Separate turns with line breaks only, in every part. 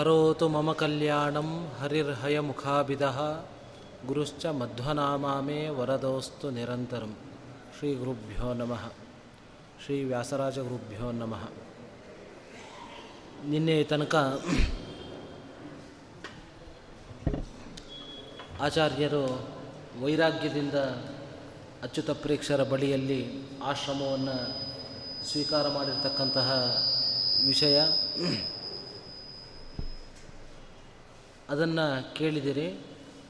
ಕರೋತು ಮಮ ಕಲ್ಯಾಣಂ ಹರಿರ್ಹಯ ಮುಖಾಭಿದ ಗುರುಶ್ಚ ಮಧ್ವನಾಮಾಮೇ ವರದೋಸ್ತು ನಿರಂತರಂ ಶ್ರೀ ಗುರುಭ್ಯೋ ನಮಃ ಶ್ರೀ ವ್ಯಾಸರಾಜ ಗುರುಭ್ಯೋ ನಮಃ ನಿನ್ನೆ ತನಕ ಆಚಾರ್ಯರು ವೈರಾಗ್ಯದಿಂದ ಅಚ್ಯುತ ಪ್ರೇಕ್ಷರ ಬಳಿಯಲ್ಲಿ ಆಶ್ರಮವನ್ನು ಸ್ವೀಕಾರ ಮಾಡಿರ್ತಕ್ಕಂತಹ ವಿಷಯ. ಅದನ್ನು ಕೇಳಿದಿರಿ.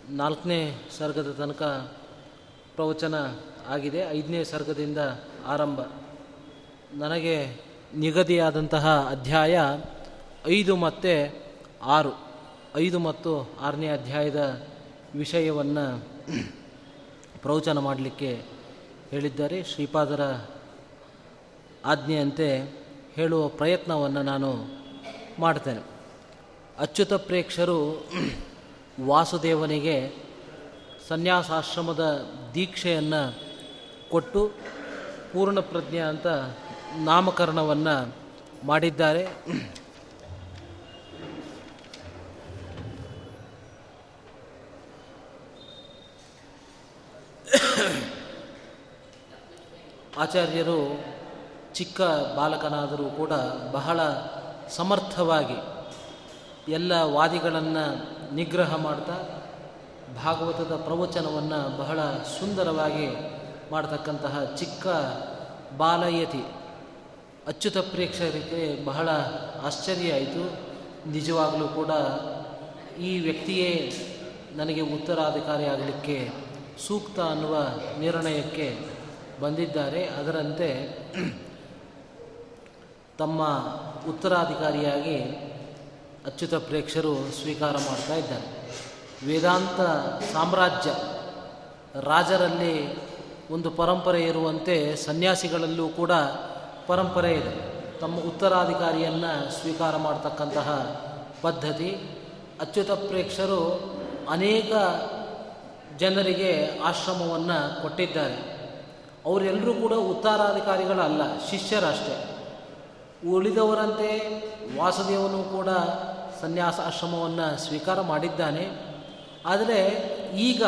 ನಾಲ್ಕನೇ ಸರ್ಗದ ತನಕ ಪ್ರವಚನ ಆಗಿದೆ. ಐದನೇ ಸರ್ಗದಿಂದ ಆರಂಭ. ನನಗೆ ನಿಗದಿಯಾದಂತಹ ಅಧ್ಯಾಯ ಐದು ಮತ್ತು ಆರು. ಐದು ಮತ್ತು ಆರನೇ ಅಧ್ಯಾಯದ ವಿಷಯವನ್ನು ಪ್ರವಚನ ಮಾಡಲಿಕ್ಕೆ ಹೇಳಿದ್ದಾರೆ. ಶ್ರೀಪಾದರ ಆಜ್ಞೆಯಂತೆ ಹೇಳುವ ಪ್ರಯತ್ನವನ್ನು ನಾನು ಮಾಡ್ತೇನೆ. ಅಚ್ಯುತ ಪ್ರೇಕ್ಷರು ವಾಸುದೇವನಿಗೆ ಸನ್ಯಾಸಾಶ್ರಮದ ದೀಕ್ಷೆಯನ್ನು ಕೊಟ್ಟು ಪೂರ್ಣ ಪ್ರಜ್ಞೆ ಅಂತ ನಾಮಕರಣವನ್ನು ಮಾಡಿದ್ದಾರೆ. ಆಚಾರ್ಯರು ಚಿಕ್ಕ ಬಾಲಕನಾದರೂ ಕೂಡ ಬಹಳ ಸಮರ್ಥವಾಗಿ ಎಲ್ಲ ವಾದಿಗಳನ್ನು ನಿಗ್ರಹ ಮಾಡ್ತಾ ಭಾಗವತದ ಪ್ರವಚನವನ್ನು ಬಹಳ ಸುಂದರವಾಗಿ ಮಾಡತಕ್ಕಂತಹ ಚಿಕ್ಕ ಬಾಲಯತಿ. ಅಚ್ಯುತ ಪ್ರೇಕ್ಷಕರಿಗೆ ಬಹಳ ಆಶ್ಚರ್ಯ ಆಯಿತು. ನಿಜವಾಗಲೂ ಕೂಡ ಈ ವ್ಯಕ್ತಿಯೇ ನನಗೆ ಉತ್ತರಾಧಿಕಾರಿ ಆಗಲಿಕ್ಕೆ ಸೂಕ್ತ ಅನ್ನುವ ನಿರ್ಣಯಕ್ಕೆ ಬಂದಿದ್ದಾರೆ. ಅದರಂತೆ ತಮ್ಮ ಉತ್ತರಾಧಿಕಾರಿಯಾಗಿ ಅಚ್ಯುತ ಪ್ರೇಕ್ಷರು ಸ್ವೀಕಾರ ಮಾಡ್ತಾ ಇದ್ದಾರೆ. ವೇದಾಂತ ಸಾಮ್ರಾಜ್ಯ, ರಾಜರಲ್ಲಿ ಒಂದು ಪರಂಪರೆ ಇರುವಂತೆ ಸನ್ಯಾಸಿಗಳಲ್ಲೂ ಕೂಡ ಪರಂಪರೆ ಇದೆ. ತಮ್ಮ ಉತ್ತರಾಧಿಕಾರಿಯನ್ನು ಸ್ವೀಕಾರ ಮಾಡ್ತಕ್ಕಂತಹ ಪದ್ಧತಿ, ಅಚ್ಯುತ ಪ್ರೇಕ್ಷರು ಅನೇಕ ಜನರಿಗೆ ಆಶ್ರಮವನ್ನು ಕೊಟ್ಟಿದ್ದಾರೆ. ಅವರೆಲ್ಲರೂ ಕೂಡ ಉತ್ತರಾಧಿಕಾರಿಗಳಲ್ಲ, ಶಿಷ್ಯರಷ್ಟೇ. ಉಳಿದವರಂತೆ ವಾಸುದೇವನು ಕೂಡ ಸನ್ಯಾಸ ಆಶ್ರಮವನ್ನು ಸ್ವೀಕಾರ ಮಾಡಿದ್ದಾನೆ. ಆದರೆ ಈಗ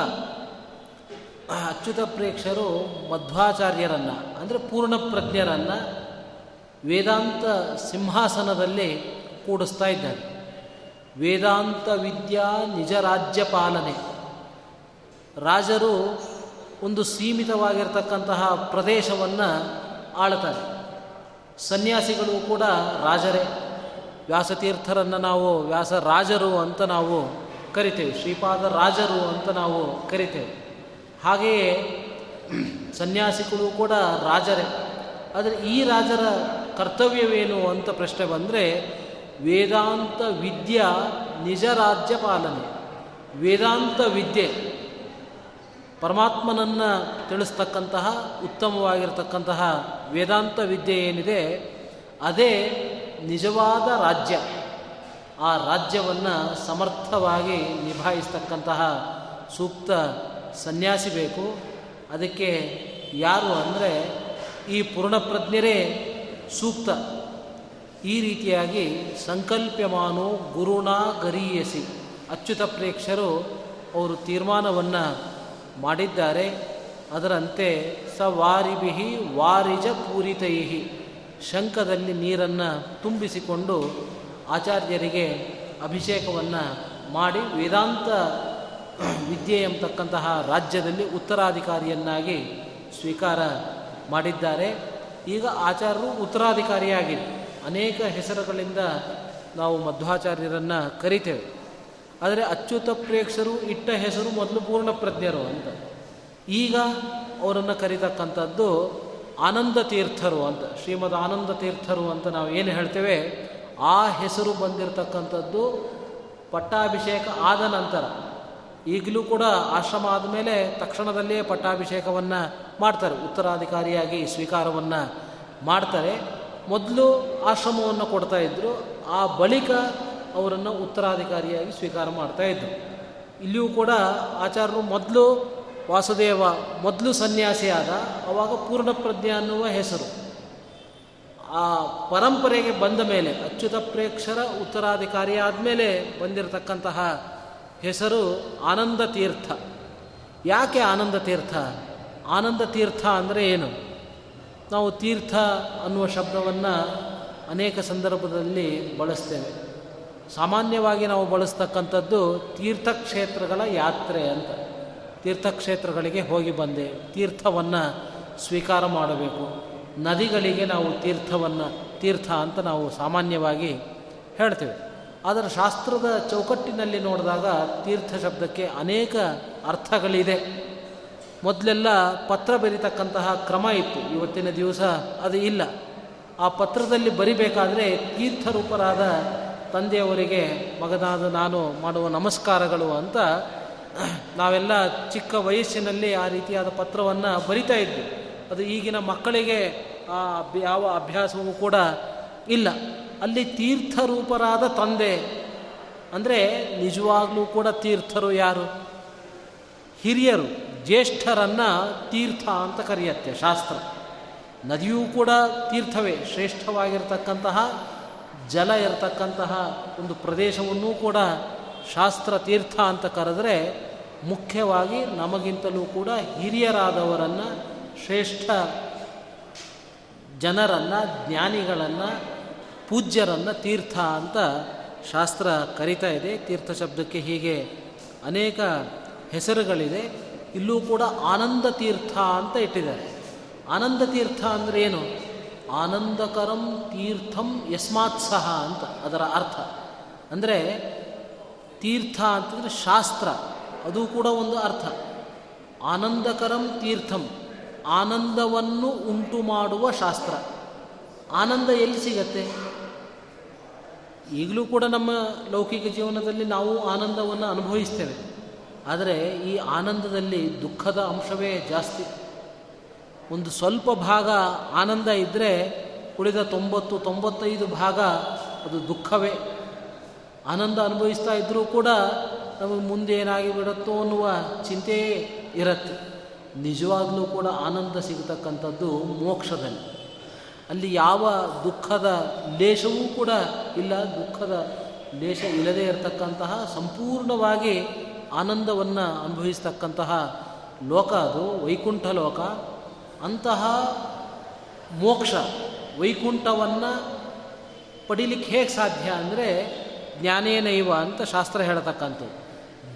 ಅಚ್ಯುತ ಪ್ರೇಕ್ಷರು ಮಧ್ವಾಚಾರ್ಯರನ್ನು, ಅಂದರೆ ಪೂರ್ಣ ಪ್ರಜ್ಞರನ್ನು ವೇದಾಂತ ಸಿಂಹಾಸನದಲ್ಲಿ ಕೂಡಿಸ್ತಾ ಇದ್ದಾರೆ. ವೇದಾಂತ ವಿದ್ಯಾ ನಿಜ ರಾಜ್ಯ ಪಾಲನೆ. ರಾಜರು ಒಂದು ಸೀಮಿತವಾಗಿರ್ತಕ್ಕಂತಹ ಪ್ರದೇಶವನ್ನು ಆಳ್ತಾರೆ. ಸನ್ಯಾಸಿಗಳು ಕೂಡ ರಾಜರೇ. ವ್ಯಾಸತೀರ್ಥರನ್ನು ನಾವು ವ್ಯಾಸ ರಾಜರು ಅಂತ ನಾವು ಕರಿತೇವೆ ಶ್ರೀಪಾದ ರಾಜರು ಅಂತ ನಾವು ಕರಿತೇವೆ. ಹಾಗೆಯೇ ಸನ್ಯಾಸಿಗಳು ಕೂಡ ರಾಜರೇ. ಆದರೆ ಈ ರಾಜರ ಕರ್ತವ್ಯವೇನು ಅಂತ ಪ್ರಶ್ನೆ ಬಂದರೆ ವೇದಾಂತ ವಿದ್ಯಾ ನಿಜ ರಾಜ್ಯ ಪಾಲನೆ. ವೇದಾಂತ ವಿದ್ಯೆ ಪರಮಾತ್ಮನನ್ನು ತಿಳಿಸ್ತಕ್ಕಂತಹ, ಉತ್ತಮವಾಗಿರ್ತಕ್ಕಂತಹ ವೇದಾಂತ ವಿದ್ಯೆ ಏನಿದೆ, ಅದೇ ನಿಜವಾದ ರಾಜ್ಯ. ಆ ರಾಜ್ಯವನ್ನು ಸಮರ್ಥವಾಗಿ ನಿಭಾಯಿಸ್ತಕ್ಕಂತಹ ಸೂಕ್ತ ಸನ್ಯಾಸಿ ಬೇಕು. ಅದಕ್ಕೆ ಯಾರು ಅಂದರೆ ಈ ಪೂರ್ಣಪ್ರಜ್ಞರೇ ಸೂಕ್ತ. ಈ ರೀತಿಯಾಗಿ ಸಂಕಲ್ಪ್ಯಮಾನು ಗುರುಣ ಗರೀಯಸಿ. ಅಚ್ಯುತ ಪ್ರೇಕ್ಷರು ಅವರು ತೀರ್ಮಾನವನ್ನು ಮಾಡಿದ್ದಾರೆ. ಅದರಂತೆ ಸ ವಾರಿಭಿ ವಾರಿಜ ಪೂರಿತೈ. ಶಂಖದಲ್ಲಿ ನೀರನ್ನು ತುಂಬಿಸಿಕೊಂಡು ಆಚಾರ್ಯರಿಗೆ ಅಭಿಷೇಕವನ್ನು ಮಾಡಿ ವೇದಾಂತ ವಿದ್ಯೆ ಎಂಬತಕ್ಕಂತಹ ರಾಜ್ಯದಲ್ಲಿ ಉತ್ತರಾಧಿಕಾರಿಯನ್ನಾಗಿ ಸ್ವೀಕಾರ ಮಾಡಿದ್ದಾರೆ. ಈಗ ಆಚಾರ್ಯರು ಉತ್ತರಾಧಿಕಾರಿಯಾಗಿದೆ ಅನೇಕ ಹೆಸರುಗಳಿಂದ ನಾವು ಮಧ್ವಾಚಾರ್ಯರನ್ನು ಕರಿತೇವೆ. ಆದರೆ ಅಚ್ಯುತ ಪ್ರೇಕ್ಷರು ಇಟ್ಟ ಹೆಸರು ಮೊದಲು ಪೂರ್ಣ ಪ್ರಜ್ಞರು ಅಂತ. ಈಗ ಅವರನ್ನು ಕರೀತಕ್ಕಂಥದ್ದು ಆನಂದ ತೀರ್ಥರು ಅಂತ, ಶ್ರೀಮದ್ ಆನಂದ ತೀರ್ಥರು ಅಂತ ನಾವು ಏನು ಹೇಳ್ತೇವೆ? ಆ ಹೆಸರು ಬಂದಿರತಕ್ಕಂಥದ್ದು ಪಟ್ಟಾಭಿಷೇಕ ಆದ ನಂತರ, ಈಗಲೂ ಕೂಡ ಆಶ್ರಮ ಆದಮೇಲೆ ತಕ್ಷಣದಲ್ಲೇ ಪಟ್ಟಾಭಿಷೇಕವನ್ನು ಮಾಡ್ತಾರೆ, ಉತ್ತರಾಧಿಕಾರಿಯಾಗಿ ಸ್ವೀಕಾರವನ್ನು ಮಾಡ್ತಾರೆ. ಮೊದಲು ಆಶ್ರಮವನ್ನು ಕೊಡ್ತಾ ಇದ್ದರು ಆ ಬಳಿಕ ಅವರನ್ನು ಉತ್ತರಾಧಿಕಾರಿಯಾಗಿ ಸ್ವೀಕಾರ ಮಾಡ್ತಾ ಇದ್ದರು ಇಲ್ಲಿಯೂ ಕೂಡ ಆಚಾರ್ಯರು ಮೊದಲು ವಾಸುದೇವ ಮೊದಲು ಸನ್ಯಾಸಿಯಾದ, ಅವಾಗ ಪೂರ್ಣಪ್ರಜ್ಞೆ ಅನ್ನುವ ಹೆಸರು. ಆ ಪರಂಪರೆಗೆ ಬಂದ ಮೇಲೆ, ಅಚ್ಯುತ ಪ್ರೇಕ್ಷರ ಉತ್ತರಾಧಿಕಾರಿ ಆದಮೇಲೆ ಬಂದಿರತಕ್ಕಂತಹ ಹೆಸರು ಆನಂದ ತೀರ್ಥ ಯಾಕೆ ಆನಂದ ತೀರ್ಥ ಆನಂದ ತೀರ್ಥ ಅಂದರೆ ಏನು? ನಾವು ತೀರ್ಥ ಅನ್ನುವ ಶಬ್ದವನ್ನು ಅನೇಕ ಸಂದರ್ಭದಲ್ಲಿ ಬಳಸ್ತೇವೆ. ಸಾಮಾನ್ಯವಾಗಿ ನಾವು ಬಳಸ್ತಕ್ಕಂಥದ್ದು ತೀರ್ಥಕ್ಷೇತ್ರಗಳ ಯಾತ್ರೆ ಅಂತ. ತೀರ್ಥಕ್ಷೇತ್ರಗಳಿಗೆ ಹೋಗಿ ಬಂದೆ. ತೀರ್ಥವನ್ನು ಸ್ವೀಕಾರ ಮಾಡಬೇಕು. ನದಿಗಳಿಗೆ ನಾವು ತೀರ್ಥವನ್ನು, ತೀರ್ಥ ಅಂತ ನಾವು ಸಾಮಾನ್ಯವಾಗಿ ಹೇಳ್ತೇವೆ. ಆದರೆ ಶಾಸ್ತ್ರದ ಚೌಕಟ್ಟಿನಲ್ಲಿ ನೋಡಿದಾಗ ತೀರ್ಥ ಶಬ್ದಕ್ಕೆ ಅನೇಕ ಅರ್ಥಗಳಿದೆ. ಮೊದಲೆಲ್ಲ ಪತ್ರ ಬರೀತಕ್ಕಂತಹ ಕ್ರಮ ಇತ್ತು. ಇವತ್ತಿನ ದಿವಸ ಅದು ಇಲ್ಲ. ಆ ಪತ್ರದಲ್ಲಿ ಬರಿಬೇಕಾದ್ರೆ ತೀರ್ಥರೂಪರಾದ ತಂದೆಯವರಿಗೆ, ಮಗನಾದ, ನಾನು ಮಾಡುವ ನಮಸ್ಕಾರಗಳು ಅಂತ ನಾವೆಲ್ಲ ಚಿಕ್ಕ ವಯಸ್ಸಿನಲ್ಲಿ ಆ ರೀತಿಯಾದ ಪತ್ರವನ್ನು ಬರಿತಾ ಇದ್ವಿ. ಅದು ಈಗಿನ ಮಕ್ಕಳಿಗೆ ಆ ಯಾವ ಅಭ್ಯಾಸವೂ ಕೂಡ ಇಲ್ಲ. ಅಲ್ಲಿ ತೀರ್ಥರೂಪರಾದ ತಂದೆ ಅಂದರೆ ನಿಜವಾಗ್ಲೂ ಕೂಡ ತೀರ್ಥರು ಯಾರು? ಹಿರಿಯರು, ಜ್ಯೇಷ್ಠರನ್ನು ತೀರ್ಥ ಅಂತ ಕರೆಯುತ್ತೆ ಶಾಸ್ತ್ರ. ನದಿಯೂ ಕೂಡ ತೀರ್ಥವೇ, ಶ್ರೇಷ್ಠವಾಗಿರ್ತಕ್ಕಂತಹ ಜಲ ಇರತಕ್ಕಂತಹ ಒಂದು ಪ್ರದೇಶವನ್ನೂ ಕೂಡ ಶಾಸ್ತ್ರ ತೀರ್ಥ ಅಂತ ಕರೆದರೆ ಮುಖ್ಯವಾಗಿ ನಮಗಿಂತಲೂ ಕೂಡ ಹಿರಿಯರಾದವರನ್ನು, ಶ್ರೇಷ್ಠ ಜನರನ್ನು, ಜ್ಞಾನಿಗಳನ್ನು, ಪೂಜ್ಯರನ್ನು ತೀರ್ಥ ಅಂತ ಶಾಸ್ತ್ರ ಕರಿತಾ ಇದೆ. ತೀರ್ಥ ಶಬ್ದಕ್ಕೆ ಹೀಗೆ ಅನೇಕ ಹೆಸರುಗಳಿದೆ. ಇಲ್ಲೂ ಕೂಡ ಆನಂದ ತೀರ್ಥ ಅಂತ ಇಟ್ಟಿದ್ದಾರೆ. ಆನಂದ ತೀರ್ಥ ಅಂದರೆ ಏನು? ಆನಂದಕರಂ ತೀರ್ಥಂ ಯಸ್ಮಾತ್ ಸಹ ಅಂತ ಅದರ ಅರ್ಥ. ಅಂದರೆ ತೀರ್ಥ ಅಂತಂದರೆ ಶಾಸ್ತ್ರ. ಅದು ಕೂಡ ಒಂದು ಅರ್ಥ. ಆನಂದಕರಂ ತೀರ್ಥಂ. ಆನಂದವನ್ನು ಉಂಟು ಮಾಡುವ ಶಾಸ್ತ್ರ. ಆನಂದ ಎಲ್ಲಿ ಸಿಗತ್ತೆ? ಈಗಲೂ ಕೂಡ ನಮ್ಮ ಲೌಕಿಕ ಜೀವನದಲ್ಲಿ ನಾವು ಆನಂದವನ್ನು ಅನುಭವಿಸ್ತೇವೆ. ಆದರೆ ಈ ಆನಂದದಲ್ಲಿ ದುಃಖದ ಅಂಶವೇ ಜಾಸ್ತಿ. ಒಂದು ಸ್ವಲ್ಪ ಭಾಗ ಆನಂದ ಇದ್ದರೆ ಉಳಿದ ತೊಂಬತ್ತು, ತೊಂಬತ್ತೈದು ಭಾಗ ಅದು ದುಃಖವೇ. ಆನಂದ ಅನುಭವಿಸ್ತಾ ಇದ್ದರೂ ಕೂಡ ನಮಗೆ ಮುಂದೆ ಏನಾಗಿ ಬಿಡುತ್ತೋ ಅನ್ನುವ ಚಿಂತೆಯೇ ಇರುತ್ತೆ. ನಿಜವಾಗಲೂ ಕೂಡ ಆನಂದ ಸಿಗತಕ್ಕಂಥದ್ದು ಮೋಕ್ಷದಲ್ಲಿ. ಅಲ್ಲಿ ಯಾವ ದುಃಖದ ಲೇಷವೂ ಕೂಡ ಇಲ್ಲ, ದುಃಖದ ಲೇಷ ಇಲ್ಲದೇ ಇರತಕ್ಕಂತಹ ಸಂಪೂರ್ಣವಾಗಿ ಆನಂದವನ್ನು ಅನುಭವಿಸ್ತಕ್ಕಂತಹ ಲೋಕ ಅದು, ವೈಕುಂಠ ಲೋಕ. ಅಂತಹ ಮೋಕ್ಷ ವೈಕುಂಠವನ್ನು ಪಡೀಲಿಕ್ಕೆ ಹೇಗೆ ಸಾಧ್ಯ ಅಂದರೆ ಜ್ಞಾನೇನೈವ ಅಂತ ಶಾಸ್ತ್ರ ಹೇಳತಕ್ಕಂಥದ್ದು.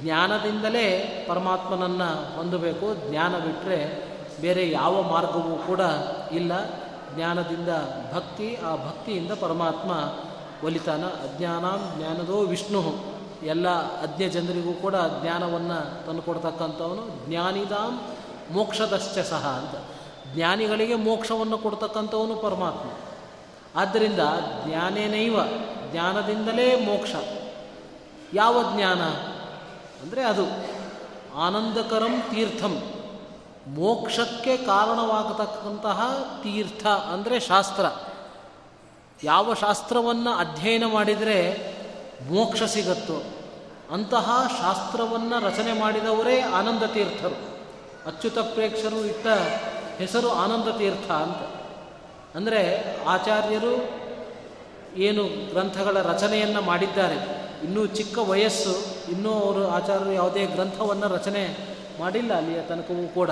ಜ್ಞಾನದಿಂದಲೇ ಪರಮಾತ್ಮನನ್ನು ಹೊಂದಬೇಕು. ಜ್ಞಾನ ಬಿಟ್ಟರೆ ಬೇರೆ ಯಾವ ಮಾರ್ಗವೂ ಕೂಡ ಇಲ್ಲ. ಜ್ಞಾನದಿಂದ ಭಕ್ತಿ, ಆ ಭಕ್ತಿಯಿಂದ ಪರಮಾತ್ಮ ಒಲಿತಾನ. ಅಜ್ಞಾನಾಂ ಜ್ಞಾನದೋ ವಿಷ್ಣು. ಎಲ್ಲ ಅಜ್ಞ ಜನರಿಗೂ ಕೂಡ ಜ್ಞಾನವನ್ನು ತಂದುಕೊಡ್ತಕ್ಕಂಥವನು ಜ್ಞಾನಿದಾಂ ಮೋಕ್ಷದಶ್ಚ ಸಹ ಅಂತ. ಜ್ಞಾನಿಗಳಿಗೆ ಮೋಕ್ಷವನ್ನು ಕೊಡ್ತಕ್ಕಂಥವನು ಪರಮಾತ್ಮ. ಆದ್ದರಿಂದ ಜ್ಞಾನೇನೈವ? ಜ್ಞಾನದಿಂದಲೇ ಮೋಕ್ಷ. ಯಾವ ಜ್ಞಾನ? ಅಂದರೆ ಅದು ಆನಂದಕರಂ ತೀರ್ಥಂ. ಮೋಕ್ಷಕ್ಕೆ ಕಾರಣವಾಗತಕ್ಕಂತಹ ತೀರ್ಥ ಅಂದರೆ ಶಾಸ್ತ್ರ. ಯಾವ ಶಾಸ್ತ್ರವನ್ನು ಅಧ್ಯಯನ ಮಾಡಿದರೆ ಮೋಕ್ಷ ಸಿಗತ್ತೋ? ಅಂತಹ ಶಾಸ್ತ್ರವನ್ನು ರಚನೆ ಮಾಡಿದವರೇ ಆನಂದ ತೀರ್ಥರು. ಅಚ್ಯುತ ಪ್ರೇಕ್ಷರು ಇಟ್ಟ ಹೆಸರು ಆನಂದ ತೀರ್ಥ ಅಂತ. ಅಂದರೆ ಆಚಾರ್ಯರು ಏನು ಗ್ರಂಥಗಳ ರಚನೆಯನ್ನು ಮಾಡಿದ್ದಾರೆ. ಇನ್ನೂ ಚಿಕ್ಕ ವಯಸ್ಸು, ಇನ್ನೂ ಅವರು ಆಚಾರ್ಯರು ಯಾವುದೇ ಗ್ರಂಥವನ್ನು ರಚನೆ ಮಾಡಿಲ್ಲ ಅಲ್ಲಿಯ ತನಕವೂ ಕೂಡ.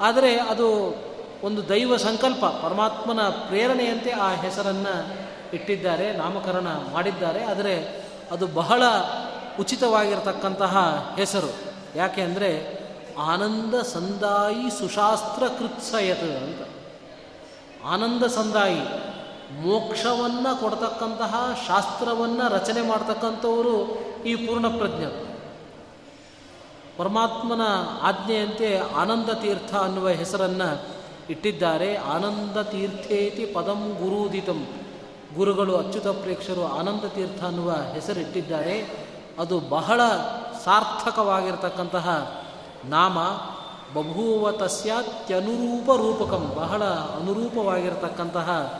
ಆದರೆ ಅದು ಒಂದು ದೈವ ಸಂಕಲ್ಪ, ಪರಮಾತ್ಮನ ಪ್ರೇರಣೆಯಂತೆ ಆ ಹೆಸರನ್ನು ಇಟ್ಟಿದ್ದಾರೆ, ನಾಮಕರಣ ಮಾಡಿದ್ದಾರೆ. ಆದರೆ ಅದು ಬಹಳ ಉಚಿತವಾಗಿರತಕ್ಕಂತಹ ಹೆಸರು. ಯಾಕೆ ಅಂದರೆ ಆನಂದ ಸಂದಾಯಿ ಸುಶಾಸ್ತ್ರ ಕೃತ್ಸಯತ್ ಅಂತ. ಆನಂದ ಸಂದಾಯಿ ಮೋಕ್ಷವನ್ನು ಕೊಡ್ತಕ್ಕಂತಹ ಶಾಸ್ತ್ರವನ್ನು ರಚನೆ ಮಾಡ್ತಕ್ಕಂಥವರು ಈ ಪೂರ್ಣಪ್ರಜ್ಞ ಪರಮಾತ್ಮನ ಆಜ್ಞೆಯಂತೆ ಆನಂದ ತೀರ್ಥ ಅನ್ನುವ ಹೆಸರನ್ನು ಇಟ್ಟಿದ್ದಾರೆ. ಆನಂದ ತೀರ್ಥೇತಿ ಪದಂ ಗುರುದಿತಂ. ಗುರುಗಳು, ಅಚ್ಯುತ ಪ್ರೇಕ್ಷರು ಆನಂದ ತೀರ್ಥ ಅನ್ನುವ ಹೆಸರಿಟ್ಟಿದ್ದಾರೆ. ಅದು ಬಹಳ ಸಾರ್ಥಕವಾಗಿರ್ತಕ್ಕಂತಹ ನಾಮ. ಬಭೂವ ತಸ್ಯಾತ್ಯನುರೂಪ ರೂಪಕಂ. ಬಹಳ ಅನುರೂಪವಾಗಿರ್ತಕ್ಕಂತಹ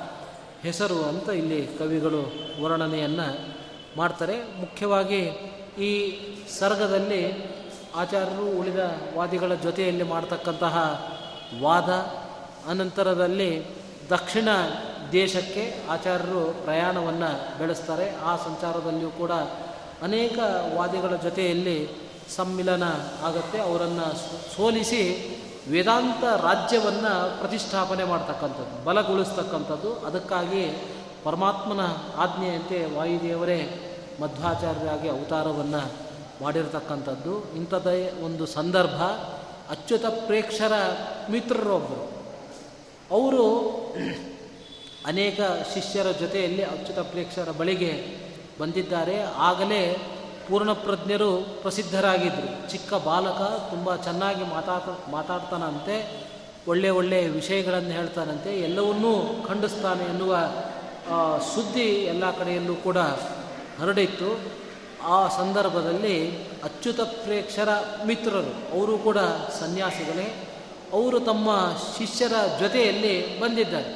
ಹೆಸರು ಅಂತ ಇಲ್ಲಿ ಕವಿಗಳು ವರ್ಣನೆಯನ್ನು ಮಾಡ್ತಾರೆ. ಮುಖ್ಯವಾಗಿ ಈ ಸರ್ಗದಲ್ಲಿ ಆಚಾರ್ಯರು ಉಳಿದ ವಾದಿಗಳ ಜೊತೆಯಲ್ಲಿ ಮಾಡ್ತಕ್ಕಂತಹ ವಾದ, ಅನಂತರದಲ್ಲಿ ದಕ್ಷಿಣ ದೇಶಕ್ಕೆ ಆಚಾರ್ಯರು ಪ್ರಯಾಣವನ್ನು ಬೆಳೆಸ್ತಾರೆ. ಆ ಸಂಚಾರದಲ್ಲಿಯೂ ಕೂಡ ಅನೇಕ ವಾದಿಗಳ ಜೊತೆಯಲ್ಲಿ ಸಮ್ಮಿಲನ ಆಗುತ್ತೆ. ಅವರನ್ನು ಸೋಲಿಸಿ ವೇದಾಂತ ರಾಜ್ಯವನ್ನು ಪ್ರತಿಷ್ಠಾಪನೆ ಮಾಡ್ತಕ್ಕಂಥದ್ದು, ಬಲಗೊಳಿಸ್ತಕ್ಕಂಥದ್ದು. ಅದಕ್ಕಾಗಿ ಪರಮಾತ್ಮನ ಆಜ್ಞೆಯಂತೆ ವಾಯುದೇವರೇ ಮಧ್ವಾಚಾರ್ಯರಾಗಿ ಅವತಾರವನ್ನು ಮಾಡಿರ್ತಕ್ಕಂಥದ್ದು. ಇಂಥದ್ದೇ ಒಂದು ಸಂದರ್ಭ. ಅಚ್ಯುತ ಪ್ರೇಕ್ಷರ ಮಿತ್ರರೊಬ್ಬರು ಅವರು ಅನೇಕ ಶಿಷ್ಯರ ಜೊತೆಯಲ್ಲಿ ಅಚ್ಯುತ ಪ್ರೇಕ್ಷರ ಬಳಿಗೆ ಬಂದಿದ್ದಾರೆ. ಆಗಲೇ ಪೂರ್ಣಪ್ರಜ್ಞರು ಪ್ರಸಿದ್ಧರಾಗಿದ್ದರು ಚಿಕ್ಕ ಬಾಲಕ ತುಂಬ ಚೆನ್ನಾಗಿ ಮಾತಾಡ ಮಾತಾಡ್ತಾನಂತೆ, ಒಳ್ಳೆ ಒಳ್ಳೆಯ ವಿಷಯಗಳನ್ನು ಹೇಳ್ತಾನಂತೆ, ಎಲ್ಲವನ್ನೂ ಖಂಡಿಸ್ತಾನೆ ಎನ್ನುವ ಸುದ್ದಿ ಎಲ್ಲ ಕಡೆಯಲ್ಲೂ ಕೂಡ ಹರಡಿತ್ತು. ಆ ಸಂದರ್ಭದಲ್ಲಿ ಅಚ್ಯುತ ಪ್ರೇಕ್ಷರ ಮಿತ್ರರು, ಅವರು ಕೂಡ ಸನ್ಯಾಸಿಗಳೇ, ಅವರು ತಮ್ಮ ಶಿಷ್ಯರ ಜೊತೆಯಲ್ಲಿ ಬಂದಿದ್ದಾರೆ.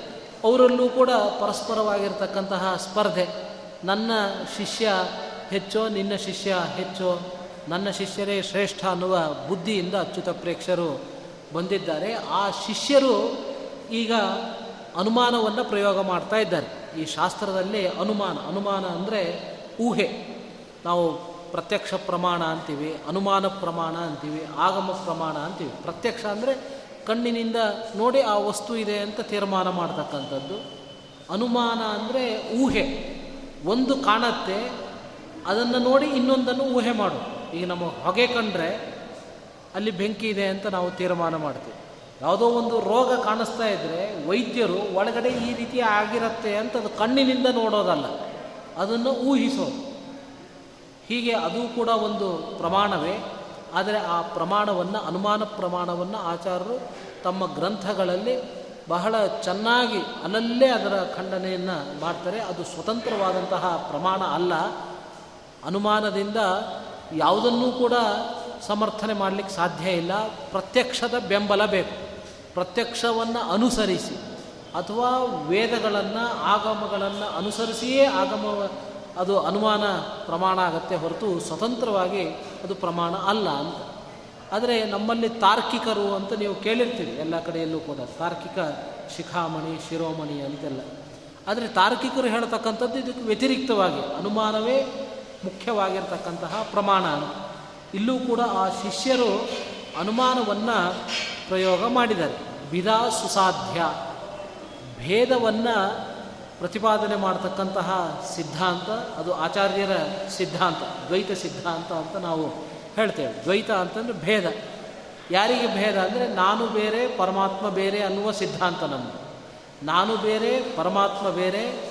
ಅವರಲ್ಲೂ ಕೂಡ ಪರಸ್ಪರವಾಗಿರ್ತಕ್ಕಂತಹ ಸ್ಪರ್ಧೆ. ನನ್ನ ಶಿಷ್ಯ ಹೆಚ್ಚೋ ನಿನ್ನ ಶಿಷ್ಯ, ಹೆಚ್ಚೋ ನನ್ನ ಶಿಷ್ಯರೇ ಶ್ರೇಷ್ಠ ಅನ್ನುವ ಬುದ್ಧಿಯಿಂದ ಅಚ್ಯುತ ಪ್ರೇಕ್ಷರು ಬಂದಿದ್ದಾರೆ. ಆ ಶಿಷ್ಯರು ಈಗ ಅನುಮಾನವನ್ನು ಪ್ರಯೋಗ ಮಾಡ್ತಾ ಇದ್ದಾರೆ. ಈ ಶಾಸ್ತ್ರದಲ್ಲಿ ಅನುಮಾನ ಅನುಮಾನ ಅಂದರೆ ಊಹೆ. ನಾವು ಪ್ರತ್ಯಕ್ಷ ಪ್ರಮಾಣ ಅಂತೀವಿ, ಅನುಮಾನ ಪ್ರಮಾಣ ಅಂತೀವಿ, ಆಗಮ ಪ್ರಮಾಣ ಅಂತೀವಿ. ಪ್ರತ್ಯಕ್ಷ ಅಂದರೆ ಕಣ್ಣಿನಿಂದ ನೋಡಿ ಆ ವಸ್ತು ಇದೆ ಅಂತ ತೀರ್ಮಾನ ಮಾಡ್ತಕ್ಕಂಥದ್ದು. ಅನುಮಾನ ಅಂದರೆ ಊಹೆ. ಒಂದು ಕಾಣತ್ತೆ ಅದನ್ನು ನೋಡಿ ಇನ್ನೊಂದನ್ನು ಊಹೆ ಮಾಡು. ಈಗ ನಮ್ಮ ಹೊಗೆ ಕಂಡ್ರೆ ಅಲ್ಲಿ ಬೆಂಕಿ ಇದೆ ಅಂತ ನಾವು ತೀರ್ಮಾನ ಮಾಡ್ತೀವಿ. ಯಾವುದೋ ಒಂದು ರೋಗ ಕಾಣಿಸ್ತಾ ಇದ್ದರೆ ವೈದ್ಯರು ಒಳಗಡೆ ಈ ರೀತಿ ಆಗಿರುತ್ತೆ ಅಂತ ಅದು ಕಣ್ಣಿನಿಂದ ನೋಡೋದಲ್ಲ, ಅದನ್ನು ಊಹಿಸೋದು. ಹೀಗೆ ಅದು ಕೂಡ ಒಂದು ಪ್ರಮಾಣವೇ. ಆದರೆ ಆ ಪ್ರಮಾಣವನ್ನು, ಅನುಮಾನ ಪ್ರಮಾಣವನ್ನು ಆಚಾರ್ಯರು ತಮ್ಮ ಗ್ರಂಥಗಳಲ್ಲಿ ಬಹಳ ಚೆನ್ನಾಗಿ ಅಲ್ಲಲ್ಲೇ ಅದರ ಖಂಡನೆಯನ್ನು ಮಾಡ್ತಾರೆ. ಅದು ಸ್ವತಂತ್ರವಾದಂತಹ ಪ್ರಮಾಣ ಅಲ್ಲ. ಅನುಮಾನದಿಂದ ಯಾವುದನ್ನೂ ಕೂಡ ಸಮರ್ಥನೆ ಮಾಡಲಿಕ್ಕೆ ಸಾಧ್ಯ ಇಲ್ಲ. ಪ್ರತ್ಯಕ್ಷದ ಬೆಂಬಲ ಬೇಕು. ಪ್ರತ್ಯಕ್ಷವನ್ನು ಅನುಸರಿಸಿ ಅಥವಾ ವೇದಗಳನ್ನು, ಆಗಮಗಳನ್ನು ಅನುಸರಿಸಿಯೇ ಆಗಮ, ಅದು ಅನುಮಾನ ಪ್ರಮಾಣ ಆಗತ್ತೆ ಹೊರತು ಸ್ವತಂತ್ರವಾಗಿ ಅದು ಪ್ರಮಾಣ ಅಲ್ಲ ಅಂತ. ಆದರೆ ನಮ್ಮಲ್ಲಿ ತಾರ್ಕಿಕರು ಅಂತ ನೀವು ಕೇಳಿರ್ತೀರಿ, ಎಲ್ಲ ಕಡೆಯಲ್ಲೂ ಕೂಡ ತಾರ್ಕಿಕ ಶಿಖಾಮಣಿ, ಶಿರೋಮಣಿ ಅಂತೆಲ್ಲ. ಆದರೆ ತಾರ್ಕಿಕರು ಹೇಳ್ತಕ್ಕಂಥದ್ದು ಇದಕ್ಕೆ ವ್ಯತಿರಿಕ್ತವಾಗಿ ಅನುಮಾನವೇ ಮುಖ್ಯವಾಗಿರ್ತಕ್ಕಂತಹ ಪ್ರಮಾಣ ಇಲ್ಲೂ ಕೂಡ ಆ ಶಿಷ್ಯರು ಅನುಮಾನವನ್ನು ಪ್ರಯೋಗ ಮಾಡಿದ್ದಾರೆ. ವಿಧಾ ಸುಸಾಧ್ಯ. ಭೇದವನ್ನು ಪ್ರತಿಪಾದನೆ ಮಾಡ್ತಕ್ಕಂತಹ ಸಿದ್ಧಾಂತ, ಅದು ಆಚಾರ್ಯರ ಸಿದ್ಧಾಂತ, ದ್ವೈತ ಸಿದ್ಧಾಂತ ಅಂತ ನಾವು ಹೇಳ್ತೇವೆ. ದ್ವೈತ ಅಂತಂದರೆ ಭೇದ. ಯಾರಿಗೆ ಭೇದ ಅಂದರೆ ನಾನು ಬೇರೆ, ಪರಮಾತ್ಮ ಬೇರೆ ಅನ್ನುವ ಸಿದ್ಧಾಂತ ನಮ್ಮದು ನಾನು ಬೇರೆ, ಪರಮಾತ್ಮ ಬೇರೆ,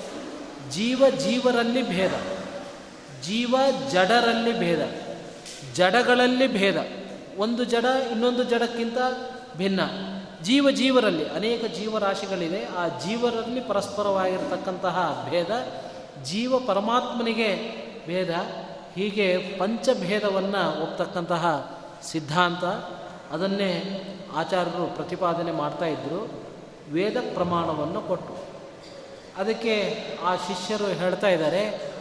ಜೀವ ಜೀವರಲ್ಲಿ ಭೇದ. ಜೀವ ಜಡರಲ್ಲಿ ಭೇದ, ಜಡಗಳಲ್ಲಿ ಭೇದ. ಒಂದು ಜಡ ಇನ್ನೊಂದು ಜಡಕ್ಕಿಂತ ಭಿನ್ನ. ಜೀವ ಜೀವರಲ್ಲಿ ಅನೇಕ ಜೀವರಾಶಿಗಳಿದೆ ಆ ಜೀವರಲ್ಲಿ ಪರಸ್ಪರವಾಗಿರತಕ್ಕಂತಹ ಭೇದ, ಜೀವ ಪರಮಾತ್ಮನಿಗೆ ಭೇದ, ಹೀಗೆ ಪಂಚಭೇದವನ್ನು ಒಪ್ತಕ್ಕಂತಹ ಸಿದ್ಧಾಂತ. ಅದನ್ನೇ ಆಚಾರ್ಯರು ಪ್ರತಿಪಾದನೆ ಮಾಡ್ತಾ ಇದ್ದರು ವೇದ ಪ್ರಮಾಣವನ್ನು ಕೊಟ್ಟು. ಅದಕ್ಕೆ ಆ ಶಿಷ್ಯರು ಹೇಳ್ತಾ ಇದ್ದಾರೆ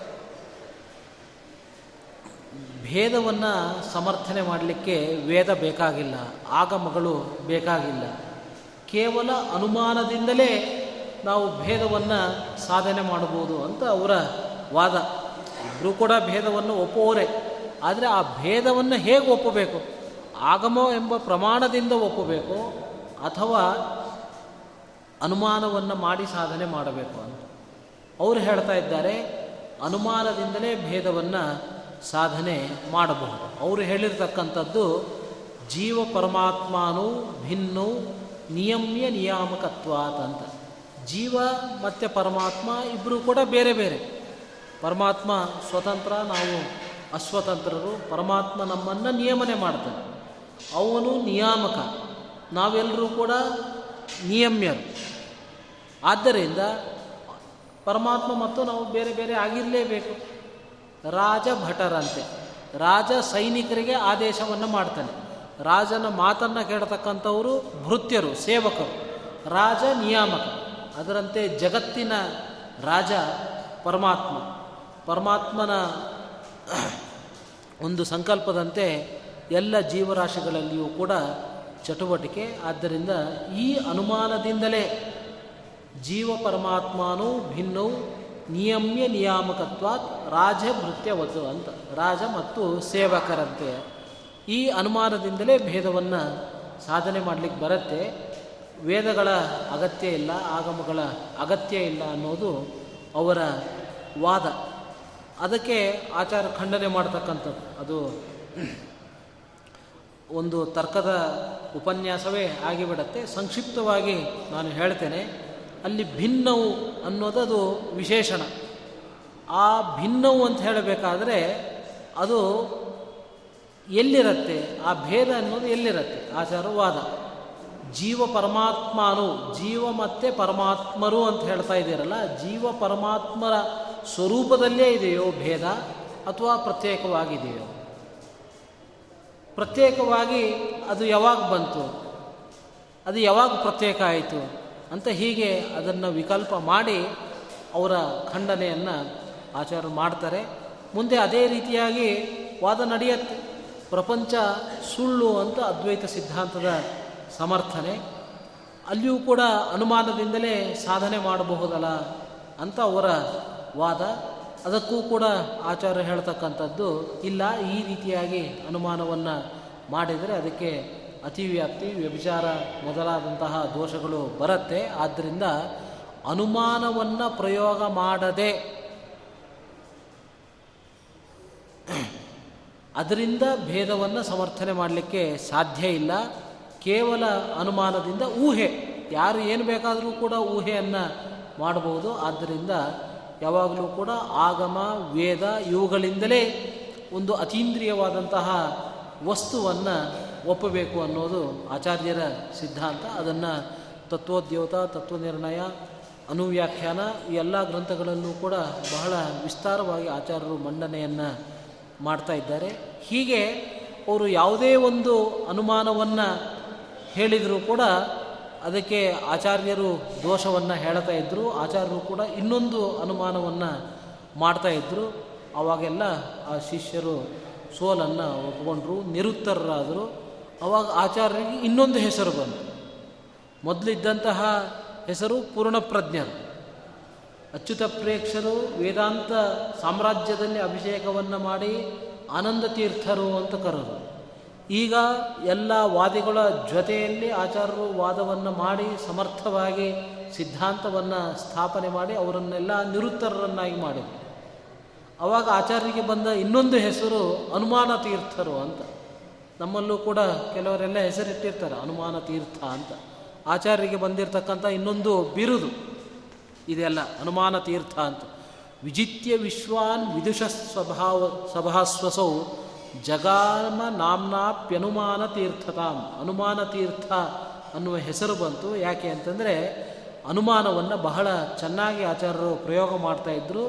ಭೇದವನ್ನು ಸಮರ್ಥನೆ ಮಾಡಲಿಕ್ಕೆ ವೇದ ಬೇಕಾಗಿಲ್ಲ, ಆಗಮಗಳು ಬೇಕಾಗಿಲ್ಲ. ಕೇವಲ ಅನುಮಾನದಿಂದಲೇ ನಾವು ಭೇದವನ್ನು ಸಾಧನೆ ಮಾಡಬಹುದು ಅಂತ ಅವರ ವಾದ. ಇಬ್ಬರೂ ಕೂಡ ಭೇದವನ್ನು ಒಪ್ಪುವವರೇ. ಆದರೆ ಆ ಭೇದವನ್ನು ಹೇಗೆ ಒಪ್ಪಬೇಕು? ಆಗಮ ಎಂಬ ಪ್ರಮಾಣದಿಂದ ಒಪ್ಪಬೇಕು ಅಥವಾ ಅನುಮಾನವನ್ನು ಮಾಡಿ ಸಾಧನೆ ಮಾಡಬೇಕು ಅಂತ. ಅವರು ಹೇಳ್ತಾ ಇದ್ದಾರೆ, ಅನುಮಾನದಿಂದಲೇ ಭೇದವನ್ನು ಸಾಧನೆ ಮಾಡಬಹುದು. ಅವರು ಹೇಳಿರ್ತಕ್ಕಂಥದ್ದು ಜೀವ ಪರಮಾತ್ಮನು ಭಿನ್ನು ನಿಯಮ್ಯ ನಿಯಾಮಕತ್ವಾತ್ ಅಂತ. ಜೀವ ಮತ್ತು ಪರಮಾತ್ಮ ಇಬ್ಬರೂ ಕೂಡ ಬೇರೆ ಬೇರೆ. ಪರಮಾತ್ಮ ಸ್ವತಂತ್ರ, ನಾವು ಅಸ್ವತಂತ್ರರು, ಪರಮಾತ್ಮ ನಮ್ಮನ್ನು ನಿಯಮನೆ ಮಾಡ್ತಾನೆ ಅವನು ನಿಯಾಮಕ. ನಾವೆಲ್ಲರೂ ಕೂಡ ನಿಯಮ್ಯರು. ಆದ್ದರಿಂದ ಪರಮಾತ್ಮ ಮತ್ತು ನಾವು ಬೇರೆ ಬೇರೆ ಆಗಿರಲೇಬೇಕು. ರಾಜ ಭಟರಂತೆ ರಾಜ ಸೈನಿಕರಿಗೆ ಆದೇಶವನ್ನು ಮಾಡ್ತಾನೆ. ರಾಜನ ಮಾತನ್ನು ಕೇಳತಕ್ಕಂಥವರು ಭೃತ್ಯರು, ಸೇವಕರು, ರಾಜ ನಿಯಾಮಕ. ಅದರಂತೆ ಜಗತ್ತಿನ ರಾಜ ಪರಮಾತ್ಮ. ಪರಮಾತ್ಮನ ಒಂದು ಸಂಕಲ್ಪದಂತೆ ಎಲ್ಲ ಜೀವರಾಶಿಗಳಲ್ಲಿಯೂ ಕೂಡ ಚಟುವಟಿಕೆ. ಆದ್ದರಿಂದ ಈ ಅನುಮಾನದಿಂದಲೇ ಜೀವ ಪರಮಾತ್ಮನೂ ಭಿನ್ನವು ನಿಯಮ್ಯ ನಿಯಾಮಕತ್ವಾತ್ ರಾಜಭೃತ್ಯವತು ಅಂತ. ರಾಜ ಮತ್ತು ಸೇವಕರಂತೆ. ಈ ಅನುಮಾನದಿಂದಲೇ ಭೇದವನ್ನು ಸಾಧನೆ ಮಾಡಲಿಕ್ಕೆ ಬರುತ್ತೆ. ವೇದಗಳ ಅಗತ್ಯ ಇಲ್ಲ, ಆಗಮಗಳ ಅಗತ್ಯ ಇಲ್ಲ ಅನ್ನೋದು ಅವರ ವಾದ. ಅದಕ್ಕೆ ಆಚಾರ ಖಂಡನೆ ಮಾಡ್ತಕ್ಕಂಥದ್ದು. ಅದು ಒಂದು ತರ್ಕದ ಉಪನ್ಯಾಸವೇ ಆಗಿಬಿಡತ್ತೆ. ಸಂಕ್ಷಿಪ್ತವಾಗಿ ನಾನು ಹೇಳ್ತೇನೆ. ಅಲ್ಲಿ ಭಿನ್ನವು ಅನ್ನೋದದು ವಿಶೇಷಣ. ಆ ಭಿನ್ನವು ಅಂತ ಹೇಳಬೇಕಾದ್ರೆ ಅದು ಎಲ್ಲಿರತ್ತೆ? ಆ ಭೇದ ಅನ್ನೋದು ಎಲ್ಲಿರತ್ತೆ? ಆಚಾರವಾದ ಜೀವ ಪರಮಾತ್ಮನು, ಜೀವ ಮತ್ತೆ ಪರಮಾತ್ಮರು ಅಂತ ಹೇಳ್ತಾ ಇದ್ದೀರಲ್ಲ, ಜೀವ ಪರಮಾತ್ಮರ ಸ್ವರೂಪದಲ್ಲೇ ಇದೆಯೋ ಭೇದ ಅಥವಾ ಪ್ರತ್ಯೇಕವಾಗಿದೆಯೋ? ಪ್ರತ್ಯೇಕವಾಗಿ ಅದು ಯಾವಾಗ ಬಂತು? ಅದು ಯಾವಾಗ ಪ್ರತ್ಯೇಕ ಆಯಿತು? ಅಂತ ಹೀಗೆ ಅದನ್ನು ವಿಕಲ್ಪ ಮಾಡಿ ಅವರ ಖಂಡನೆಯನ್ನು ಆಚಾರ ಮಾಡ್ತಾರೆ. ಮುಂದೆ ಅದೇ ರೀತಿಯಾಗಿ ವಾದ ನಡೆಯುತ್ತೆ. ಪ್ರಪಂಚ ಸುಳ್ಳು ಅಂತ ಅದ್ವೈತ ಸಿದ್ಧಾಂತದ ಸಮರ್ಥನೆ. ಅಲ್ಲಿಯೂ ಕೂಡ ಅನುಮಾನದಿಂದಲೇ ಸಾಧನೆ ಮಾಡಬಹುದಲ್ಲ ಅಂತ ಅವರ ವಾದ. ಅದಕ್ಕೂ ಕೂಡ ಆಚಾರ್ಯ ಹೇಳ್ತಕ್ಕಂಥದ್ದು ಇಲ್ಲ. ಈ ರೀತಿಯಾಗಿ ಅನುಮಾನವನ್ನು ಮಾಡಿದರೆ ಅದಕ್ಕೆ ಅತಿವ್ಯಾಪ್ತಿ, ವ್ಯಭಿಚಾರ ಮೊದಲಾದಂತಹ ದೋಷಗಳು ಬರುತ್ತೆ. ಆದ್ದರಿಂದ ಅನುಮಾನವನ್ನು ಪ್ರಯೋಗ ಮಾಡದೆ ಅದರಿಂದ ಭೇದವನ್ನು ಸಮರ್ಥನೆ ಮಾಡಲಿಕ್ಕೆ ಸಾಧ್ಯ ಇಲ್ಲ. ಕೇವಲ ಅನುಮಾನದಿಂದ ಊಹೆ. ಯಾರು ಏನು ಬೇಕಾದರೂ ಕೂಡ ಊಹೆಯನ್ನು ಮಾಡಬಹುದು ಆದ್ದರಿಂದ ಯಾವಾಗಲೂ ಕೂಡ ಆಗಮ, ವೇದ ಇವುಗಳಿಂದಲೇ ಒಂದು ಅತೀಂದ್ರಿಯವಾದಂತಹ ವಸ್ತುವನ್ನು ಒಪ್ಪಬೇಕು ಅನ್ನೋದು ಆಚಾರ್ಯರ ಸಿದ್ಧಾಂತ. ಅದನ್ನು ತತ್ವೋದ್ಯೋತ, ತತ್ವನಿರ್ಣಯ, ಅನುವ್ಯಾಖ್ಯಾನ ಈ ಎಲ್ಲ ಗ್ರಂಥಗಳಲ್ಲೂ ಕೂಡ ಬಹಳ ವಿಸ್ತಾರವಾಗಿ ಆಚಾರ್ಯರು ಮಂಡನೆಯನ್ನು ಮಾಡ್ತಾ ಇದ್ದಾರೆ. ಹೀಗೆ ಅವರು ಯಾವುದೇ ಒಂದು ಅನುಮಾನವನ್ನು ಹೇಳಿದರೂ ಕೂಡ ಅದಕ್ಕೆ ಆಚಾರ್ಯರು ದೋಷವನ್ನು ಹೇಳ್ತಾ ಇದ್ದರು ಆಚಾರ್ಯರು ಕೂಡ ಇನ್ನೊಂದು ಅನುಮಾನವನ್ನು ಮಾಡ್ತಾ ಇದ್ದರು ಅವಾಗೆಲ್ಲ ಆ ಶಿಷ್ಯರು ಸೋಲನ್ನು ಒಪ್ಕೊಂಡ್ರು, ನಿರುತ್ತರರಾದರು. ಅವಾಗ ಆಚಾರ್ಯರಿಗೆ ಇನ್ನೊಂದು ಹೆಸರು ಬಂತು. ಮೊದಲಿದ್ದಂತಹ ಹೆಸರು ಪೂರ್ಣಪ್ರಜ್ಞರು. ಅಚ್ಯುತ ಪ್ರೇಕ್ಷರು ವೇದಾಂತ ಸಾಮ್ರಾಜ್ಯದಲ್ಲಿ ಅಭಿಷೇಕವನ್ನು ಮಾಡಿ ಆನಂದ ತೀರ್ಥರು ಅಂತ ಕರೆದರು. ಈಗ ಎಲ್ಲ ವಾದಿಗಳ ಜೊತೆಯಲ್ಲಿ ಆಚಾರ್ಯರು ವಾದವನ್ನು ಮಾಡಿ ಸಮರ್ಥವಾಗಿ ಸಿದ್ಧಾಂತವನ್ನು ಸ್ಥಾಪನೆ ಮಾಡಿ ಅವರನ್ನೆಲ್ಲ ನಿರುತ್ತರರನ್ನಾಗಿ ಮಾಡಿದರು. ಅವಾಗ ಆಚಾರ್ಯರಿಗೆ ಬಂದ ಇನ್ನೊಂದು ಹೆಸರು ಅನುಮಾನ ತೀರ್ಥರು ಅಂತ. ನಮ್ಮಲ್ಲೂ ಕೂಡ ಕೆಲವರೆಲ್ಲ ಹೆಸರಿಟ್ಟಿರ್ತಾರೆ ಅನುಮಾನ ತೀರ್ಥ ಅಂತ. ಆಚಾರ್ಯರಿಗೆ ಬಂದಿರತಕ್ಕಂಥ ಇನ್ನೊಂದು ಬಿರುದು, ಇದೆಲ್ಲ ಅನುಮಾನ ತೀರ್ಥ ಅಂತ. ವಿಜಿತ್ಯ ವಿಶ್ವಾನ್ ವಿದುಷ ಸ್ವಭಾವ, ಸಭಾಸ್ವಸೌ ಜಗಾಮ ನಾಮ್ನಾಪ್ಯನುಮಾನ ತೀರ್ಥತಾಂ. ಅನುಮಾನ ತೀರ್ಥ ಅನ್ನುವ ಹೆಸರು ಬಂತು. ಯಾಕೆ ಅಂತಂದರೆ ಅನುಮಾನವನ್ನು ಬಹಳ ಚೆನ್ನಾಗಿ ಆಚಾರ್ಯರು ಪ್ರಯೋಗ ಮಾಡ್ತಾ ಇದ್ದರು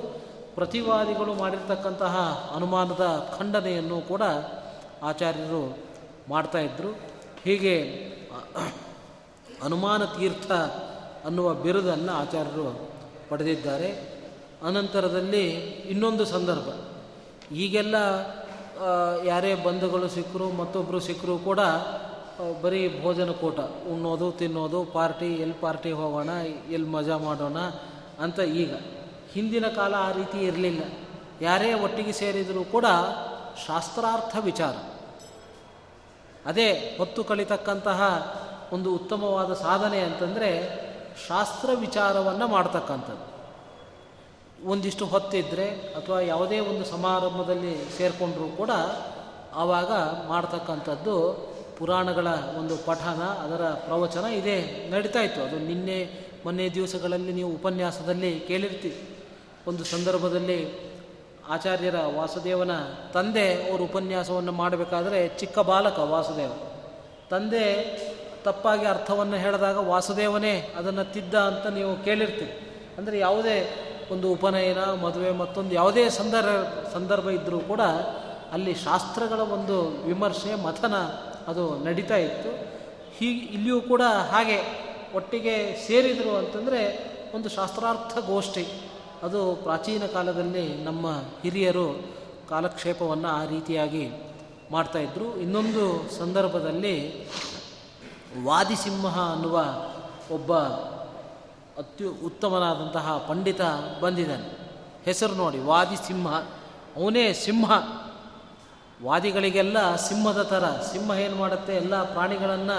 ಪ್ರತಿವಾದಿಗಳು ಮಾಡಿರ್ತಕ್ಕಂತಹ ಅನುಮಾನದ ಖಂಡನೆಯನ್ನು ಕೂಡ ಆಚಾರ್ಯರು ಮಾಡ್ತಾಯಿದ್ರು ಹೀಗೆ ಅನುಮಾನ ತೀರ್ಥ ಅನ್ನುವ ಬಿರುದನ್ನು ಆಚಾರ್ಯರು ಪಡೆದಿದ್ದಾರೆ. ಅನಂತರದಲ್ಲಿ ಇನ್ನೊಂದು ಸಂದರ್ಭ. ಈಗೆಲ್ಲ ಯಾರೇ ಬಂಧುಗಳು ಸಿಕ್ಕರು ಮತ್ತೊಬ್ಬರು ಸಿಕ್ಕರು ಕೂಡ ಬರೀ ಭೋಜನ ಕೂಟ. ಉಣ್ಣೋದು, ತಿನ್ನೋದು, ಪಾರ್ಟಿ ಎಲ್ಲಿ ಪಾರ್ಟಿ ಹೋಗೋಣ ಎಲ್ಲಿ ಮಜಾ ಮಾಡೋಣ ಅಂತ ಈಗ. ಹಿಂದಿನ ಕಾಲ ಆ ರೀತಿ ಇರಲಿಲ್ಲ. ಯಾರೇ ಒಟ್ಟಿಗೆ ಸೇರಿದರೂ ಕೂಡ ಶಾಸ್ತ್ರಾರ್ಥ ವಿಚಾರ. ಅದೇ ಹೊತ್ತು ಕಳಿತಕ್ಕಂತಹ ಒಂದು ಉತ್ತಮವಾದ ಸಾಧನೆ ಅಂತಂದರೆ ಶಾಸ್ತ್ರ ವಿಚಾರವನ್ನು ಮಾಡ್ತಕ್ಕಂಥದ್ದು. ಒಂದಿಷ್ಟು ಹೊತ್ತಿದ್ದರೆ ಅಥವಾ ಯಾವುದೇ ಒಂದು ಸಮಾರಂಭದಲ್ಲಿ ಸೇರಿಕೊಂಡ್ರೂ ಕೂಡ ಆವಾಗ ಮಾಡ್ತಕ್ಕಂಥದ್ದು ಪುರಾಣಗಳ ಒಂದು ಪಠನ, ಅದರ ಪ್ರವಚನ ಇದೇ ನಡೀತಾ ಇತ್ತು. ಅದು ನಿನ್ನೆ ಮೊನ್ನೆ ದಿವಸಗಳಲ್ಲಿ ನೀವು ಉಪನ್ಯಾಸದಲ್ಲಿ ಕೇಳಿರ್ತೀವಿ. ಒಂದು ಸಂದರ್ಭದಲ್ಲಿ ಆಚಾರ್ಯರ ವಾಸುದೇವನ ತಂದೆ ಅವರು ಉಪನ್ಯಾಸವನ್ನು ಮಾಡಬೇಕಾದ್ರೆ ಚಿಕ್ಕ ಬಾಲಕ ವಾಸುದೇವ. ತಂದೆ ತಪ್ಪಾಗಿ ಅರ್ಥವನ್ನು ಹೇಳಿದಾಗ ವಾಸುದೇವನೇ ಅದನ್ನು ತಿದ್ದ ಅಂತ ನೀವು ಕೇಳಿರ್ತೀರಿ. ಅಂದರೆ ಯಾವುದೇ ಒಂದು ಉಪನಯನ, ಮದುವೆ ಮತ್ತೊಂದು ಯಾವುದೇ ಸಂದರ್ಭ ಸಂದರ್ಭ ಇದ್ದರೂ ಕೂಡ ಅಲ್ಲಿ ಶಾಸ್ತ್ರಗಳ ಒಂದು ವಿಮರ್ಶೆ, ಮಥನ ಅದು ನಡೀತಾ ಇತ್ತು. ಹೀಗೆ ಇಲ್ಲಿಯೂ ಕೂಡ ಹಾಗೆ ಒಟ್ಟಿಗೆ ಸೇರಿದರು ಅಂತಂದರೆ ಒಂದು ಶಾಸ್ತ್ರಾರ್ಥ ಗೋಷ್ಠಿ. ಅದು ಪ್ರಾಚೀನ ಕಾಲದಲ್ಲಿ ನಮ್ಮ ಹಿರಿಯರು ಕಾಲಕ್ಷೇಪವನ್ನು ಆ ರೀತಿಯಾಗಿ ಮಾಡ್ತಾಯಿದ್ರು ಇನ್ನೊಂದು ಸಂದರ್ಭದಲ್ಲಿ ವಾದಿಸಿಂಹ ಅನ್ನುವ ಒಬ್ಬ ಅತ್ಯು ಉತ್ತಮನಾದಂತಹ ಪಂಡಿತ ಬಂದಿದ್ದಾನೆ. ಹೆಸರು ನೋಡಿ ವಾದಿ ಸಿಂಹ ಅವನೇ ಸಿಂಹ. ವಾದಿಗಳಿಗೆಲ್ಲ ಸಿಂಹದ ಥರ, ಸಿಂಹ ಏನು ಮಾಡುತ್ತೆ? ಎಲ್ಲ ಪ್ರಾಣಿಗಳನ್ನು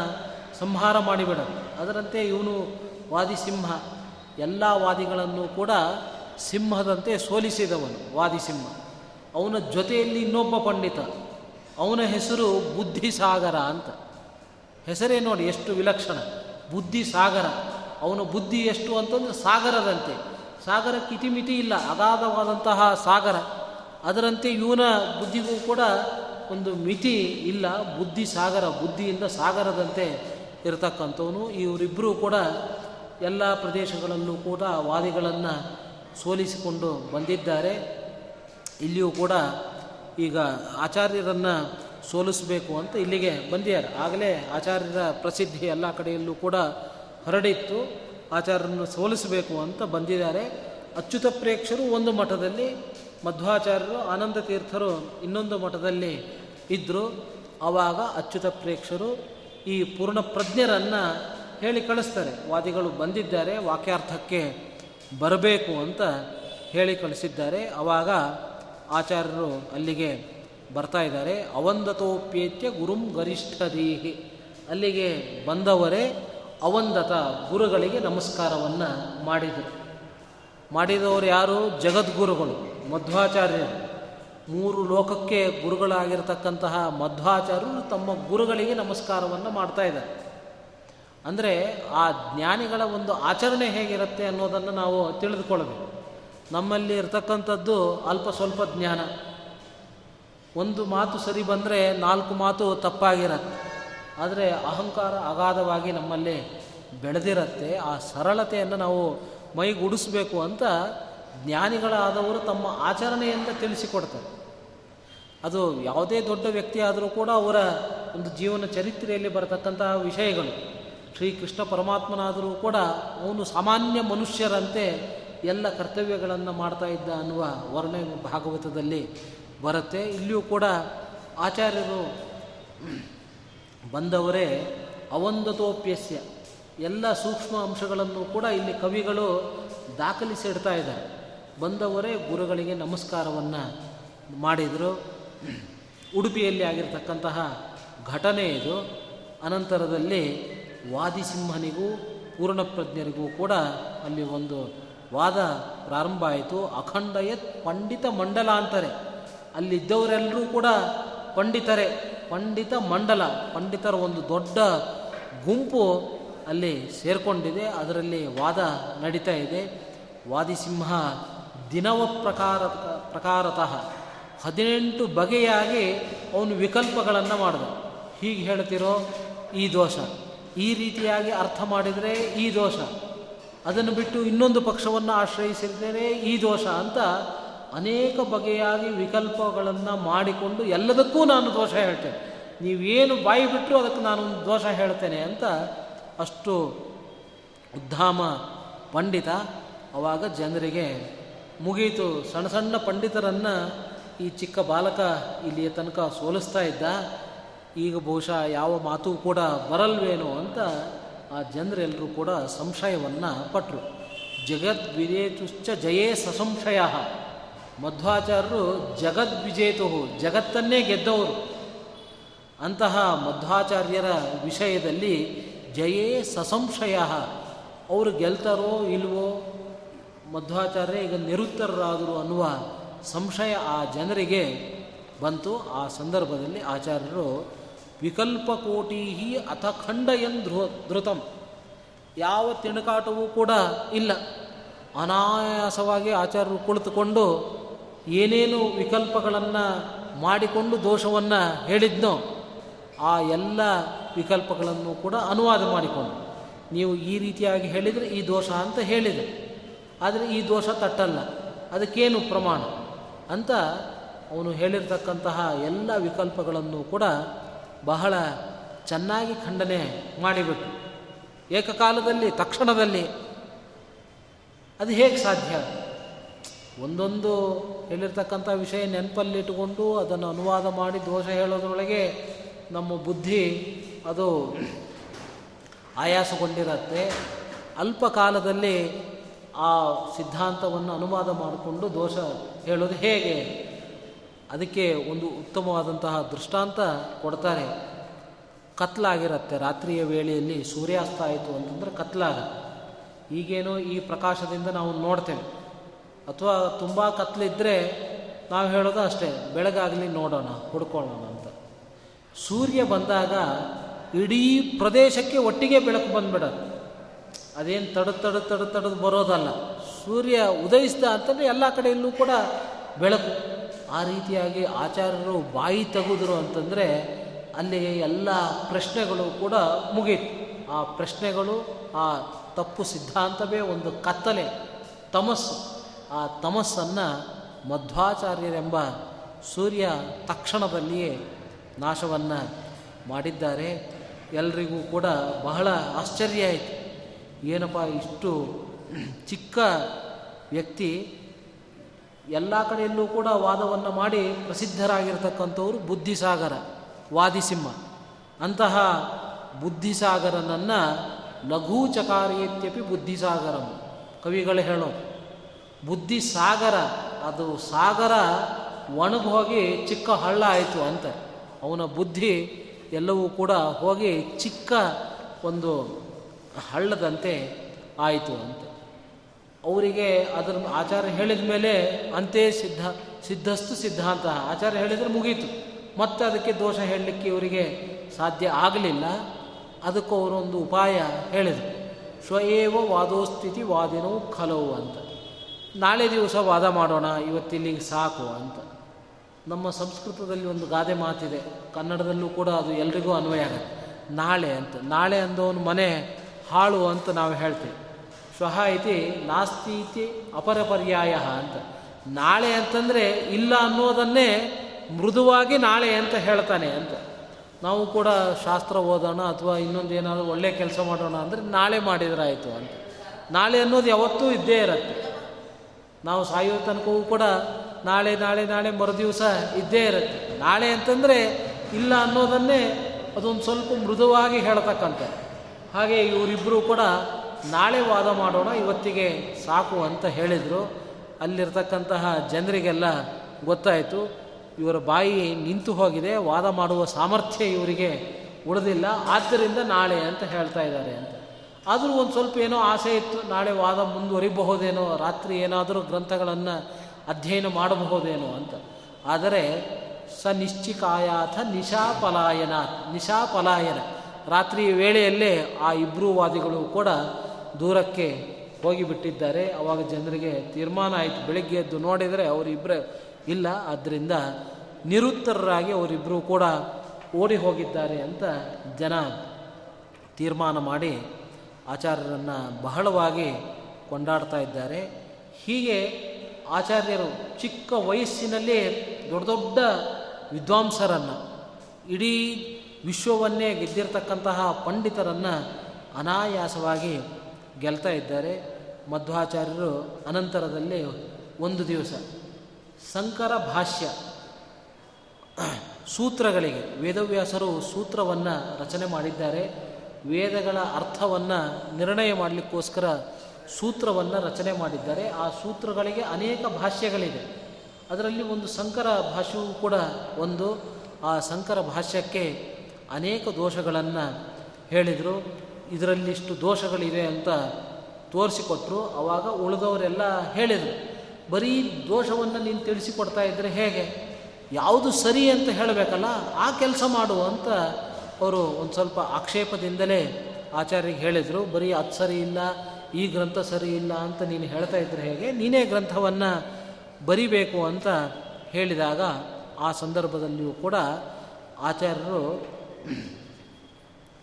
ಸಂಹಾರ ಮಾಡಿಬಿಡುತ್ತೆ. ಅದರಂತೆ ಇವನು ವಾದಿ ಸಿಂಹ ಎಲ್ಲ ವಾದಿಗಳನ್ನು ಕೂಡ ಸಿಂಹದಂತೆ ಸೋಲಿಸಿದವನು, ವಾದಿ ಸಿಂಹ. ಅವನ ಜೊತೆಯಲ್ಲಿ ಇನ್ನೊಬ್ಬ ಪಂಡಿತ. ಅವನ ಹೆಸರು ಬುದ್ಧಿಸಾಗರ ಅಂತ. ಹೆಸರೇ ನೋಡಿ ಎಷ್ಟು ವಿಲಕ್ಷಣ. ಬುದ್ಧಿ ಸಾಗರ ಅವನ ಬುದ್ಧಿ ಎಷ್ಟು ಅಂತಂದ್ರೆ ಸಾಗರದಂತೆ. ಸಾಗರಕ್ಕೆ ಇತಿಮಿತಿ ಇಲ್ಲ, ಅಗಾಧವಾದಂತಹ ಸಾಗರ. ಅದರಂತೆ ಇವನ ಬುದ್ಧಿಗೂ ಕೂಡ ಒಂದು ಮಿತಿ ಇಲ್ಲ. ಬುದ್ಧಿ ಸಾಗರ ಬುದ್ಧಿಯಿಂದ ಸಾಗರದಂತೆ ಇರತಕ್ಕಂಥವನು. ಇವರಿಬ್ಬರೂ ಕೂಡ ಎಲ್ಲ ಪ್ರದೇಶಗಳಲ್ಲೂ ಕೂಡ ವಾದಿಗಳನ್ನು ಸೋಲಿಸಿಕೊಂಡು ಬಂದಿದ್ದಾರೆ. ಇಲ್ಲಿಯೂ ಕೂಡ ಈಗ ಆಚಾರ್ಯರನ್ನು ಸೋಲಿಸಬೇಕು ಅಂತ ಇಲ್ಲಿಗೆ ಬಂದಿದ್ದಾರೆ. ಆಗಲೇ ಆಚಾರ್ಯರ ಪ್ರಸಿದ್ಧಿ ಎಲ್ಲ ಕಡೆಯಲ್ಲೂ ಕೂಡ ಹರಡಿತ್ತು. ಆಚಾರ್ಯರನ್ನು ಸೋಲಿಸಬೇಕು ಅಂತ ಬಂದಿದ್ದಾರೆ. ಅಚ್ಯುತ ಪ್ರೇಕ್ಷರು ಒಂದು ಮಠದಲ್ಲಿ, ಮಧ್ವಾಚಾರ್ಯರು, ಆನಂದ ತೀರ್ಥರು ಇನ್ನೊಂದು ಮಠದಲ್ಲಿ ಇದ್ದರು ಆವಾಗ ಅಚ್ಯುತ ಪ್ರೇಕ್ಷರು ಈ ಪೂರ್ಣ ಪ್ರಜ್ಞರನ್ನು ಹೇಳಿ ಕಳಿಸ್ತಾರೆ. ವಾದಿಗಳು ಬಂದಿದ್ದಾರೆ. ವಾಕ್ಯಾರ್ಥಕ್ಕೆ ಬರಬೇಕು ಅಂತ ಹೇಳಿ ಕಳಿಸಿದ್ದಾರೆ. ಆವಾಗ ಆಚಾರ್ಯರು ಅಲ್ಲಿಗೆ ಬರ್ತಾ ಇದ್ದಾರೆ. ಅವಂದತೋಪ್ಯೇತ್ಯ ಗುರುಂ ಗರಿಷ್ಠದೀಹಿ. ಅಲ್ಲಿಗೆ ಬಂದವರೇ ಅವಂದತ ಗುರುಗಳಿಗೆ ನಮಸ್ಕಾರವನ್ನು ಮಾಡಿದರು. ಮಾಡಿದವರು ಯಾರು? ಜಗದ್ಗುರುಗಳು, ಮಧ್ವಾಚಾರ್ಯರು. ಮೂರು ಲೋಕಕ್ಕೆ ಗುರುಗಳಾಗಿರ್ತಕ್ಕಂತಹ ಮಧ್ವಾಚಾರ್ಯರು ತಮ್ಮ ಗುರುಗಳಿಗೆ ನಮಸ್ಕಾರವನ್ನು ಮಾಡ್ತಾ ಅಂದರೆ ಆ ಜ್ಞಾನಿಗಳ ಒಂದು ಆಚರಣೆ ಹೇಗಿರುತ್ತೆ ಅನ್ನೋದನ್ನು ನಾವು ತಿಳಿದುಕೊಳ್ಳಬೇಕು. ನಮ್ಮಲ್ಲಿ ಇರತಕ್ಕಂಥದ್ದು ಅಲ್ಪ ಸ್ವಲ್ಪ ಜ್ಞಾನ. ಒಂದು ಮಾತು ಸರಿ ಬಂದರೆ ನಾಲ್ಕು ಮಾತು ತಪ್ಪಾಗಿರತ್ತೆ. ಆದರೆ ಅಹಂಕಾರ ಅಗಾಧವಾಗಿ ನಮ್ಮಲ್ಲಿ ಬೆಳೆದಿರತ್ತೆ. ಆ ಸರಳತೆಯನ್ನು ನಾವು ಮೈಗೂಡಿಸ್ಬೇಕು ಅಂತ ಜ್ಞಾನಿಗಳಾದವರು ತಮ್ಮ ಆಚರಣೆಯಿಂದ ತಿಳಿಸಿಕೊಡ್ತಾರೆ. ಅದು ಯಾವುದೇ ದೊಡ್ಡ ವ್ಯಕ್ತಿ ಆದರೂ ಕೂಡ ಅವರ ಒಂದು ಜೀವನ ಚರಿತ್ರೆಯಲ್ಲಿ ಬರತಕ್ಕಂತಹ ವಿಷಯಗಳು. ಶ್ರೀಕೃಷ್ಣ ಪರಮಾತ್ಮನಾದರೂ ಕೂಡ ಅವನು ಸಾಮಾನ್ಯ ಮನುಷ್ಯರಂತೆ ಎಲ್ಲ ಕರ್ತವ್ಯಗಳನ್ನು ಮಾಡ್ತಾ ಇದ್ದ ಅನ್ನುವ ವರ್ಣೆ ಭಾಗವತದಲ್ಲಿ ಬರುತ್ತೆ. ಇಲ್ಲಿಯೂ ಕೂಡ ಆಚಾರ್ಯರು ಬಂದವರೇ ಅವಂದತೋಪ್ಯಸ್ಯ. ಎಲ್ಲ ಸೂಕ್ಷ್ಮ ಅಂಶಗಳನ್ನು ಕೂಡ ಇಲ್ಲಿ ಕವಿಗಳು ದಾಖಲಿಸಿಡ್ತಾ ಇದ್ದಾರೆ. ಬಂದವರೇ ಗುರುಗಳಿಗೆ ನಮಸ್ಕಾರವನ್ನು ಮಾಡಿದರು. ಉಡುಪಿಯಲ್ಲಿ ಆಗಿರತಕ್ಕಂತಹ ಘಟನೆ ಇದು. ಅನಂತರದಲ್ಲಿ ವಾದಿಸಿಂಹನಿಗೂ, ಪೂರ್ಣಪ್ರಜ್ಞರಿಗೂ ಕೂಡ ಅಲ್ಲಿ ಒಂದು ವಾದ ಪ್ರಾರಂಭ ಆಯಿತು. ಅಖಂಡಯತ್ ಪಂಡಿತ ಮಂಡಲ ಅಂತಾರೆ. ಅಲ್ಲಿದ್ದವರೆಲ್ಲರೂ ಕೂಡ ಪಂಡಿತರೇ, ಪಂಡಿತ ಮಂಡಲ, ಪಂಡಿತರ ಒಂದು ದೊಡ್ಡ ಗುಂಪು ಅಲ್ಲಿ ಸೇರಿಕೊಂಡಿದೆ. ಅದರಲ್ಲಿ ವಾದ ನಡೀತಾ ಇದೆ. ವಾದಿಸಿಂಹ ದಿನವ ಪ್ರಕಾರ, ಪ್ರಕಾರತಃ ಹದಿನೆಂಟು ಬಗೆಯಾಗಿ ಅವನು ವಿಕಲ್ಪಗಳನ್ನು ಮಾಡಿದ. ಹೀಗೆ ಹೇಳ್ತಿರೋ ಈ ದೋಷ. ಈ ರೀತಿಯಾಗಿ ಅರ್ಥ ಮಾಡಿದರೆ ಈ ದೋಷ. ಅದನ್ನು ಬಿಟ್ಟು ಇನ್ನೊಂದು ಪಕ್ಷವನ್ನು ಆಶ್ರಯಿಸಿದರೆ ಈ ದೋಷ ಅಂತ ಅನೇಕ ಬಗೆಯಾಗಿ ವಿಕಲ್ಪಗಳನ್ನು ಮಾಡಿಕೊಂಡು ಎಲ್ಲದಕ್ಕೂ ನಾನು ದೋಷ ಹೇಳ್ತೇನೆ. ನೀವೇನು ಬಾಯಿ ಬಿಟ್ಟರು ಅದಕ್ಕೆ ನಾನು ದೋಷ ಹೇಳ್ತೇನೆ ಅಂತ ಅಷ್ಟು ಉದ್ದಾಮ ಪಂಡಿತ ಅವಾಗ ಜನರಿಗೆ ಮುಗೀತು. ಸಣ್ಣ ಸಣ್ಣ ಪಂಡಿತರನ್ನು ಈ ಚಿಕ್ಕ ಬಾಲಕ ಇಲ್ಲಿಯ ತನಕ ಸೋಲಿಸ್ತಾ ಇದ್ದ. ಈಗ ಬಹುಶಃ ಯಾವ ಮಾತು ಕೂಡ ಬರಲ್ವೇನೋ ಅಂತ ಆ ಜನರೆಲ್ಲರೂ ಕೂಡ ಸಂಶಯವನ್ನು ಪಟ್ಟರು ಜಗದ್ವಿಜೇತುಶ್ಚ ಜಯೇ ಸಸಂಶಯ. ಮಧ್ವಾಚಾರ್ಯರು ಜಗದ್ವಿಜೇತು ಜಗತ್ತನ್ನೇ ಗೆದ್ದವರು. ಅಂತಹ ಮಧ್ವಾಚಾರ್ಯರ ವಿಷಯದಲ್ಲಿ ಜಯೇ ಸಸಂಶಯ. ಅವರು ಗೆಲ್ತಾರೋ ಇಲ್ವೋ? ಮಧ್ವಾಚಾರ್ಯ ಈಗ ನಿರುತ್ತರರಾದರು ಅನ್ನುವ ಸಂಶಯ ಆ ಜನರಿಗೆ ಬಂತು. ಆ ಸಂದರ್ಭದಲ್ಲಿ ಆಚಾರ್ಯರು ವಿಕಲ್ಪಕೋಟಿ ಅಥ ಖಂಡಯನ್ ಧೃ, ಧೃತಂ. ಯಾವ ತಿಣಕಾಟವೂ ಕೂಡ ಇಲ್ಲ. ಅನಾಯಾಸವಾಗಿ ಆಚಾರ್ಯರು ಕುಳಿತುಕೊಂಡು ಏನೇನು ವಿಕಲ್ಪಗಳನ್ನು ಮಾಡಿಕೊಂಡು ದೋಷವನ್ನು ಹೇಳಿದ್ನೋ, ಆ ಎಲ್ಲ ವಿಕಲ್ಪಗಳನ್ನು ಕೂಡ ಅನುವಾದ ಮಾಡಿಕೊಂಡು. ನೀವು ಈ ರೀತಿಯಾಗಿ ಹೇಳಿದರೆ ಈ ದೋಷ ಅಂತ ಹೇಳಿದೆ. ಆದರೆ ಈ ದೋಷ ತಟ್ಟಲ್ಲ. ಅದಕ್ಕೇನು ಪ್ರಮಾಣ? ಅಂತ ಅವನು ಹೇಳಿರ್ತಕ್ಕಂತಹ ಎಲ್ಲ ವಿಕಲ್ಪಗಳನ್ನು ಕೂಡ ಬಹಳ ಚೆನ್ನಾಗಿ ಖಂಡನೆ ಮಾಡಿಬಿಟ್ಟು ಏಕಕಾಲದಲ್ಲಿ, ತಕ್ಷಣದಲ್ಲಿ ಅದು ಹೇಗೆ ಸಾಧ್ಯ? ಒಂದೊಂದು ಹೇಳಿರ್ತಕ್ಕಂಥ ವಿಷಯ ನೆನಪಲ್ಲಿಟ್ಟುಕೊಂಡು ಅದನ್ನು ಅನುವಾದ ಮಾಡಿ ದೋಷ ಹೇಳೋದ್ರೊಳಗೆ ನಮ್ಮ ಬುದ್ಧಿ ಅದು ಆಯಾಸಗೊಂಡಿರತ್ತೆ. ಅಲ್ಪ ಕಾಲದಲ್ಲಿ ಆ ಸಿದ್ಧಾಂತವನ್ನು ಅನುವಾದ ಮಾಡಿಕೊಂಡು ದೋಷ ಹೇಳೋದು ಹೇಗೆ? ಅದಕ್ಕೆ ಒಂದು ಉತ್ತಮವಾದಂತಹ ದೃಷ್ಟಾಂತ ಕೊಡ್ತಾರೆ. ಕತ್ಲಾಗಿರುತ್ತೆ. ರಾತ್ರಿಯ ವೇಳೆಯಲ್ಲಿ ಸೂರ್ಯಾಸ್ತ ಆಯಿತು ಅಂತಂದರೆ ಕತ್ಲಾಗತ್ತೆ. ಈಗೇನೋ ಈ ಪ್ರಕಾಶದಿಂದ ನಾವು ನೋಡ್ತೇವೆ. ಅಥವಾ ತುಂಬ ಕತ್ಲಿದ್ದರೆ ನಾವು ಹೇಳೋದು ಅಷ್ಟೇ, ಬೆಳಗಾಗಲಿ ನೋಡೋಣ, ಹುಡ್ಕೊಳ್ಳೋಣ ಅಂತ. ಸೂರ್ಯ ಬಂದಾಗ ಇಡೀ ಪ್ರದೇಶಕ್ಕೆ ಒಟ್ಟಿಗೆ ಬೆಳಕು ಬಂದ್ಬಿಡೋದು. ಅದೇನು ತಡ ತಡ ತಡ ತಡದು ಬರೋದಲ್ಲ. ಸೂರ್ಯ ಉದಯಿಸ್ದ ಅಂತಂದರೆ ಎಲ್ಲ ಕಡೆಯಲ್ಲೂ ಕೂಡ ಬೆಳಕು. ಆ ರೀತಿಯಾಗಿ ಆಚಾರ್ಯರು ಬಾಯಿ ತೆಗೆದ್ರು ಅಂತಂದರೆ ಅಲ್ಲಿ ಎಲ್ಲ ಪ್ರಶ್ನೆಗಳು ಕೂಡ ಮುಗೀತು. ಆ ಪ್ರಶ್ನೆಗಳು, ಆ ತಪ್ಪು ಸಿದ್ಧಾಂತವೇ ಒಂದು ಕತ್ತಲೆ, ತಮಸ್ಸು. ಆ ತಮಸ್ಸನ್ನು ಮಧ್ವಾಚಾರ್ಯರೆಂಬ ಸೂರ್ಯ ತಕ್ಷಣದಲ್ಲಿಯೇ ನಾಶವನ್ನು ಮಾಡಿದ್ದಾರೆ. ಎಲ್ರಿಗೂ ಕೂಡ ಬಹಳ ಆಶ್ಚರ್ಯ ಆಯಿತು. ಏನಪ್ಪ ಇಷ್ಟು ಚಿಕ್ಕ ವ್ಯಕ್ತಿ ಎಲ್ಲ ಕಡೆಯಲ್ಲೂ ಕೂಡ ವಾದವನ್ನು ಮಾಡಿ ಪ್ರಸಿದ್ಧರಾಗಿರ್ತಕ್ಕಂಥವರು ಬುದ್ಧಿಸಾಗರ, ವಾದಿಸಿಂಹ. ಅಂತಹ ಬುದ್ಧಿಸಾಗರನನ್ನು ಲಘೂಚಕಾರಿಯತ್ಯಪಿ ಬುದ್ಧಿಸಾಗರಂ. ಕವಿಗಳು ಹೇಳೋ ಬುದ್ಧಿಸಾಗರ, ಅದು ಸಾಗರ ಒಣಗಿ ಹೋಗಿ ಚಿಕ್ಕ ಹಳ್ಳ ಆಯಿತು ಅಂತ. ಅವನ ಬುದ್ಧಿ ಎಲ್ಲವೂ ಕೂಡ ಹೋಗಿ ಚಿಕ್ಕ ಒಂದು ಹಳ್ಳದಂತೆ ಆಯಿತು ಅಂತ. ಅವರಿಗೆ ಅದರ ಆಚಾರ ಹೇಳಿದ ಮೇಲೆ ಅಂತೆ ಸಿದ್ಧ, ಸಿದ್ಧಸ್ತು ಸಿದ್ಧಾಂತ ಆಚಾರ ಹೇಳಿದರೆ ಮುಗೀತು. ಮತ್ತೆ ಅದಕ್ಕೆ ದೋಷ ಹೇಳಲಿಕ್ಕೆ ಇವರಿಗೆ ಸಾಧ್ಯ ಆಗಲಿಲ್ಲ. ಅದಕ್ಕೂ ಅವರೊಂದು ಉಪಾಯ ಹೇಳಿದರು. ಸ್ವಯೇವ ವಾದೋಸ್ಥಿತಿ ವಾದಿನೋ ಖಲವು ಅಂತ. ನಾಳೆ ದಿವಸ ವಾದ ಮಾಡೋಣ ಇವತ್ತಿಲ್ಲಿಗೆ ಸಾಕು ಅಂತ. ನಮ್ಮ ಸಂಸ್ಕೃತದಲ್ಲಿ ಒಂದು ಗಾದೆ ಮಾತಿದೆ. ಕನ್ನಡದಲ್ಲೂ ಕೂಡ ಅದು ಎಲ್ರಿಗೂ ಅನ್ವಯ ಆಗುತ್ತೆ. ನಾಳೆ ಅಂತ. ನಾಳೆ ಅಂದವನು ಮನೆ ಹಾಳು ಅಂತ ನಾವು ಹೇಳ್ತೇವೆ. ಶ್ವಃ ಇತಿ, ನಾಸ್ತಿ ಇತಿ, ಅಪರ ಪರ್ಯಾಯ ಅಂತ. ನಾಳೆ ಅಂತಂದರೆ ಇಲ್ಲ ಅನ್ನೋದನ್ನೇ ಮೃದುವಾಗಿ ನಾಳೆ ಅಂತ ಹೇಳ್ತಾನೆ ಅಂತ. ನಾವು ಕೂಡ ಶಾಸ್ತ್ರ ಓದೋಣ ಅಥವಾ ಇನ್ನೊಂದು ಏನಾದರೂ ಒಳ್ಳೆಯ ಕೆಲಸ ಮಾಡೋಣ ಅಂದರೆ ನಾಳೆ ಮಾಡಿದ್ರಾಯಿತು ಅಂತ. ನಾಳೆ ಅನ್ನೋದು ಯಾವತ್ತೂ ಇದ್ದೇ ಇರುತ್ತೆ. ನಾವು ಸಾಯೋ ತನಕವೂ ಕೂಡ ನಾಳೆ ನಾಳೆ ನಾಳೆ ಮರುದಿವಸ ಇದ್ದೇ ಇರುತ್ತೆ. ನಾಳೆ ಅಂತಂದರೆ ಇಲ್ಲ ಅನ್ನೋದನ್ನೇ ಅದೊಂದು ಸ್ವಲ್ಪ ಮೃದುವಾಗಿ ಹೇಳ್ತಕ್ಕಂಥ ಹಾಗೆ ಇವರಿಬ್ಬರೂ ಕೂಡ ನಾಳೆ ವಾದ ಮಾಡೋಣ, ಇವತ್ತಿಗೆ ಸಾಕು ಅಂತ ಹೇಳಿದರು. ಅಲ್ಲಿರ್ತಕ್ಕಂತಹ ಜನರಿಗೆಲ್ಲ ಗೊತ್ತಾಯಿತು. ಇವರ ಬಾಯಿ ನಿಂತು ಹೋಗಿದೆ, ವಾದ ಮಾಡುವ ಸಾಮರ್ಥ್ಯ ಇವರಿಗೆ ಉಳಿದಿಲ್ಲ. ಆದ್ದರಿಂದ ನಾಳೆ ಅಂತ ಹೇಳ್ತಾ ಇದ್ದಾರೆ ಅಂತ. ಆದರೂ ಒಂದು ಸ್ವಲ್ಪ ಏನೋ ಆಸೆ ಇತ್ತು, ನಾಳೆ ವಾದ ಮುಂದುವರಿಬಹುದೇನೋ, ರಾತ್ರಿ ಏನಾದರೂ ಗ್ರಂಥಗಳನ್ನು ಅಧ್ಯಯನ ಮಾಡಬಹುದೇನೋ ಅಂತ. ಆದರೆ ಸ ನಿಶ್ಚಿಕಾಯಾಥ ನಿಶಾಪಲಾಯನ ನಿಶಾಪಲಾಯನ ರಾತ್ರಿ ವೇಳೆಯಲ್ಲೇ ಆ ಇಬ್ಬರೂ ವಾದಿಗಳು ಕೂಡ ದೂರಕ್ಕೆ ಹೋಗಿಬಿಟ್ಟಿದ್ದಾರೆ. ಅವಾಗ ಜನರಿಗೆ ತೀರ್ಮಾನ ಆಯಿತು. ಬೆಳಗ್ಗೆ ಎದ್ದು ನೋಡಿದರೆ ಅವರಿಬ್ಬರೇ ಇಲ್ಲ. ಆದ್ದರಿಂದ ನಿರುತ್ತರರಾಗಿ ಅವರಿಬ್ಬರೂ ಕೂಡ ಓಡಿ ಹೋಗಿದ್ದಾರೆ ಅಂತ ಜನ ತೀರ್ಮಾನ ಮಾಡಿ ಆಚಾರ್ಯರನ್ನು ಬಹಳವಾಗಿ ಕೊಂಡಾಡ್ತಾ ಇದ್ದಾರೆ. ಹೀಗೆ ಆಚಾರ್ಯರು ಚಿಕ್ಕ ವಯಸ್ಸಿನಲ್ಲೇ ದೊಡ್ಡ ದೊಡ್ಡ ವಿದ್ವಾಂಸರನ್ನು, ಇಡೀ ವಿಶ್ವವನ್ನೇ ಗೆದ್ದಿರತಕ್ಕಂತಹ ಪಂಡಿತರನ್ನು ಅನಾಯಾಸವಾಗಿ ಗೆಲ್ತಾ ಇದ್ದಾರೆ. ಮಧ್ವಾಚಾರ್ಯರು ಅನಂತರದಲ್ಲಿ ಒಂದು ದಿವಸ. ಸಂಕರ ಭಾಷ್ಯ. ಸೂತ್ರಗಳಿಗೆ, ವೇದವ್ಯಾಸರು ಸೂತ್ರವನ್ನು ರಚನೆ ಮಾಡಿದ್ದಾರೆ. ವೇದಗಳ ಅರ್ಥವನ್ನು ನಿರ್ಣಯ ಮಾಡಲಿಕ್ಕೋಸ್ಕರ ಸೂತ್ರವನ್ನು ರಚನೆ ಮಾಡಿದ್ದಾರೆ. ಆ ಸೂತ್ರಗಳಿಗೆ ಅನೇಕ ಭಾಷ್ಯಗಳಿದೆ. ಅದರಲ್ಲಿ ಒಂದು ಸಂಕರ ಭಾಷ್ಯವೂ ಕೂಡ ಒಂದು. ಆ ಸಂಕರ ಭಾಷ್ಯಕ್ಕೆ ಅನೇಕ ದೋಷಗಳನ್ನು ಹೇಳಿದರು. ಇದರಲ್ಲಿಷ್ಟು ದೋಷಗಳಿವೆ ಅಂತ ತೋರಿಸಿಕೊಟ್ರು. ಆವಾಗ ಉಳಿದವರೆಲ್ಲ ಹೇಳಿದರು. ಬರೀ ದೋಷವನ್ನು ನೀನು ತಿಳಿಸಿಕೊಡ್ತಾ ಇದ್ದರೆ ಹೇಗೆ? ಯಾವುದು ಸರಿ ಅಂತ ಹೇಳಬೇಕಲ್ಲ, ಆ ಕೆಲಸ ಮಾಡು ಅಂತ ಅವರು ಒಂದು ಸ್ವಲ್ಪ ಆಕ್ಷೇಪದಿಂದಲೇ ಆಚಾರ್ಯರಿಗೆ ಹೇಳಿದರು. ಬರೀ ಅದು ಸರಿ ಇಲ್ಲ, ಈ ಗ್ರಂಥ ಸರಿ ಇಲ್ಲ ಅಂತ ನೀನು ಹೇಳ್ತಾ ಇದ್ದರೆ ಹೇಗೆ? ನೀನೇ ಗ್ರಂಥವನ್ನು ಬರಿಬೇಕು ಅಂತ ಹೇಳಿದಾಗ ಆ ಸಂದರ್ಭದಲ್ಲಿಯೂ ಕೂಡ ಆಚಾರ್ಯರು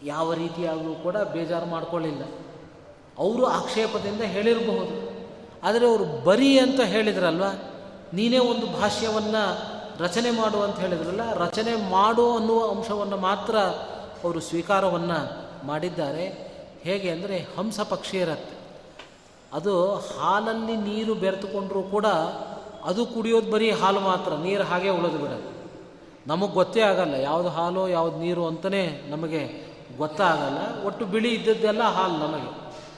ಯಾವ ರೀತಿಯಾಗಲೂ ಕೂಡ ಬೇಜಾರು ಮಾಡಿಕೊಳ್ಳಿಲ್ಲ. ಅವರು ಆಕ್ಷೇಪದಿಂದ ಹೇಳಿರಬಹುದು. ಆದರೆ ಅವರು ಬರಿ ಅಂತ ಹೇಳಿದ್ರಲ್ವ? ನೀನೇ ಒಂದು ಭಾಷ್ಯವನ್ನು ರಚನೆ ಮಾಡು ಅಂತ ಹೇಳಿದ್ರಲ್ಲ, ರಚನೆ ಮಾಡು ಅನ್ನುವ ಅಂಶವನ್ನು ಮಾತ್ರ ಅವರು ಸ್ವೀಕಾರವನ್ನು ಮಾಡಿದ್ದಾರೆ. ಹೇಗೆ ಅಂದರೆ ಹಂಸ ಪಕ್ಷಿ ಇರತ್ತೆ. ಅದು ಹಾಲಲ್ಲಿ ನೀರು ಬೆರೆತುಕೊಂಡ್ರೂ ಕೂಡ ಅದು ಕುಡಿಯೋದು ಬರೀ ಹಾಲು ಮಾತ್ರ, ನೀರು ಹಾಗೆ ಉಳಿದು ಬಿಡೋದು ನಮಗೆ ಗೊತ್ತೇ ಆಗಲ್ಲ ಯಾವುದು ಹಾಲು, ಯಾವುದು ನೀರು ಅಂತಲೇ ನಮಗೆ ಗೊತ್ತಾಗಲ್ಲ, ಒಟ್ಟು ಬಿಳಿ ಇದ್ದದ್ದೆಲ್ಲ ಹಾಲು ನಮಗೆ.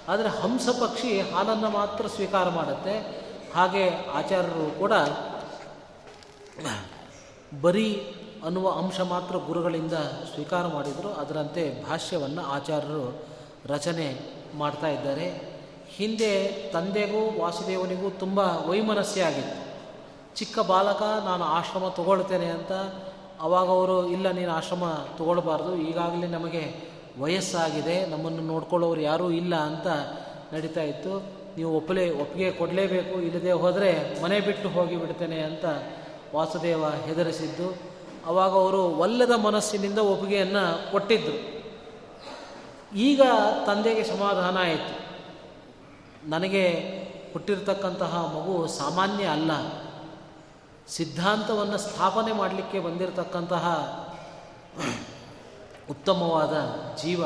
ಆದರೆ ಹಂಸ ಪಕ್ಷಿ ಹಾಲನ್ನು ಮಾತ್ರ ಸ್ವೀಕಾರ ಮಾಡುತ್ತೆ. ಹಾಗೆ ಆಚಾರ್ಯರು ಕೂಡ ಬರೀ ಅನ್ನುವ ಅಂಶ ಮಾತ್ರ ಗುರುಗಳಿಂದ ಸ್ವೀಕಾರ ಮಾಡಿದರು. ಅದರಂತೆ ಭಾಷ್ಯವನ್ನು ಆಚಾರ್ಯರು ರಚನೆ ಮಾಡ್ತಾ ಇದ್ದಾರೆ. ಹಿಂದೆ ತಂದೆಗೂ ವಾಸುದೇವನಿಗೂ ತುಂಬ ವೈಮನಸ್ಸೆ ಆಗಿತ್ತು. ಚಿಕ್ಕ ಬಾಲಕ, ನಾನು ಆಶ್ರಮ ತಗೊಳ್ತೇನೆ ಅಂತ ಅವಾಗ ಅವರು, ಇಲ್ಲ, ನೀನು ಆಶ್ರಮ ತಗೊಳ್ಬಾರ್ದು. ಈಗಾಗಲೇ ನಮಗೆ ವಯಸ್ಸಾಗಿದೆ. ನಮ್ಮನ್ನು ನೋಡ್ಕೊಳ್ಳೋರು ಯಾರೂ ಇಲ್ಲ ಅಂತ ನಡೀತಾ ಇತ್ತು. ನೀವು ಒಪ್ಪಲೇ ಒಪ್ಪಿಗೆ ಕೊಡಲೇಬೇಕು. ಇಲ್ಲದೆ ಹೋದರೆ ಮನೆ ಬಿಟ್ಟು ಹೋಗಿ ಬಿಡ್ತೇನೆ ಅಂತ ವಾಸುದೇವ ಹೆದರಿಸಿದ್ದು. ಅವಾಗ ಅವರು ಒಲ್ಲದ ಮನಸ್ಸಿನಿಂದ ಒಪ್ಪಿಗೆಯನ್ನು ಕೊಟ್ಟಿದ್ದರು ಈಗ ತಂದೆಗೆ ಸಮಾಧಾನ ಆಯಿತು. ನನಗೆ ಹುಟ್ಟಿರ್ತಕ್ಕಂತಹ ಮಗು ಸಾಮಾನ್ಯ ಅಲ್ಲ. ಸಿದ್ಧಾಂತವನ್ನು ಸ್ಥಾಪನೆ ಮಾಡಲಿಕ್ಕೆ ಬಂದಿರತಕ್ಕಂತಹ ಉತ್ತಮವಾದ ಜೀವ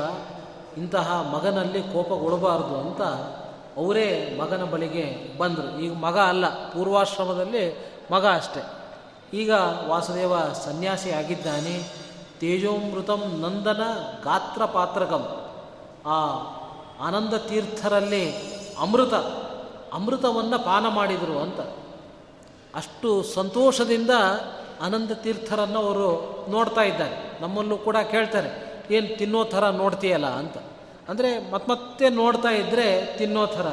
ಇಂತಹ ಮಗನಲ್ಲಿ ಕೋಪಗೊಳ್ಳಬಾರ್ದು ಅಂತ ಅವರೇ ಮಗನ ಬಳಿಗೆ ಬಂದರು. ಈಗ ಮಗ ಅಲ್ಲ, ಪೂರ್ವಾಶ್ರಮದಲ್ಲಿ ಮಗ ಅಷ್ಟೆ. ಈಗ ವಾಸುದೇವ ಸನ್ಯಾಸಿ ಆಗಿದ್ದಾನೆ. ತೇಜೋಮೃತಂ ನಂದನ ಗಾತ್ರ ಪಾತ್ರಕಂ. ಆ ಆನಂದ ತೀರ್ಥರಲ್ಲಿ ಅಮೃತ, ಅಮೃತವನ್ನು ಪಾನ ಮಾಡಿದರು ಅಂತ. ಅಷ್ಟು ಸಂತೋಷದಿಂದ ಆನಂದ ತೀರ್ಥರನ್ನು ಅವರು ನೋಡ್ತಾ ಇದ್ದಾರೆ. ನಮ್ಮಲ್ಲೂ ಕೂಡ ಕೇಳ್ತಾರೆ, ಏನು ತಿನ್ನೋ ಥರ ನೋಡ್ತೀಯಲ್ಲ ಅಂತ. ಅಂದರೆ ಮತ್ತೆ ನೋಡ್ತಾ ಇದ್ದರೆ ತಿನ್ನೋ ಥರ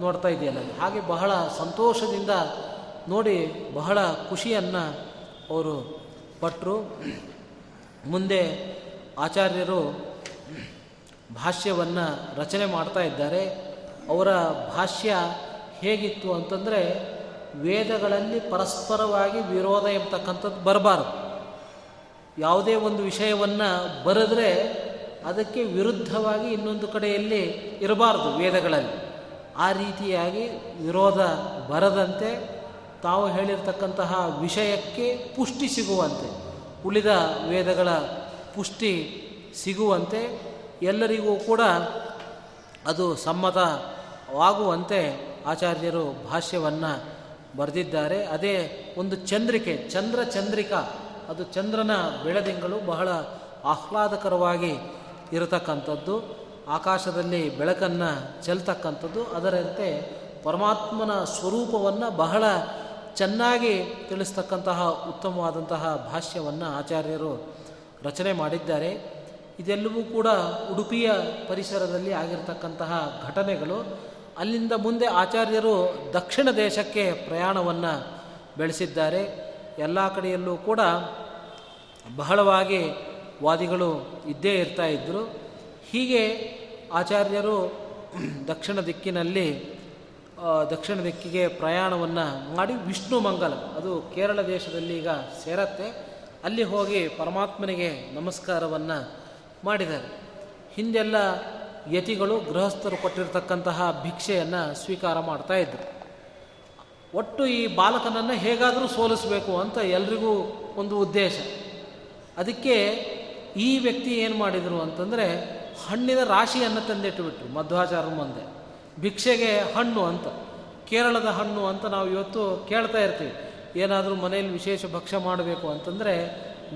ನೋಡ್ತಾ ಇದೆಯಲ್ಲ ಹಾಗೆ ಬಹಳ ಸಂತೋಷದಿಂದ ನೋಡಿ ಬಹಳ ಖುಷಿಯನ್ನು ಅವರು ಪಟ್ಟರು ಮುಂದೆ ಆಚಾರ್ಯರು ಭಾಷ್ಯವನ್ನು ರಚನೆ ಮಾಡ್ತಾ ಇದ್ದಾರೆ. ಅವರ ಭಾಷ್ಯ ಹೇಗಿತ್ತು ಅಂತಂದರೆ ವೇದಗಳಲ್ಲಿ ಪರಸ್ಪರವಾಗಿ ವಿರೋಧ ಎಂಬತಕ್ಕಂಥದ್ದು ಬರಬಾರದು. ಯಾವುದೇ ಒಂದು ವಿಷಯವನ್ನು ಬರೆದ್ರೆ ಅದಕ್ಕೆ ವಿರುದ್ಧವಾಗಿ ಇನ್ನೊಂದು ಕಡೆಯಲ್ಲಿ ಇರಬಾರ್ದು ವೇದಗಳಲ್ಲಿ. ಆ ರೀತಿಯಾಗಿ ವಿರೋಧ ಬರದಂತೆ ತಾವು ಹೇಳಿರ್ತಕ್ಕಂತಹ ವಿಷಯಕ್ಕೆ ಪುಷ್ಟಿ ಸಿಗುವಂತೆ, ಉಳಿದ ವೇದಗಳ ಪುಷ್ಟಿ ಸಿಗುವಂತೆ ಎಲ್ಲರಿಗೂ ಕೂಡ ಅದು ಸಮ್ಮತವಾಗುವಂತೆ ಆಚಾರ್ಯರು ಭಾಷ್ಯವನ್ನು ಬರೆದಿದ್ದಾರೆ. ಅದೇ ಒಂದು ಚಂದ್ರಿಕೆ, ಚಂದ್ರ ಚಂದ್ರಿಕಾ. ಅದು ಚಂದ್ರನ ಬೆಳದಿಂಗಳು ಬಹಳ ಆಹ್ಲಾದಕರವಾಗಿ ಇರತಕ್ಕಂಥದ್ದು. ಆಕಾಶದಲ್ಲಿ ಬೆಳಕನ್ನು ಚೆಲ್ತಕ್ಕಂಥದ್ದು. ಅದರಂತೆ ಪರಮಾತ್ಮನ ಸ್ವರೂಪವನ್ನು ಬಹಳ ಚೆನ್ನಾಗಿ ತಿಳಿಸ್ತಕ್ಕಂತಹ ಉತ್ತಮವಾದಂತಹ ಭಾಷ್ಯವನ್ನು ಆಚಾರ್ಯರು ರಚನೆ ಮಾಡಿದ್ದಾರೆ. ಇದೆಲ್ಲವೂ ಕೂಡ ಉಡುಪಿಯ ಪರಿಸರದಲ್ಲಿ ಆಗಿರತಕ್ಕಂತಹ ಘಟನೆಗಳು. ಅಲ್ಲಿಂದ ಮುಂದೆ ಆಚಾರ್ಯರು ದಕ್ಷಿಣ ದೇಶಕ್ಕೆ ಪ್ರಯಾಣವನ್ನು ಬೆಳೆಸಿದ್ದಾರೆ. ಎಲ್ಲ ಕಡೆಯಲ್ಲೂ ಕೂಡ ಬಹಳವಾಗಿ ವಾದಿಗಳು ಇದ್ದೇ ಇರ್ತಾ ಇದ್ದರು ಹೀಗೆ ಆಚಾರ್ಯರು ದಕ್ಷಿಣ ದಿಕ್ಕಿನಲ್ಲಿ ದಕ್ಷಿಣ ದಿಕ್ಕಿಗೆ ಪ್ರಯಾಣವನ್ನು ಮಾಡಿ ವಿಷ್ಣು ಮಂಗಲ, ಅದು ಕೇರಳ ದೇಶದಲ್ಲಿ ಈಗ ಸೇರತ್ತೆ. ಅಲ್ಲಿ ಹೋಗಿ ಪರಮಾತ್ಮನಿಗೆ ನಮಸ್ಕಾರವನ್ನು ಮಾಡಿದ್ದಾರೆ. ಹಿಂದೆಲ್ಲ ಯತಿಗಳು ಗೃಹಸ್ಥರು ಕೊಟ್ಟಿರತಕ್ಕಂತಹ ಭಿಕ್ಷೆಯನ್ನು ಸ್ವೀಕಾರ ಮಾಡ್ತಾ ಇದ್ದರು ಒಟ್ಟು ಈ ಬಾಲಕನನ್ನು ಹೇಗಾದರೂ ಸೋಲಿಸಬೇಕು ಅಂತ ಎಲ್ರಿಗೂ ಒಂದು ಉದ್ದೇಶ. ಅದಕ್ಕೆ ಈ ವ್ಯಕ್ತಿ ಏನು ಮಾಡಿದರು ಅಂತಂದರೆ ಹಣ್ಣಿನ ರಾಶಿಯನ್ನು ತಂದಿಟ್ಟುಬಿಟ್ರು ಮಧ್ವಾಚಾರ್ಯ ಮುಂದೆ. ಭಿಕ್ಷೆಗೆ ಹಣ್ಣು ಅಂತ, ಕೇರಳದ ಹಣ್ಣು ಅಂತ ನಾವು ಇವತ್ತು ಕೇಳ್ತಾ ಇರ್ತೀವಿ. ಏನಾದರೂ ಮನೆಯಲ್ಲಿ ವಿಶೇಷ ಭಕ್ಷ್ಯ ಮಾಡಬೇಕು ಅಂತಂದರೆ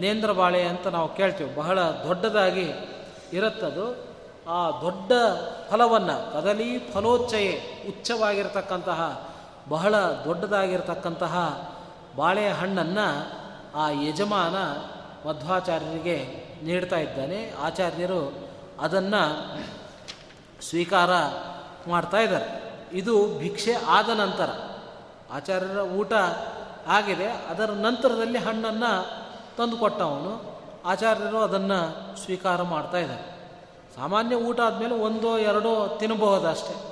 ನೇಂದ್ರ ಬಾಳೆ ಅಂತ ನಾವು ಕೇಳ್ತೀವಿ. ಬಹಳ ದೊಡ್ಡದಾಗಿ ಇರುತ್ತದು. ಆ ದೊಡ್ಡ ಫಲವನ್ನು, ಕದಲಿ ಫಲೋಚ್ಚಯೆ ಉಚ್ಚವಾಗಿರ್ತಕ್ಕಂತಹ, ಬಹಳ ದೊಡ್ಡದಾಗಿರ್ತಕ್ಕಂತಹ ಬಾಳೆಹಣ್ಣನ್ನು ಆ ಯಜಮಾನ ಮಧ್ವಾಚಾರ್ಯರಿಗೆ ನೀಡ್ತಾ ಇದ್ದಾನೆ. ಆಚಾರ್ಯರು ಅದನ್ನು ಸ್ವೀಕಾರ ಮಾಡ್ತಾ ಇದ್ದಾರೆ. ಇದು ಭಿಕ್ಷೆ ಆದ ನಂತರ, ಆಚಾರ್ಯರ ಊಟ ಆಗಿದೆ. ಅದರ ನಂತರದಲ್ಲಿ ಹಣ್ಣನ್ನು ತಂದುಕೊಟ್ಟವನು ಆಚಾರ್ಯರು ಅದನ್ನು ಸ್ವೀಕಾರ ಮಾಡ್ತಾ ಸಾಮಾನ್ಯ ಊಟ ಆದಮೇಲೆ ಒಂದೋ ಎರಡೋ ತಿನ್ನಬಹುದು ಅಷ್ಟೇ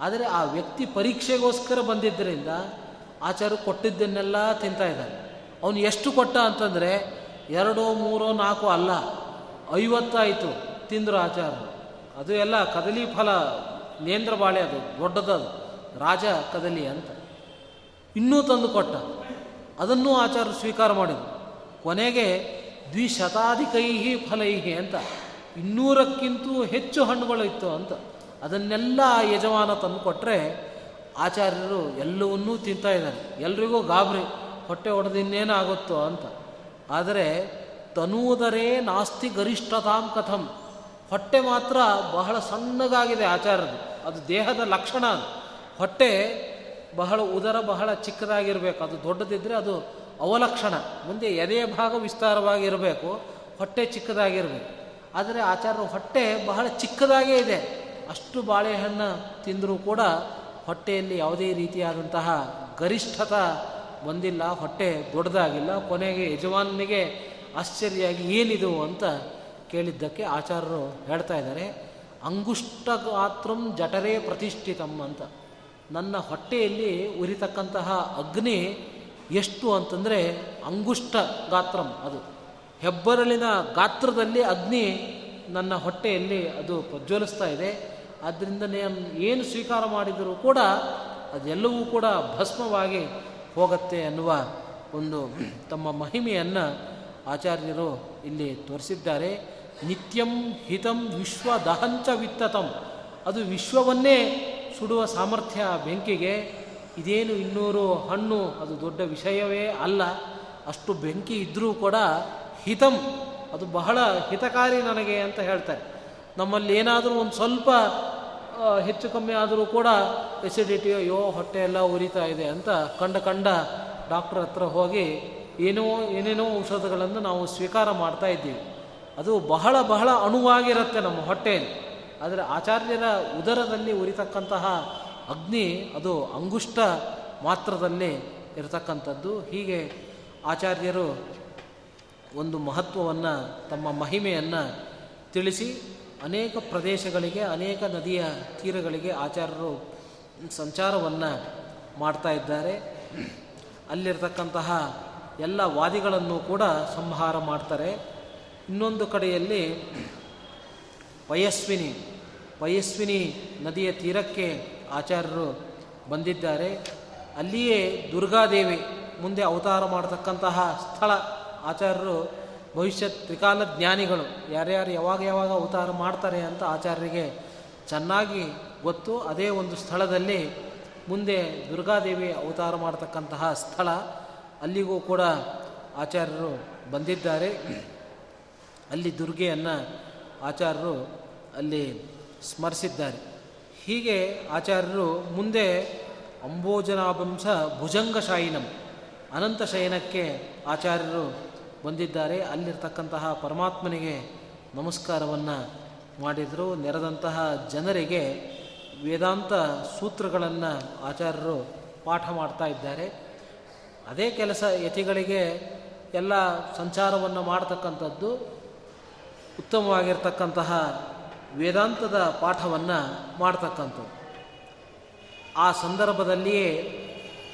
ಆದರೆ ಆ ವ್ಯಕ್ತಿ ಪರೀಕ್ಷೆಗೋಸ್ಕರ ಬಂದಿದ್ದರಿಂದ ಆಚಾರ್ಯ ಕೊಟ್ಟಿದ್ದನ್ನೆಲ್ಲ ತಿಂತಾ ಇದ್ದಾನೆ. ಅವನು ಎಷ್ಟು ಕೊಟ್ಟ ಅಂತಂದರೆ, ಎರಡೋ, ಮೂರೋ, ನಾಲ್ಕು ಅಲ್ಲ, ಐವತ್ತಾಯಿತು ತಿಂದರು ಆಚಾರ ಅದು ಎಲ್ಲ ಕದಲಿ ಫಲ, ನೇಂದ್ರ ಬಾಳೆ ಅದು, ದೊಡ್ಡದದು, ರಾಜ ಕದಲಿ ಅಂತ. ಇನ್ನೂ ತಂದು ಕೊಟ್ಟ. ಅದನ್ನೂ ಆಚಾರ ಸ್ವೀಕಾರ ಮಾಡಿದರು. ಕೊನೆಗೆ ದ್ವಿಶತಾಧಿಕೈಹಿ ಫಲೈಹಿ ಅಂತ. ಇನ್ನೂರಕ್ಕಿಂತೂ ಹೆಚ್ಚು ಹಣ್ಣುಗಳು ಇತ್ತು ಅಂತ. ಅದನ್ನೆಲ್ಲ ಆ ಯಜಮಾನ ತಂದು ಕೊಟ್ಟರೆ ಆಚಾರ್ಯರು ಎಲ್ಲವನ್ನೂ ತಿಂತಾ ಇದ್ದಾರೆ. ಎಲ್ರಿಗೂ ಗಾಬರಿ, ಹೊಟ್ಟೆ ಹೊಡೆದು ಇನ್ನೇನಾಗುತ್ತೋ ಅಂತ. ಆದರೆ ತನೂದರೇ ನಾಸ್ತಿ ಗರಿಷ್ಠತಾಂ ಕಥಂ. ಹೊಟ್ಟೆ ಮಾತ್ರ ಬಹಳ ಸಣ್ಣಗಾಗಿದೆ ಆಚಾರ್ಯರು. ಅದು ದೇಹದ ಲಕ್ಷಣ ಅದು. ಹೊಟ್ಟೆ ಬಹಳ, ಉದರ ಬಹಳ ಚಿಕ್ಕದಾಗಿರಬೇಕು. ಅದು ದೊಡ್ಡದಿದ್ದರೆ ಅದು ಅವಲಕ್ಷಣ. ಮುಂದೆ ಎದೆಯ ಭಾಗ ವಿಸ್ತಾರವಾಗಿರಬೇಕು. ಹೊಟ್ಟೆ ಚಿಕ್ಕದಾಗಿರಬೇಕು. ಆದರೆ ಆಚಾರ್ಯರ ಹೊಟ್ಟೆ ಬಹಳ ಚಿಕ್ಕದಾಗೇ ಇದೆ. ಅಷ್ಟು ಬಾಳೆಹಣ್ಣು ತಿಂದರೂ ಕೂಡ ಹೊಟ್ಟೆಯಲ್ಲಿ ಯಾವುದೇ ರೀತಿಯಾದಂತಹ ಗರಿಷ್ಠತ ಬಂದಿಲ್ಲ, ಹೊಟ್ಟೆ ದೊಡ್ಡದಾಗಿಲ್ಲ, ಕೊನೆಗೆ ಯಜಮಾನನಿಗೆ ಆಶ್ಚರ್ಯಾಗಿ ಏನಿದು ಅಂತ ಕೇಳಿದ್ದಕ್ಕೆ ಆಚಾರ್ಯರು ಹೇಳ್ತಾ ಇದ್ದಾರೆ ಅಂಗುಷ್ಟ ಗಾತ್ರಂ ಜಠರೇ ಪ್ರತಿಷ್ಠಿತಂ ಅಂತ. ನನ್ನ ಹೊಟ್ಟೆಯಲ್ಲಿ ಉರಿತಕ್ಕಂತಹ ಅಗ್ನಿ ಎಷ್ಟು ಅಂತಂದರೆ ಅಂಗುಷ್ಟ ಗಾತ್ರಂ ಅದು. ಹೆಬ್ಬರಳಿನ ಗಾತ್ರದಲ್ಲಿ ಅಗ್ನಿ ನನ್ನ ಹೊಟ್ಟೆಯಲ್ಲಿ ಅದು ಪ್ರಜ್ವಲಿಸ್ತಾ ಇದೆ. ಆದ್ದರಿಂದ ಏನು ಸ್ವೀಕಾರ ಮಾಡಿದರೂ ಕೂಡ ಅದೆಲ್ಲವೂ ಕೂಡ ಭಸ್ಮವಾಗಿ ಹೋಗುತ್ತೆ ಅನ್ನುವ ಒಂದು ತಮ್ಮ ಮಹಿಮೆಯನ್ನು ಆಚಾರ್ಯರು ಇಲ್ಲಿ ತೋರಿಸಿದ್ದಾರೆ. ನಿತ್ಯಂ ಹಿತಂ ವಿಶ್ವ ದಹಂಚ ವಿತ್ತತಂ. ಅದು ವಿಶ್ವವನ್ನೇ ಸುಡುವ ಸಾಮರ್ಥ್ಯ ಬೆಂಕಿಗೆ. ಇದೇನು ಇನ್ನೂರು ಹಣ್ಣು ಅದು ದೊಡ್ಡ ವಿಷಯವೇ ಅಲ್ಲ. ಅಷ್ಟು ಬೆಂಕಿ ಇದ್ದರೂ ಕೂಡ ಹಿತಂ. ಅದು ಬಹಳ ಹಿತಕಾರಿ ನನಗೆ ಅಂತ ಹೇಳ್ತಾರೆ. ನಮ್ಮಲ್ಲಿ ಏನಾದರೂ ಒಂದು ಸ್ವಲ್ಪ ಹೆಚ್ಚು ಕಮ್ಮಿ ಆದರೂ ಕೂಡ ಎಸಿಡಿಟಿ ಅಯ್ಯೋ, ಹೊಟ್ಟೆ ಎಲ್ಲ ಉರಿತಾ ಇದೆ ಅಂತ ಕಂಡ ಕಂಡ ಡಾಕ್ಟ್ರ್ ಹತ್ರ ಹೋಗಿ ಏನೋ, ಏನೇನೋ ಔಷಧಗಳನ್ನು ನಾವು ಸ್ವೀಕಾರ ಮಾಡ್ತಾ ಇದ್ದೀವಿ. ಅದು ಬಹಳ ಬಹಳ ಅಣುವಾಗಿರುತ್ತೆ ನಮ್ಮ ಹೊಟ್ಟೆಯಲ್ಲಿ. ಆದರೆ ಆಚಾರ್ಯರ ಉದರದಲ್ಲಿ ಉರಿತಕ್ಕಂತಹ ಅಗ್ನಿ ಅದು ಅಂಗುಷ್ಟ ಮಾತ್ರದಲ್ಲಿ ಇರತಕ್ಕಂಥದ್ದು. ಹೀಗೆ ಆಚಾರ್ಯರು ಒಂದು ಮಹತ್ವವನ್ನು, ತಮ್ಮ ಮಹಿಮೆಯನ್ನು ತಿಳಿಸಿ ಅನೇಕ ಪ್ರದೇಶಗಳಿಗೆ, ಅನೇಕ ನದಿಯ ತೀರಗಳಿಗೆ ಆಚಾರ್ಯರು ಸಂಚಾರವನ್ನು ಮಾಡ್ತಾ ಇದ್ದಾರೆ. ಅಲ್ಲಿರ್ತಕ್ಕಂತಹ ಎಲ್ಲ ವಾದಿಗಳನ್ನು ಕೂಡ ಸಂಹಾರ ಮಾಡ್ತಾರೆ. ಇನ್ನೊಂದು ಕಡೆಯಲ್ಲಿ ಪಯಸ್ವಿನಿ ಪಯಸ್ವಿನಿ ನದಿಯ ತೀರಕ್ಕೆ ಆಚಾರ್ಯರು ಬಂದಿದ್ದಾರೆ. ಅಲ್ಲಿಯೇ ದುರ್ಗಾದೇವಿ ಮುಂದೆ ಅವತಾರ ಮಾಡತಕ್ಕಂತಹ ಸ್ಥಳ ಆಚಾರ್ಯರು ಭವಿಷ್ಯತ್ ತ್ರಿಕಾಲ ಜ್ಞಾನಿಗಳು. ಯಾರ್ಯಾರು ಯಾವಾಗ ಯಾವಾಗ ಅವತಾರ ಮಾಡ್ತಾರೆ ಅಂತ ಆಚಾರ್ಯರಿಗೆ ಚೆನ್ನಾಗಿ ಗೊತ್ತು. ಅದೇ ಒಂದು ಸ್ಥಳದಲ್ಲಿ ಮುಂದೆ ದುರ್ಗಾದೇವಿ ಅವತಾರ ಮಾಡತಕ್ಕಂತಹ ಸ್ಥಳ. ಅಲ್ಲಿಗೂ ಕೂಡ ಆಚಾರ್ಯರು ಬಂದಿದ್ದಾರೆ. ಅಲ್ಲಿ ದುರ್ಗೆಯನ್ನು ಆಚಾರ್ಯರು ಅಲ್ಲಿ ಸ್ಮರಿಸಿದ್ದಾರೆ. ಹೀಗೆ ಆಚಾರ್ಯರು ಮುಂದೆ ಅಂಬೋಜನಾಭಂಸ ಭುಜಂಗಶಾಯಿನಂ ಅನಂತ ಶಯನಕ್ಕೆ ಆಚಾರ್ಯರು ಬಂದಿದ್ದಾರೆ. ಅಲ್ಲಿರ್ತಕ್ಕಂತಹ ಪರಮಾತ್ಮನಿಗೆ ನಮಸ್ಕಾರವನ್ನು ಮಾಡಿದರು. ನೆರೆದಂತಹ ಜನರಿಗೆ ವೇದಾಂತ ಸೂತ್ರಗಳನ್ನು ಆಚಾರ್ಯರು ಪಾಠ ಮಾಡ್ತಾ ಇದ್ದಾರೆ. ಅದೇ ಕೆಲಸ ಯತಿಗಳಿಗೆ ಎಲ್ಲ ಸಂಚಾರವನ್ನು ಮಾಡತಕ್ಕಂಥದ್ದು. ಉತ್ತಮವಾಗಿರ್ತಕ್ಕಂತಹ ವೇದಾಂತದ ಪಾಠವನ್ನು ಮಾಡ್ತಕ್ಕಂಥದ್ದು. ಆ ಸಂದರ್ಭದಲ್ಲಿಯೇ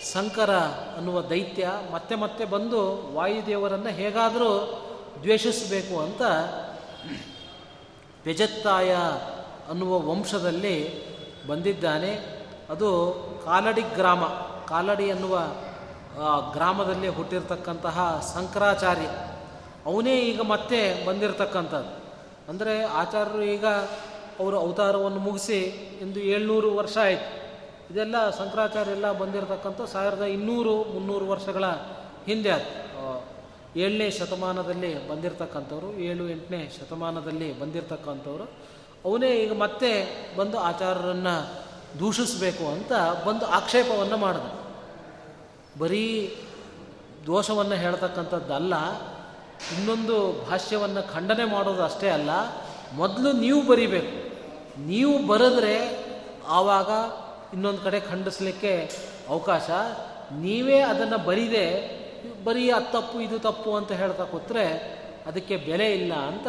ಶಂಕರ ಅನ್ನುವ ದೈತ್ಯ ಮತ್ತೆ ಮತ್ತೆ ಬಂದು ವಾಯುದೇವರನ್ನು ಹೇಗಾದರೂ ದ್ವೇಷಿಸಬೇಕು ಅಂತ ಬೆಜತ್ತಾಯ ಅನ್ನುವ ವಂಶದಲ್ಲಿ ಬಂದಿದ್ದಾನೆ. ಅದು ಕಾಲಡಿ ಗ್ರಾಮ. ಕಾಲಡಿ ಅನ್ನುವ ಗ್ರಾಮದಲ್ಲಿ ಹುಟ್ಟಿರ್ತಕ್ಕಂತಹ ಶಂಕರಾಚಾರ್ಯ. ಅವನೇ ಈಗ ಮತ್ತೆ ಬಂದಿರತಕ್ಕಂಥದ್ದು. ಅಂದರೆ ಆಚಾರ್ಯರು ಈಗ ಅವರು ಅವತಾರವನ್ನು ಮುಗಿಸಿ ಇಂದು ಏಳ್ನೂರು ವರ್ಷ ಆಯಿತು. ಇದೆಲ್ಲ ಶಂಕರಾಚಾರ್ಯ ಎಲ್ಲ ಬಂದಿರತಕ್ಕಂಥ ಸಾವಿರದ ಇನ್ನೂರು ಮುನ್ನೂರು ವರ್ಷಗಳ ಹಿಂದೆ ಅದು ಏಳನೇ ಶತಮಾನದಲ್ಲಿ ಬಂದಿರತಕ್ಕಂಥವ್ರು, ಏಳು ಎಂಟನೇ ಶತಮಾನದಲ್ಲಿ ಬಂದಿರತಕ್ಕಂಥವ್ರು. ಅವನೇ ಈಗ ಮತ್ತೆ ಬಂದು ಆಚಾರ್ಯರನ್ನು ದೂಷಿಸಬೇಕು ಅಂತ ಬಂದು ಆಕ್ಷೇಪವನ್ನು ಮಾಡಿದ. ಬರೀ ದೋಷವನ್ನು ಹೇಳ್ತಕ್ಕಂಥದ್ದಲ್ಲ, ಇನ್ನೊಂದು ಭಾಷ್ಯವನ್ನು ಖಂಡನೆ ಮಾಡೋದು ಅಷ್ಟೇ ಅಲ್ಲ, ಮೊದಲು ನೀವು ಬರಿಬೇಕು. ನೀವು ಬರೆದ್ರೆ ಆವಾಗ ಇನ್ನೊಂದು ಕಡೆ ಖಂಡಿಸ್ಲಿಕ್ಕೆ ಅವಕಾಶ. ನೀವೇ ಅದನ್ನು ಬರೀದೆ, ಬರೀ ಅದು ತಪ್ಪು, ಇದು ತಪ್ಪು ಅಂತ ಹೇಳ್ತಾ ಕೂತ್ರೆ ಅದಕ್ಕೆ ಬೆಲೆ ಇಲ್ಲ ಅಂತ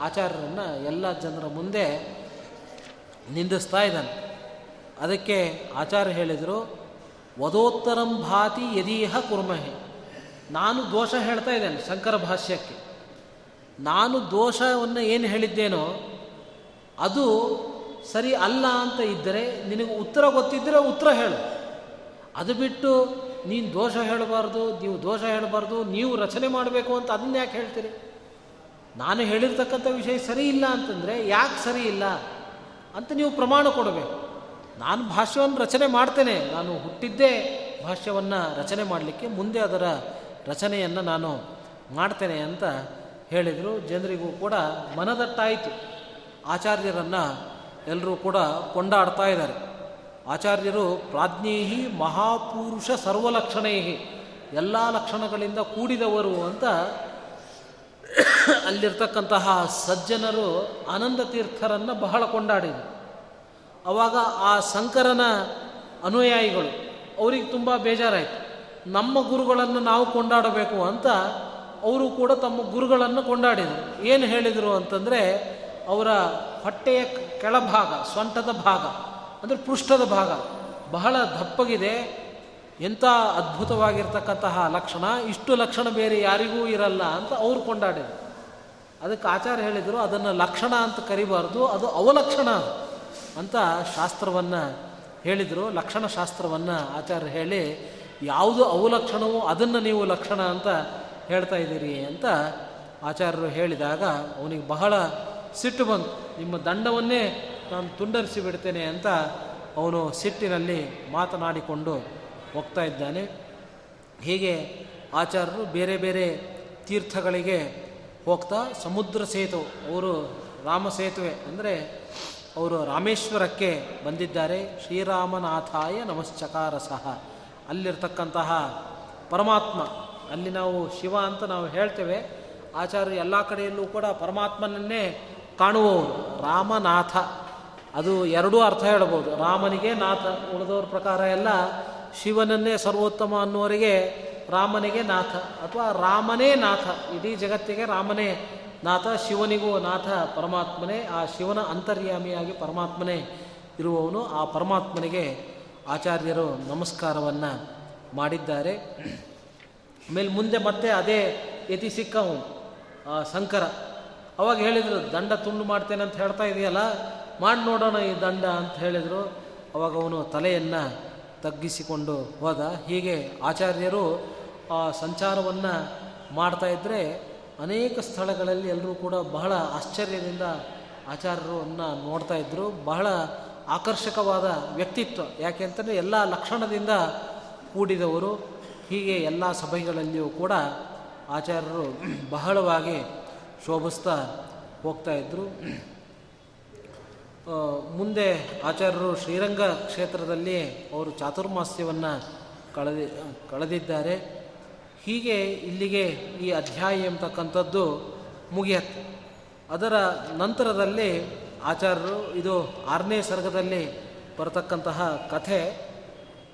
ಆಚಾರ್ಯರನ್ನು ಎಲ್ಲ ಜನರ ಮುಂದೆ ನಿಂದಿಸ್ತಾ ಇದ್ದಾನೆ. ಅದಕ್ಕೆ ಆಚಾರ್ಯ ಹೇಳಿದರು ವಧೋತ್ತರಂ ಭಾತಿ ಯದೀಹ ಕುರ್ಮಹೆ. ನಾನು ದೋಷ ಹೇಳ್ತಾ ಇದ್ದೇನೆ ಶಂಕರ ಭಾಷ್ಯಕ್ಕೆ. ನಾನು ದೋಷವನ್ನು ಏನು ಹೇಳಿದ್ದೇನೋ ಅದು ಸರಿ ಅಲ್ಲ ಅಂತ ಇದ್ದರೆ ನಿನಗೆ ಉತ್ತರ ಗೊತ್ತಿದ್ದರೆ ಉತ್ತರ ಹೇಳು. ಅದು ಬಿಟ್ಟು ನೀನು ದೋಷ ಹೇಳಬಾರ್ದು, ನೀವು ದೋಷ ಹೇಳಬಾರ್ದು, ನೀವು ರಚನೆ ಮಾಡಬೇಕು ಅಂತ ಅದನ್ನ ಯಾಕೆ ಹೇಳ್ತೀರಿ? ನಾನು ಹೇಳಿರ್ತಕ್ಕಂಥ ವಿಷಯ ಸರಿ ಇಲ್ಲ ಅಂತಂದರೆ ಯಾಕೆ ಸರಿ ಇಲ್ಲ ಅಂತ ನೀವು ಪ್ರಮಾಣ ಕೊಡಬೇಕು. ನಾನು ಭಾಷ್ಯವನ್ನು ರಚನೆ ಮಾಡ್ತೇನೆ, ನಾನು ಹುಟ್ಟಿದ್ದೇ ಭಾಷ್ಯವನ್ನು ರಚನೆ ಮಾಡಲಿಕ್ಕೆ ಮುಂದೆ ಅದರ ರಚನೆಯನ್ನು ನಾನು ಮಾಡ್ತೇನೆ ಅಂತ ಹೇಳಿದರು. ಜನರಿಗೂ ಕೂಡ ಮನದಟ್ಟಾಯಿತು. ಆಚಾರ್ಯರನ್ನು ಎಲ್ಲರೂ ಕೂಡ ಕೊಂಡಾಡ್ತಾ ಇದ್ದಾರೆ. ಆಚಾರ್ಯರು ಪ್ರಾಜ್ಞೇಹಿ ಮಹಾಪುರುಷ ಸರ್ವಲಕ್ಷಣೇಹಿ, ಎಲ್ಲ ಲಕ್ಷಣಗಳಿಂದ ಕೂಡಿದವರು ಅಂತ ಅಲ್ಲಿರ್ತಕ್ಕಂತಹ ಸಜ್ಜನರು ಆನಂದ ತೀರ್ಥರನ್ನು ಬಹಳ ಕೊಂಡಾಡಿದರು. ಅವಾಗ ಆ ಶಂಕರನ ಅನುಯಾಯಿಗಳು, ಅವರಿಗೆ ತುಂಬ ಬೇಜಾರಾಯಿತು. ನಮ್ಮ ಗುರುಗಳನ್ನು ನಾವು ಕೊಂಡಾಡಬೇಕು ಅಂತ ಅವರು ಕೂಡ ತಮ್ಮ ಗುರುಗಳನ್ನು ಕೊಂಡಾಡಿದರು. ಏನು ಹೇಳಿದರು ಅಂತಂದರೆ ಅವರ ಹೊಟ್ಟೆಯ ಕೆಳಭಾಗ ಸೊಂಟದ ಭಾಗ, ಅಂದರೆ ಪೃಷ್ಠದ ಭಾಗ, ಬಹಳ ದಪ್ಪಗಿದೆ. ಎಂಥ ಅದ್ಭುತವಾಗಿರ್ತಕ್ಕಂತಹ ಲಕ್ಷಣ? ಇಷ್ಟು ಲಕ್ಷಣ ಬೇರೆ ಯಾರಿಗೂ ಇರಲ್ಲ ಅಂತ ಅವರು ಕೊಂಡಾಡಿದರು. ಅದಕ್ಕೆ ಆಚಾರ್ಯ ಹೇಳಿದರು, ಅದನ್ನು ಲಕ್ಷಣ ಅಂತ ಕರಿಬಾರ್ದು, ಅದು ಅವಲಕ್ಷಣ ಅಂತ ಶಾಸ್ತ್ರವನ್ನು ಹೇಳಿದರು. ಲಕ್ಷಣ ಶಾಸ್ತ್ರವನ್ನು ಆಚಾರ್ಯ ಹೇಳಿ, ಯಾವುದು ಅವಲಕ್ಷಣವೋ ಅದನ್ನು ನೀವು ಲಕ್ಷಣ ಅಂತ ಹೇಳ್ತಾ ಇದ್ದೀರಿ ಅಂತ ಆಚಾರ್ಯರು ಹೇಳಿದಾಗ, ಅವನಿಗೆ ಬಹಳ ಸಿಟ್ಟು ಬಂತು. ನಿಮ್ಮ ದಂಡವನ್ನೇ ನಾನು ತುಂಡರಿಸಿ ಬಿಡ್ತೇನೆ ಅಂತ ಅವನು ಸಿಟ್ಟಿನಲ್ಲಿ ಮಾತನಾಡಿಕೊಂಡು ಹೋಗ್ತಾ ಇದ್ದಾನೆ. ಹೀಗೆ ಆಚಾರ್ಯರು ಬೇರೆ ಬೇರೆ ತೀರ್ಥಗಳಿಗೆ ಹೋಗ್ತಾ, ಸಮುದ್ರ ಸೇತು, ಅವರು ರಾಮ ಸೇತುವೆ ಅಂದರೆ ಅವರು ರಾಮೇಶ್ವರಕ್ಕೆ ಬಂದಿದ್ದಾರೆ. ಶ್ರೀರಾಮನಾಥಾಯ ನಮಶ್ಚಕಾರ ಸಹ. ಅಲ್ಲಿರ್ತಕ್ಕಂತಹ ಪರಮಾತ್ಮ, ಅಲ್ಲಿ ನಾವು ಶಿವ ಅಂತ ನಾವು ಹೇಳ್ತೇವೆ. ಆಚಾರ್ಯ ಎಲ್ಲ ಕಡೆಯಲ್ಲೂ ಕೂಡ ಪರಮಾತ್ಮನನ್ನೇ ಕಾಣುವವರು ರಾಮನಾಥ. ಅದು ಎರಡೂ ಅರ್ಥ ಹೇಳ್ಬೋದು. ರಾಮನಿಗೆ ನಾಥ ಉಳಿದವ್ರ ಪ್ರಕಾರ ಎಲ್ಲ ಶಿವನನ್ನೇ ಸರ್ವೋತ್ತಮ ಅನ್ನುವರಿಗೆ ರಾಮನಿಗೆ ನಾಥ. ಅಥವಾ ರಾಮನೇ ನಾಥ. ಇಡೀ ಜಗತ್ತಿಗೆ ರಾಮನೇ ನಾಥ, ಶಿವನಿಗೂ ನಾಥ, ಪರಮಾತ್ಮನೇ. ಆ ಶಿವನ ಅಂತರ್ಯಾಮಿಯಾಗಿ ಪರಮಾತ್ಮನೇ ಇರುವವನು. ಆ ಪರಮಾತ್ಮನಿಗೆ ಆಚಾರ್ಯರು ನಮಸ್ಕಾರವನ್ನು ಮಾಡಿದ್ದಾರೆ. ಆಮೇಲೆ ಮುಂದೆ ಮತ್ತೆ ಅದೇ ಯತಿ ಸಿಕ್ಕವನು ಶಂಕರ. ಅವಾಗ ಹೇಳಿದರು, ದಂಡ ತುಂಡು ಮಾಡ್ತೇನೆ ಅಂತ ಹೇಳ್ತಾ ಇದೆಯಲ್ಲ, ಮಾಡಿ ನೋಡೋಣ ಈ ದಂಡ ಅಂತ ಹೇಳಿದರು. ಅವಾಗ ಅವನು ತಲೆಯನ್ನು ತಗ್ಗಿಸಿಕೊಂಡು ಹೋದ. ಹೀಗೆ ಆಚಾರ್ಯರು ಆ ಸಂಚಾರವನ್ನು ಮಾಡ್ತಾ ಇದ್ದರೆ ಅನೇಕ ಸ್ಥಳಗಳಲ್ಲಿ ಎಲ್ಲರೂ ಕೂಡ ಬಹಳ ಆಶ್ಚರ್ಯದಿಂದ ಆಚಾರ್ಯರನ್ನು ನೋಡ್ತಾ ಇದ್ದರು ಬಹಳ ಆಕರ್ಷಕವಾದ ವ್ಯಕ್ತಿತ್ವ. ಯಾಕೆ ಅಂತಂದರೆ ಎಲ್ಲ ಲಕ್ಷಣದಿಂದ ಕೂಡಿದವರು. ಹೀಗೆ ಎಲ್ಲ ಸಭೆಗಳಲ್ಲಿಯೂ ಕೂಡ ಆಚಾರ್ಯರು ಬಹಳವಾಗಿ ಶೋಭಿಸ್ತಾ ಹೋಗ್ತಾ ಇದ್ದರು ಮುಂದೆ ಆಚಾರ್ಯರು ಶ್ರೀರಂಗ ಕ್ಷೇತ್ರದಲ್ಲಿ ಅವರು ಚಾತುರ್ಮಾಸ್ಯವನ್ನು ಕಳೆದಿ, ಕಳೆದಿದ್ದಾರೆ. ಹೀಗೆ ಇಲ್ಲಿಗೆ ಈ ಅಧ್ಯಾಯ ಎಂಬತಕ್ಕಂಥದ್ದು ಮುಗಿಯತ್ತೆ. ಅದರ ನಂತರದಲ್ಲಿ ಆಚಾರ್ಯರು ಇದು ಆರನೇ ಸರ್ಗದಲ್ಲಿ ಬರತಕ್ಕಂತಹ ಕಥೆ,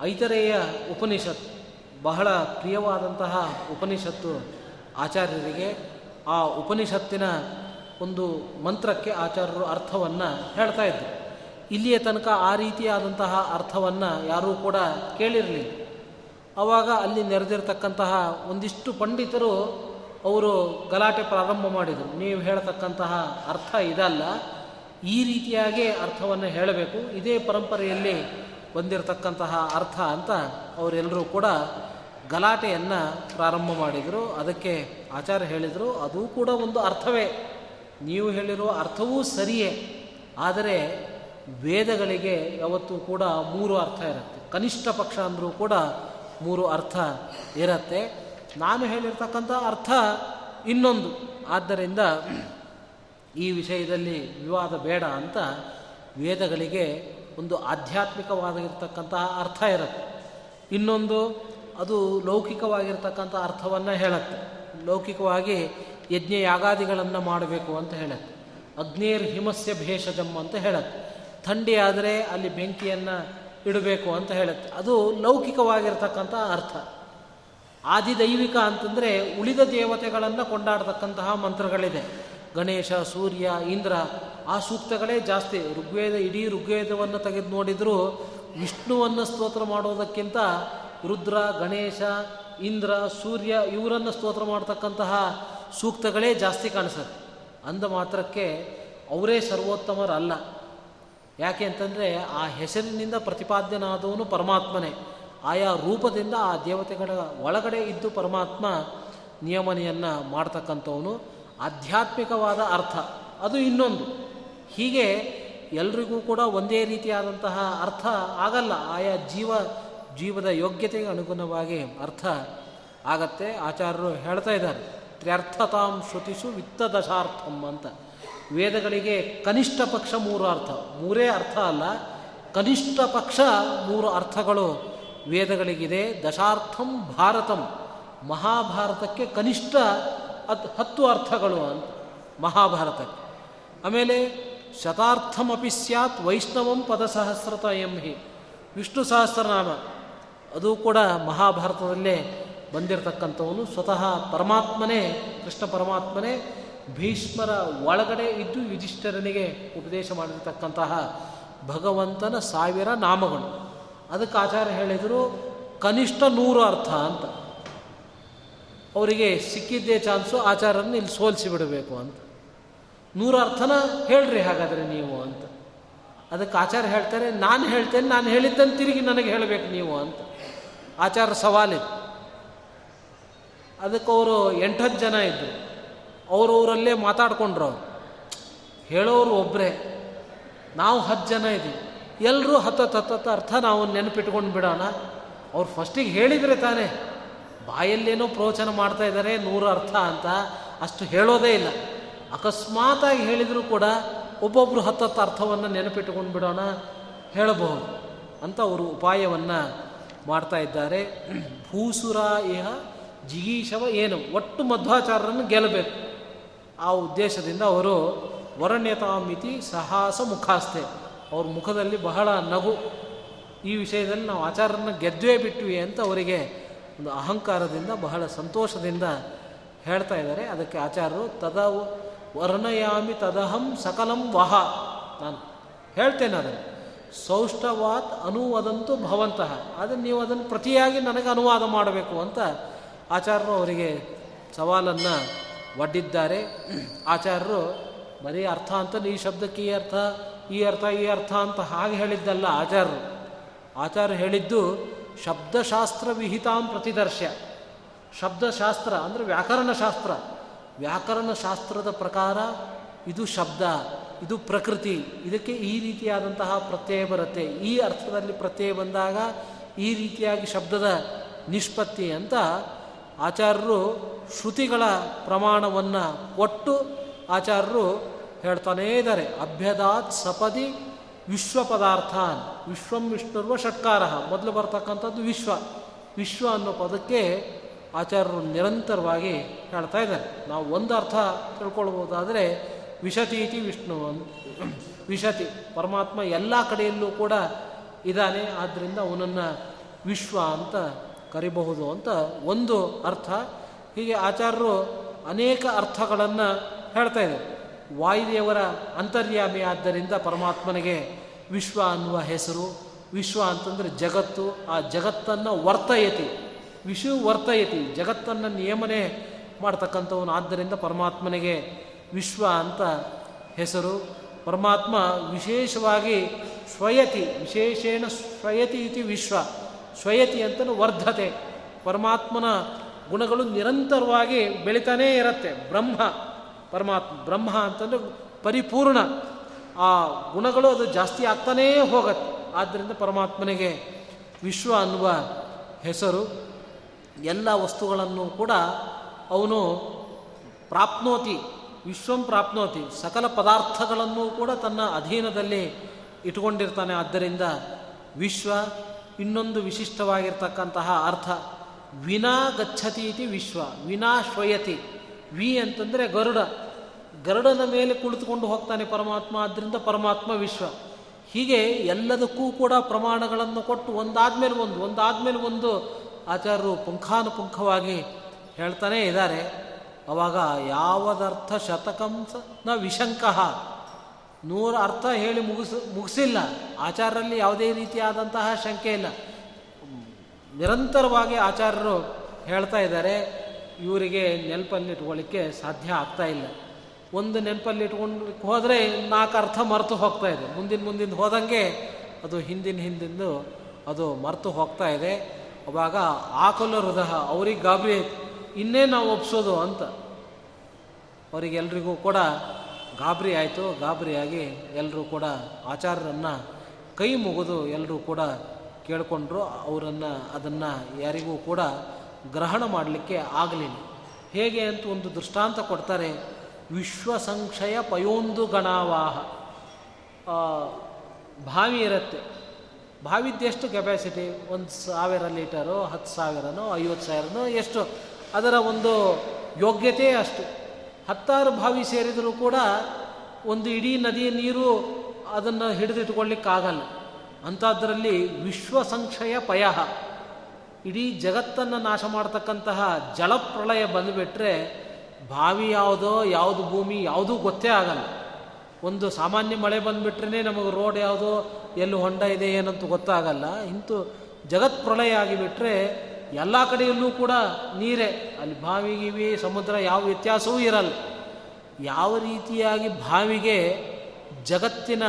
ಐತರೆಯ ಉಪನಿಷತ್, ಬಹಳ ಪ್ರಿಯವಾದಂತಹ ಉಪನಿಷತ್ತು ಆಚಾರ್ಯರಿಗೆ ಆ ಉಪನಿಷತ್ತಿನ ಒಂದು ಮಂತ್ರಕ್ಕೆ ಆಚಾರ್ಯರು ಅರ್ಥವನ್ನು ಹೇಳ್ತಾ ಇದ್ದರು ಇಲ್ಲಿಯ ತನಕ ಆ ರೀತಿಯಾದಂತಹ ಅರ್ಥವನ್ನು ಯಾರೂ ಕೂಡ ಕೇಳಿರಲಿಲ್ಲ. ಆವಾಗ ಅಲ್ಲಿ ನೆರೆದಿರ್ತಕ್ಕಂತಹ ಒಂದಿಷ್ಟು ಪಂಡಿತರು ಅವರು ಗಲಾಟೆ ಪ್ರಾರಂಭ ಮಾಡಿದರು. ನೀವು ಹೇಳತಕ್ಕಂತಹ ಅರ್ಥ ಇದಲ್ಲ. ಈ ರೀತಿಯಾಗಿ ಅರ್ಥವನ್ನು ಹೇಳಬೇಕು. ಇದೇ ಪರಂಪರೆಯಲ್ಲಿ ಬಂದಿರತಕ್ಕಂತಹ ಅರ್ಥ ಅಂತ ಅವರೆಲ್ಲರೂ ಕೂಡ ಗಲಾಟೆಯನ್ನು ಪ್ರಾರಂಭ ಮಾಡಿದರು. ಅದಕ್ಕೆ ಆಚಾರ್ಯ ಹೇಳಿದರು, ಅದು ಕೂಡ ಒಂದು ಅರ್ಥವೇ. ನೀವು ಹೇಳಿರೋ ಅರ್ಥವೂ ಸರಿಯೇ. ಆದರೆ ವೇದಗಳಿಗೆ ಯಾವತ್ತೂ ಕೂಡ ಮೂರು ಅರ್ಥ ಇರುತ್ತೆ. ಕನಿಷ್ಠ ಪಕ್ಷ ಅಂದರೂ ಕೂಡ ಮೂರು ಅರ್ಥ ಇರುತ್ತೆ. ನಾನು ಹೇಳಿರ್ತಕ್ಕಂಥ ಅರ್ಥ ಇನ್ನೊಂದು. ಆದ್ದರಿಂದ ಈ ವಿಷಯದಲ್ಲಿ ವಿವಾದ ಬೇಡ ಅಂತ ವೇದಗಳಿಗೆ ಒಂದು ಆಧ್ಯಾತ್ಮಿಕವಾಗಿರ್ತಕ್ಕಂತಹ ಅರ್ಥ ಇರುತ್ತೆ. ಇನ್ನೊಂದು, ಅದು ಲೌಕಿಕವಾಗಿರ್ತಕ್ಕಂಥ ಅರ್ಥವನ್ನು ಹೇಳುತ್ತೆ. ಲೌಕಿಕವಾಗಿ ಯಜ್ಞ ಯಾಗಾದಿಗಳನ್ನು ಮಾಡಬೇಕು ಅಂತ ಹೇಳತ್ತೆ. ಅಗ್ನೇರ್ ಹಿಮಸ್ಯ ಭೇಷಜಂ ಅಂತ ಹೇಳತ್ತೆ. ಥಂಡಿ ಆದರೆ ಅಲ್ಲಿ ಬೆಂಕಿಯನ್ನು ಇಡಬೇಕು ಅಂತ ಹೇಳುತ್ತೆ. ಅದು ಲೌಕಿಕವಾಗಿರ್ತಕ್ಕಂಥ ಅರ್ಥ. ಆದಿದೈವಿಕ ಅಂತಂದರೆ ಉಳಿದ ದೇವತೆಗಳನ್ನು ಕೊಂಡಾಡ್ತಕ್ಕಂತಹ ಮಂತ್ರಗಳಿದೆ. ಗಣೇಶ, ಸೂರ್ಯ, ಇಂದ್ರ ಆ ಸೂಕ್ತಗಳೇ ಜಾಸ್ತಿ. ಋಗ್ವೇದ, ಇಡೀ ಋಗ್ವೇದವನ್ನು ತೆಗೆದು ನೋಡಿದರೂ ವಿಷ್ಣುವನ್ನು ಸ್ತೋತ್ರ ಮಾಡೋದಕ್ಕಿಂತ ರುದ್ರ, ಗಣೇಶ ಇಂದ್ರ, ಸೂರ್ಯ ಇವರನ್ನು ಸ್ತೋತ್ರ ಮಾಡ್ತಕ್ಕಂತಹ ಸೂಕ್ತಗಳೇ ಜಾಸ್ತಿ ಕಾಣಿಸುತ್ತೆ ಅಂದ ಮಾತ್ರಕ್ಕೆ ಅವರೇ ಸರ್ವೋತ್ತಮರಲ್ಲ. ಯಾಕೆ ಅಂತಂದರೆ ಆ ಹೆಸರಿನಿಂದ ಪ್ರತಿಪಾದ್ಯನಾದವನು ಪರಮಾತ್ಮನೇ. ಆಯಾ ರೂಪದಿಂದ ಆ ದೇವತೆಗಳ ಒಳಗಡೆ ಇದ್ದು ಪರಮಾತ್ಮ ನಿಯಮನೆಯನ್ನು ಮಾಡ್ತಕ್ಕಂಥವನು. ಆಧ್ಯಾತ್ಮಿಕವಾದ ಅರ್ಥ. ಅದು ಇನ್ನೊಂದು. ಹೀಗೆ ಎಲ್ರಿಗೂ ಕೂಡ ಒಂದೇ ರೀತಿಯಾದಂತಹ ಅರ್ಥ ಆಗಲ್ಲ. ಆಯಾ ಜೀವ ಜೀವದ ಯೋಗ್ಯತೆಗೆ ಅನುಗುಣವಾಗಿ ಅರ್ಥ ಆಗತ್ತೆ. ಆಚಾರ್ಯರು ಹೇಳ್ತಾ ಇದ್ದಾರೆ, ತ್ರ್ಯರ್ಥತಾಂ ಶ್ರುತಿಷು ವಿತ್ತದಶಾರ್ಥಂ ಅಂತ. ವೇದಗಳಿಗೆ ಕನಿಷ್ಠ ಪಕ್ಷ ಮೂರು ಅರ್ಥ. ಮೂರೇ ಅರ್ಥ ಅಲ್ಲ, ಕನಿಷ್ಠ ಪಕ್ಷ ಮೂರು ಅರ್ಥಗಳು ವೇದಗಳಿಗಿದೆ. ದಶಾರ್ಥಂ ಭಾರತಂ. ಮಹಾಭಾರತಕ್ಕೆ ಕನಿಷ್ಠ ಹತ್, ಹತ್ತು ಅರ್ಥಗಳು ಅಂತ, ಮಹಾಭಾರತಕ್ಕೆ. ಆಮೇಲೆ ಶತಾರ್ಥಮಿ ಸ್ಯಾತ್ ವೈಷ್ಣವಂ ಪದಸಹಸ್ರತ ಎಂ ಹಿ ವಿಷ್ಣು ಸಹಸ್ರನಾಮ. ಅದು ಕೂಡ ಮಹಾಭಾರತದಲ್ಲೇ ಬಂದಿರತಕ್ಕಂಥವನು. ಸ್ವತಃ ಪರಮಾತ್ಮನೇ, ಕೃಷ್ಣ ಪರಮಾತ್ಮನೇ, ಭೀಷ್ಮರ ಒಳಗಡೆ ಇದ್ದು ಯುಧಿಷ್ಠರನಿಗೆ ಉಪದೇಶ ಮಾಡಿರ್ತಕ್ಕಂತಹ ಭಗವಂತನ ಸಾವಿರ ನಾಮಗಳು. ಅದಕ್ಕೆ ಆಚಾರ್ಯ ಹೇಳಿದರು, ಕನಿಷ್ಠ ನೂರು ಅರ್ಥ ಅಂತ. ಅವರಿಗೆ ಸಿಕ್ಕಿದ್ದೇ ಚಾನ್ಸು, ಆಚಾರ್ಯರನ್ನು ಇಲ್ಲಿ ಸೋಲಿಸಿ ಬಿಡಬೇಕು ಅಂತ. ನೂರು ಅರ್ಥನ ಹೇಳ್ರಿ ಹಾಗಾದರೆ ನೀವು ಅಂತ. ಅದಕ್ಕೆ ಆಚಾರ್ಯ ಹೇಳ್ತಾರೆ, ನಾನು ಹೇಳ್ತೇನೆ, ನಾನು ಹೇಳಿದ್ದನ್ನು ತಿರುಗಿ ನನಗೆ ಹೇಳಬೇಕು ನೀವು ಅಂತ. ಆಚಾರ ಸವಾಲಿದೆ ಅದಕ್ಕೆ ಅವರು ಎಂಟತ್ತು ಜನ ಇದ್ದರು ಅವರವರಲ್ಲೇ ಮಾತಾಡ್ಕೊಂಡ್ರು ಅವರು. ಹೇಳೋರು ಒಬ್ಬರೇ ನಾವು ಹತ್ತು ಜನ ಇದ್ದೀವಿ. ಎಲ್ಲರೂ ಹತ್ತತ್ತು ಹತ್ತತ್ತು ಅರ್ಥ ನಾವು ನೆನಪಿಟ್ಕೊಂಡು ಬಿಡೋಣ. ಅವ್ರು ಫಸ್ಟಿಗೆ ಹೇಳಿದರೆ ತಾನೇ. ಬಾಯಲ್ಲೇನೋ ಪ್ರವಚನ ಮಾಡ್ತಾ ಇದ್ದಾರೆ, ನೂರು ಅರ್ಥ ಅಂತ. ಅಷ್ಟು ಹೇಳೋದೇ ಇಲ್ಲ. ಅಕಸ್ಮಾತಾಗಿ ಹೇಳಿದರೂ ಕೂಡ ಒಬ್ಬೊಬ್ಬರು ಹತ್ತತ್ತು ಅರ್ಥವನ್ನು ನೆನಪಿಟ್ಕೊಂಡು ಬಿಡೋಣ. ಹೇಳಬಹುದು. ಅಂತ ಅವರು ಉಪಾಯವನ್ನು ಮಾಡ್ತಾ ಇದ್ದಾರೆ. ಭೂಸುರ ಇಹ ಜಿಗೀಶವ ಏನು? ಒಟ್ಟು ಮಧ್ವಾಚಾರ್ಯರನ್ನು ಗೆಲ್ಲಬೇಕು. ಆ ಉದ್ದೇಶದಿಂದ ಅವರು ವರಣ್ಯತಾಮಿತಿ ಸಾಹಸ ಮುಖಾಸ್ತೆ. ಅವ್ರ ಮುಖದಲ್ಲಿ ಬಹಳ ನಗು. ಈ ವಿಷಯದಲ್ಲಿ ನಾವು ಆಚಾರ್ಯರನ್ನ ಗೆದ್ವೇ ಬಿಟ್ವಿ ಅಂತ ಅವರಿಗೆ ಒಂದು ಅಹಂಕಾರದಿಂದ, ಬಹಳ ಸಂತೋಷದಿಂದ ಹೇಳ್ತಾ ಇದ್ದಾರೆ. ಅದಕ್ಕೆ ಆಚಾರ್ಯರು ತದ ವರ್ಣಯಾಮಿ ತದಹಂ ಸಕಲಂ ವಹ ನಾನು ಹೇಳ್ತೇನೆ ಅದನ್ನು. ಸೌಷ್ಠವಾತ್ ಅನುವಾದಂತೂ ಭವಂತಹ ಆದರೆ ನೀವು ಅದನ್ನು ಪ್ರತಿಯಾಗಿ ನನಗೆ ಅನುವಾದ ಮಾಡಬೇಕು ಅಂತ ಆಚಾರ್ಯರು ಅವರಿಗೆ ಸವಾಲನ್ನು ಒಡ್ಡಿದ್ದಾರೆ. ಆಚಾರ್ಯರು ಬರೀ ಅರ್ಥ ಅಂತ ಈ ಶಬ್ದಕ್ಕೆ ಈ ಅರ್ಥ ಈ ಅರ್ಥ ಈ ಅರ್ಥ ಅಂತ ಹಾಗೆ ಹೇಳಿದ್ದಲ್ಲ ಆಚಾರ್ಯರು. ಆಚಾರ್ಯ ಹೇಳಿದ್ದು ಶಬ್ದಶಾಸ್ತ್ರ ವಿಹಿತಾಂ ಪ್ರತಿದರ್ಶ್ಯ. ಶಬ್ದಶಾಸ್ತ್ರ ಅಂದರೆ ವ್ಯಾಕರಣಶಾಸ್ತ್ರ. ವ್ಯಾಕರಣಶಾಸ್ತ್ರದ ಪ್ರಕಾರ ಇದು ಶಬ್ದ. ಇದು ಪ್ರಕೃತಿ. ಇದಕ್ಕೆ ಈ ರೀತಿಯಾದಂತಹ ಪ್ರತ್ಯಯ ಬರುತ್ತೆ. ಈ ಅರ್ಥದಲ್ಲಿ ಪ್ರತ್ಯಯ ಬಂದಾಗ ಈ ರೀತಿಯಾಗಿ ಶಬ್ದದ ನಿಷ್ಪತ್ತಿ ಅಂತ ಆಚಾರ್ಯರು ಶ್ರುತಿಗಳ ಪ್ರಮಾಣವನ್ನು ಒಟ್ಟು ಆಚಾರ್ಯರು ಹೇಳ್ತಾನೇ ಇದ್ದಾರೆ. ಅಭ್ಯದಾತ್ ಸಪದಿ ವಿಶ್ವ ಪದಾರ್ಥಾನ್ ವಿಶ್ವಂ ವಿಷ್ಣುರ್ವ ಷಟ್ಕಾರ. ಮೊದಲು ಬರ್ತಕ್ಕಂಥದ್ದು ವಿಶ್ವ. ವಿಶ್ವ ಅನ್ನೋ ಪದಕ್ಕೆ ಆಚಾರ್ಯರು ನಿರಂತರವಾಗಿ ಹೇಳ್ತಾ ಇದ್ದಾರೆ. ನಾವು ಒಂದು ಅರ್ಥ ತಿಳ್ಕೊಳ್ಬೋದಾದರೆ ವಿಶತೀತಿ ವಿಷ್ಣು ವಿಶತಿ, ಪರಮಾತ್ಮ ಎಲ್ಲ ಕಡೆಯಲ್ಲೂ ಕೂಡ ಇದ್ದಾನೆ ಆದ್ದರಿಂದ ಅವನನ್ನು ವಿಶ್ವ ಅಂತ ಕರಿಬಹುದು ಅಂತ ಒಂದು ಅರ್ಥ. ಹೀಗೆ ಆಚಾರ್ಯರು ಅನೇಕ ಅರ್ಥಗಳನ್ನು ಹೇಳ್ತಾ ಇದ್ದಾರೆ. ವಾಯುದೇವರ ಅಂತರ್ಯಾಮಿ ಆದ್ದರಿಂದ ಪರಮಾತ್ಮನಿಗೆ ವಿಶ್ವ ಅನ್ನುವ ಹೆಸರು. ವಿಶ್ವ ಅಂತಂದರೆ ಜಗತ್ತು. ಆ ಜಗತ್ತನ್ನು ವರ್ತಯತಿ. ವಿಶ್ವ ವರ್ತಯತಿ. ಜಗತ್ತನ್ನು ನಿಯಮನೆ ಮಾಡ್ತಕ್ಕಂಥವನು. ಆದ್ದರಿಂದ ಪರಮಾತ್ಮನಿಗೆ ವಿಶ್ವ ಅಂತ ಹೆಸರು. ಪರಮಾತ್ಮ ವಿಶೇಷವಾಗಿ ಸ್ವಯತಿ ವಿಶೇಷೇಣ ಸ್ವಯತಿ ಇತಿ ವಿಶ್ವ. ಸ್ವಯತಿ ಅಂತಲೂ ವರ್ಧತೆ. ಪರಮಾತ್ಮನ ಗುಣಗಳು ನಿರಂತರವಾಗಿ ಬೆಳಿತಾನೇ ಇರುತ್ತೆ. ಬ್ರಹ್ಮ, ಪರಮಾತ್ಮ, ಬ್ರಹ್ಮ ಅಂತಂದರೆ ಪರಿಪೂರ್ಣ. ಆ ಗುಣಗಳು ಅದು ಜಾಸ್ತಿ ಆಗ್ತಾನೇ ಹೋಗತ್ತೆ. ಆದ್ದರಿಂದ ಪರಮಾತ್ಮನಿಗೆ ವಿಶ್ವ ಅನ್ನುವ ಹೆಸರು. ಎಲ್ಲ ವಸ್ತುಗಳನ್ನು ಕೂಡ ಅವನು ಪ್ರಾಪ್ನೋತಿ. ವಿಶ್ವಂ ಪ್ರಾಪ್ನೋತಿ. ಸಕಲ ಪದಾರ್ಥಗಳನ್ನು ಕೂಡ ತನ್ನ ಅಧೀನದಲ್ಲಿ ಇಟ್ಕೊಂಡಿರ್ತಾನೆ ಆದ್ದರಿಂದ ವಿಶ್ವ ಇನ್ನೊಂದು ವಿಶಿಷ್ಟವಾಗಿರ್ತಕ್ಕಂತಹ ಅರ್ಥ. ವಿನಾ ಗಚ್ಚತಿ ಇತಿ ವಿಶ್ವ. ವಿನಾ ಶ್ವಯತಿ. ವಿ ಅಂತಂದರೆ ಗರುಡ. ಗರುಡನ ಮೇಲೆ ಕುಳಿತುಕೊಂಡು ಹೋಗ್ತಾನೆ ಪರಮಾತ್ಮ. ಆದ್ದರಿಂದ ಪರಮಾತ್ಮ ವಿಶ್ವ. ಹೀಗೆ ಎಲ್ಲದಕ್ಕೂ ಕೂಡ ಪ್ರಮಾಣಗಳನ್ನು ಕೊಟ್ಟು ಒಂದಾದ್ಮೇಲೆ ಒಂದು ಒಂದಾದ್ಮೇಲೆ ಒಂದು ಆಚಾರ್ಯರು ಪುಂಖಾನುಪುಂಖವಾಗಿ ಹೇಳ್ತಾನೇ ಇದ್ದಾರೆ. ಅವಾಗ ಯಾವದರ್ಥ ಶತಕಂಸ ನ ವಿಶಂಕಃ. ನೂರ ಅರ್ಥ ಹೇಳಿ ಮುಗಿಸ್, ಮುಗಿಸಿಲ್ಲ. ಆಚಾರ್ಯರಲ್ಲಿ ಯಾವುದೇ ರೀತಿಯಾದಂತಹ ಶಂಕೆ ಇಲ್ಲ. ನಿರಂತರವಾಗಿ ಆಚಾರ್ಯರು ಹೇಳ್ತಾ ಇದ್ದಾರೆ, ಇವರಿಗೆ ನೆನಪಲ್ಲಿ ಇಟ್ಕೊಳ್ಳಿಕ್ಕೆ ಸಾಧ್ಯ ಆಗ್ತಾ ಇಲ್ಲ. ಒಂದು ನೆನಪಲ್ಲಿ ಇಟ್ಕೊಂಡು ಹೋದರೆ ನಾಲ್ಕು ಅರ್ಥ ಮರೆತು ಹೋಗ್ತಾ ಇದೆ. ಮುಂದಿನ ಮುಂದಿನ ಹೋದಂಗೆ ಅದು ಹಿಂದಿನ ಹಿಂದಿಂದು ಅದು ಮರೆತು ಹೋಗ್ತಾ ಇದೆ. ಅವಾಗ ಆಕಲ ಹೃದಯ, ಅವ್ರಿಗೆ ಗಾಬರಿ ಆಯ್ತು. ಇನ್ನೇ ನಾವು ಒಪ್ಸೋದು ಅಂತ ಅವರಿಗೆಲ್ರಿಗೂ ಕೂಡ ಗಾಬರಿ ಆಯಿತು. ಗಾಬರಿಯಾಗಿ ಎಲ್ಲರೂ ಕೂಡ ಆಚಾರ್ಯರನ್ನು ಕೈ ಮುಗಿದು ಎಲ್ಲರೂ ಕೂಡ ಕೇಳಿಕೊಂಡ್ರು. ಅವರನ್ನು, ಅದನ್ನು ಯಾರಿಗೂ ಕೂಡ ಗ್ರಹಣ ಮಾಡಲಿಕ್ಕೆ ಆಗಲಿಲ್ಲ. ಹೇಗೆ ಅಂತ ಒಂದು ದೃಷ್ಟಾಂತ ಕೊಡ್ತಾರೆ. ವಿಶ್ವಸಂಕ್ಷಯ ಪಯೋಂದು ಗಣಾವಾಹ. ಬಾವಿ ಇರುತ್ತೆ. ಬಾವಿದ್ದೆಷ್ಟು ಕೆಪಾಸಿಟಿ ಒಂದು ಸಾವಿರ ಲೀಟರು, ಹತ್ತು ಸಾವಿರನೋ, ಐವತ್ತು ಸಾವಿರನೋ, ಎಷ್ಟು? ಅದರ ಒಂದು ಯೋಗ್ಯತೆ ಅಷ್ಟು. ಹತ್ತಾರು ಬಾವಿ ಸೇರಿದರೂ ಕೂಡ ಒಂದು ಇಡೀ ನದಿಯ ನೀರು ಅದನ್ನು ಹಿಡಿದಿಟ್ಕೊಳ್ಳಿಕ್ಕಾಗಲ್ಲ ಅಂಥದ್ರಲ್ಲಿ ವಿಶ್ವಸಂಕ್ಷಯ ಪಯ. ಇಡೀ ಜಗತ್ತನ್ನು ನಾಶ ಮಾಡ್ತಕ್ಕಂತಹ ಜಲಪ್ರಳಯ ಬಂದುಬಿಟ್ರೆ ಬಾವಿ ಯಾವುದೋ, ಯಾವುದು ಭೂಮಿ ಯಾವುದೂ ಗೊತ್ತೇ ಆಗಲ್ಲ. ಒಂದು ಸಾಮಾನ್ಯ ಮಳೆ ಬಂದುಬಿಟ್ರೇ ನಮಗೆ ರೋಡ್ ಯಾವುದೋ, ಎಲ್ಲಿ ಹೊಂಡ ಇದೆ ಏನಂತ ಗೊತ್ತಾಗಲ್ಲ. ಇಂತೂ ಜಗತ್ ಪ್ರಳಯ ಆಗಿಬಿಟ್ರೆ ಎಲ್ಲ ಕಡೆಯಲ್ಲೂ ಕೂಡ ನೀರೇ. ಅಲ್ಲಿ ಬಾವಿಗಿವಿ ಸಮುದ್ರ ಯಾವ ವ್ಯತ್ಯಾಸವೂ ಇರಲ್ಲ. ಯಾವ ರೀತಿಯಾಗಿ ಬಾವಿಗೆ ಜಗತ್ತಿನ,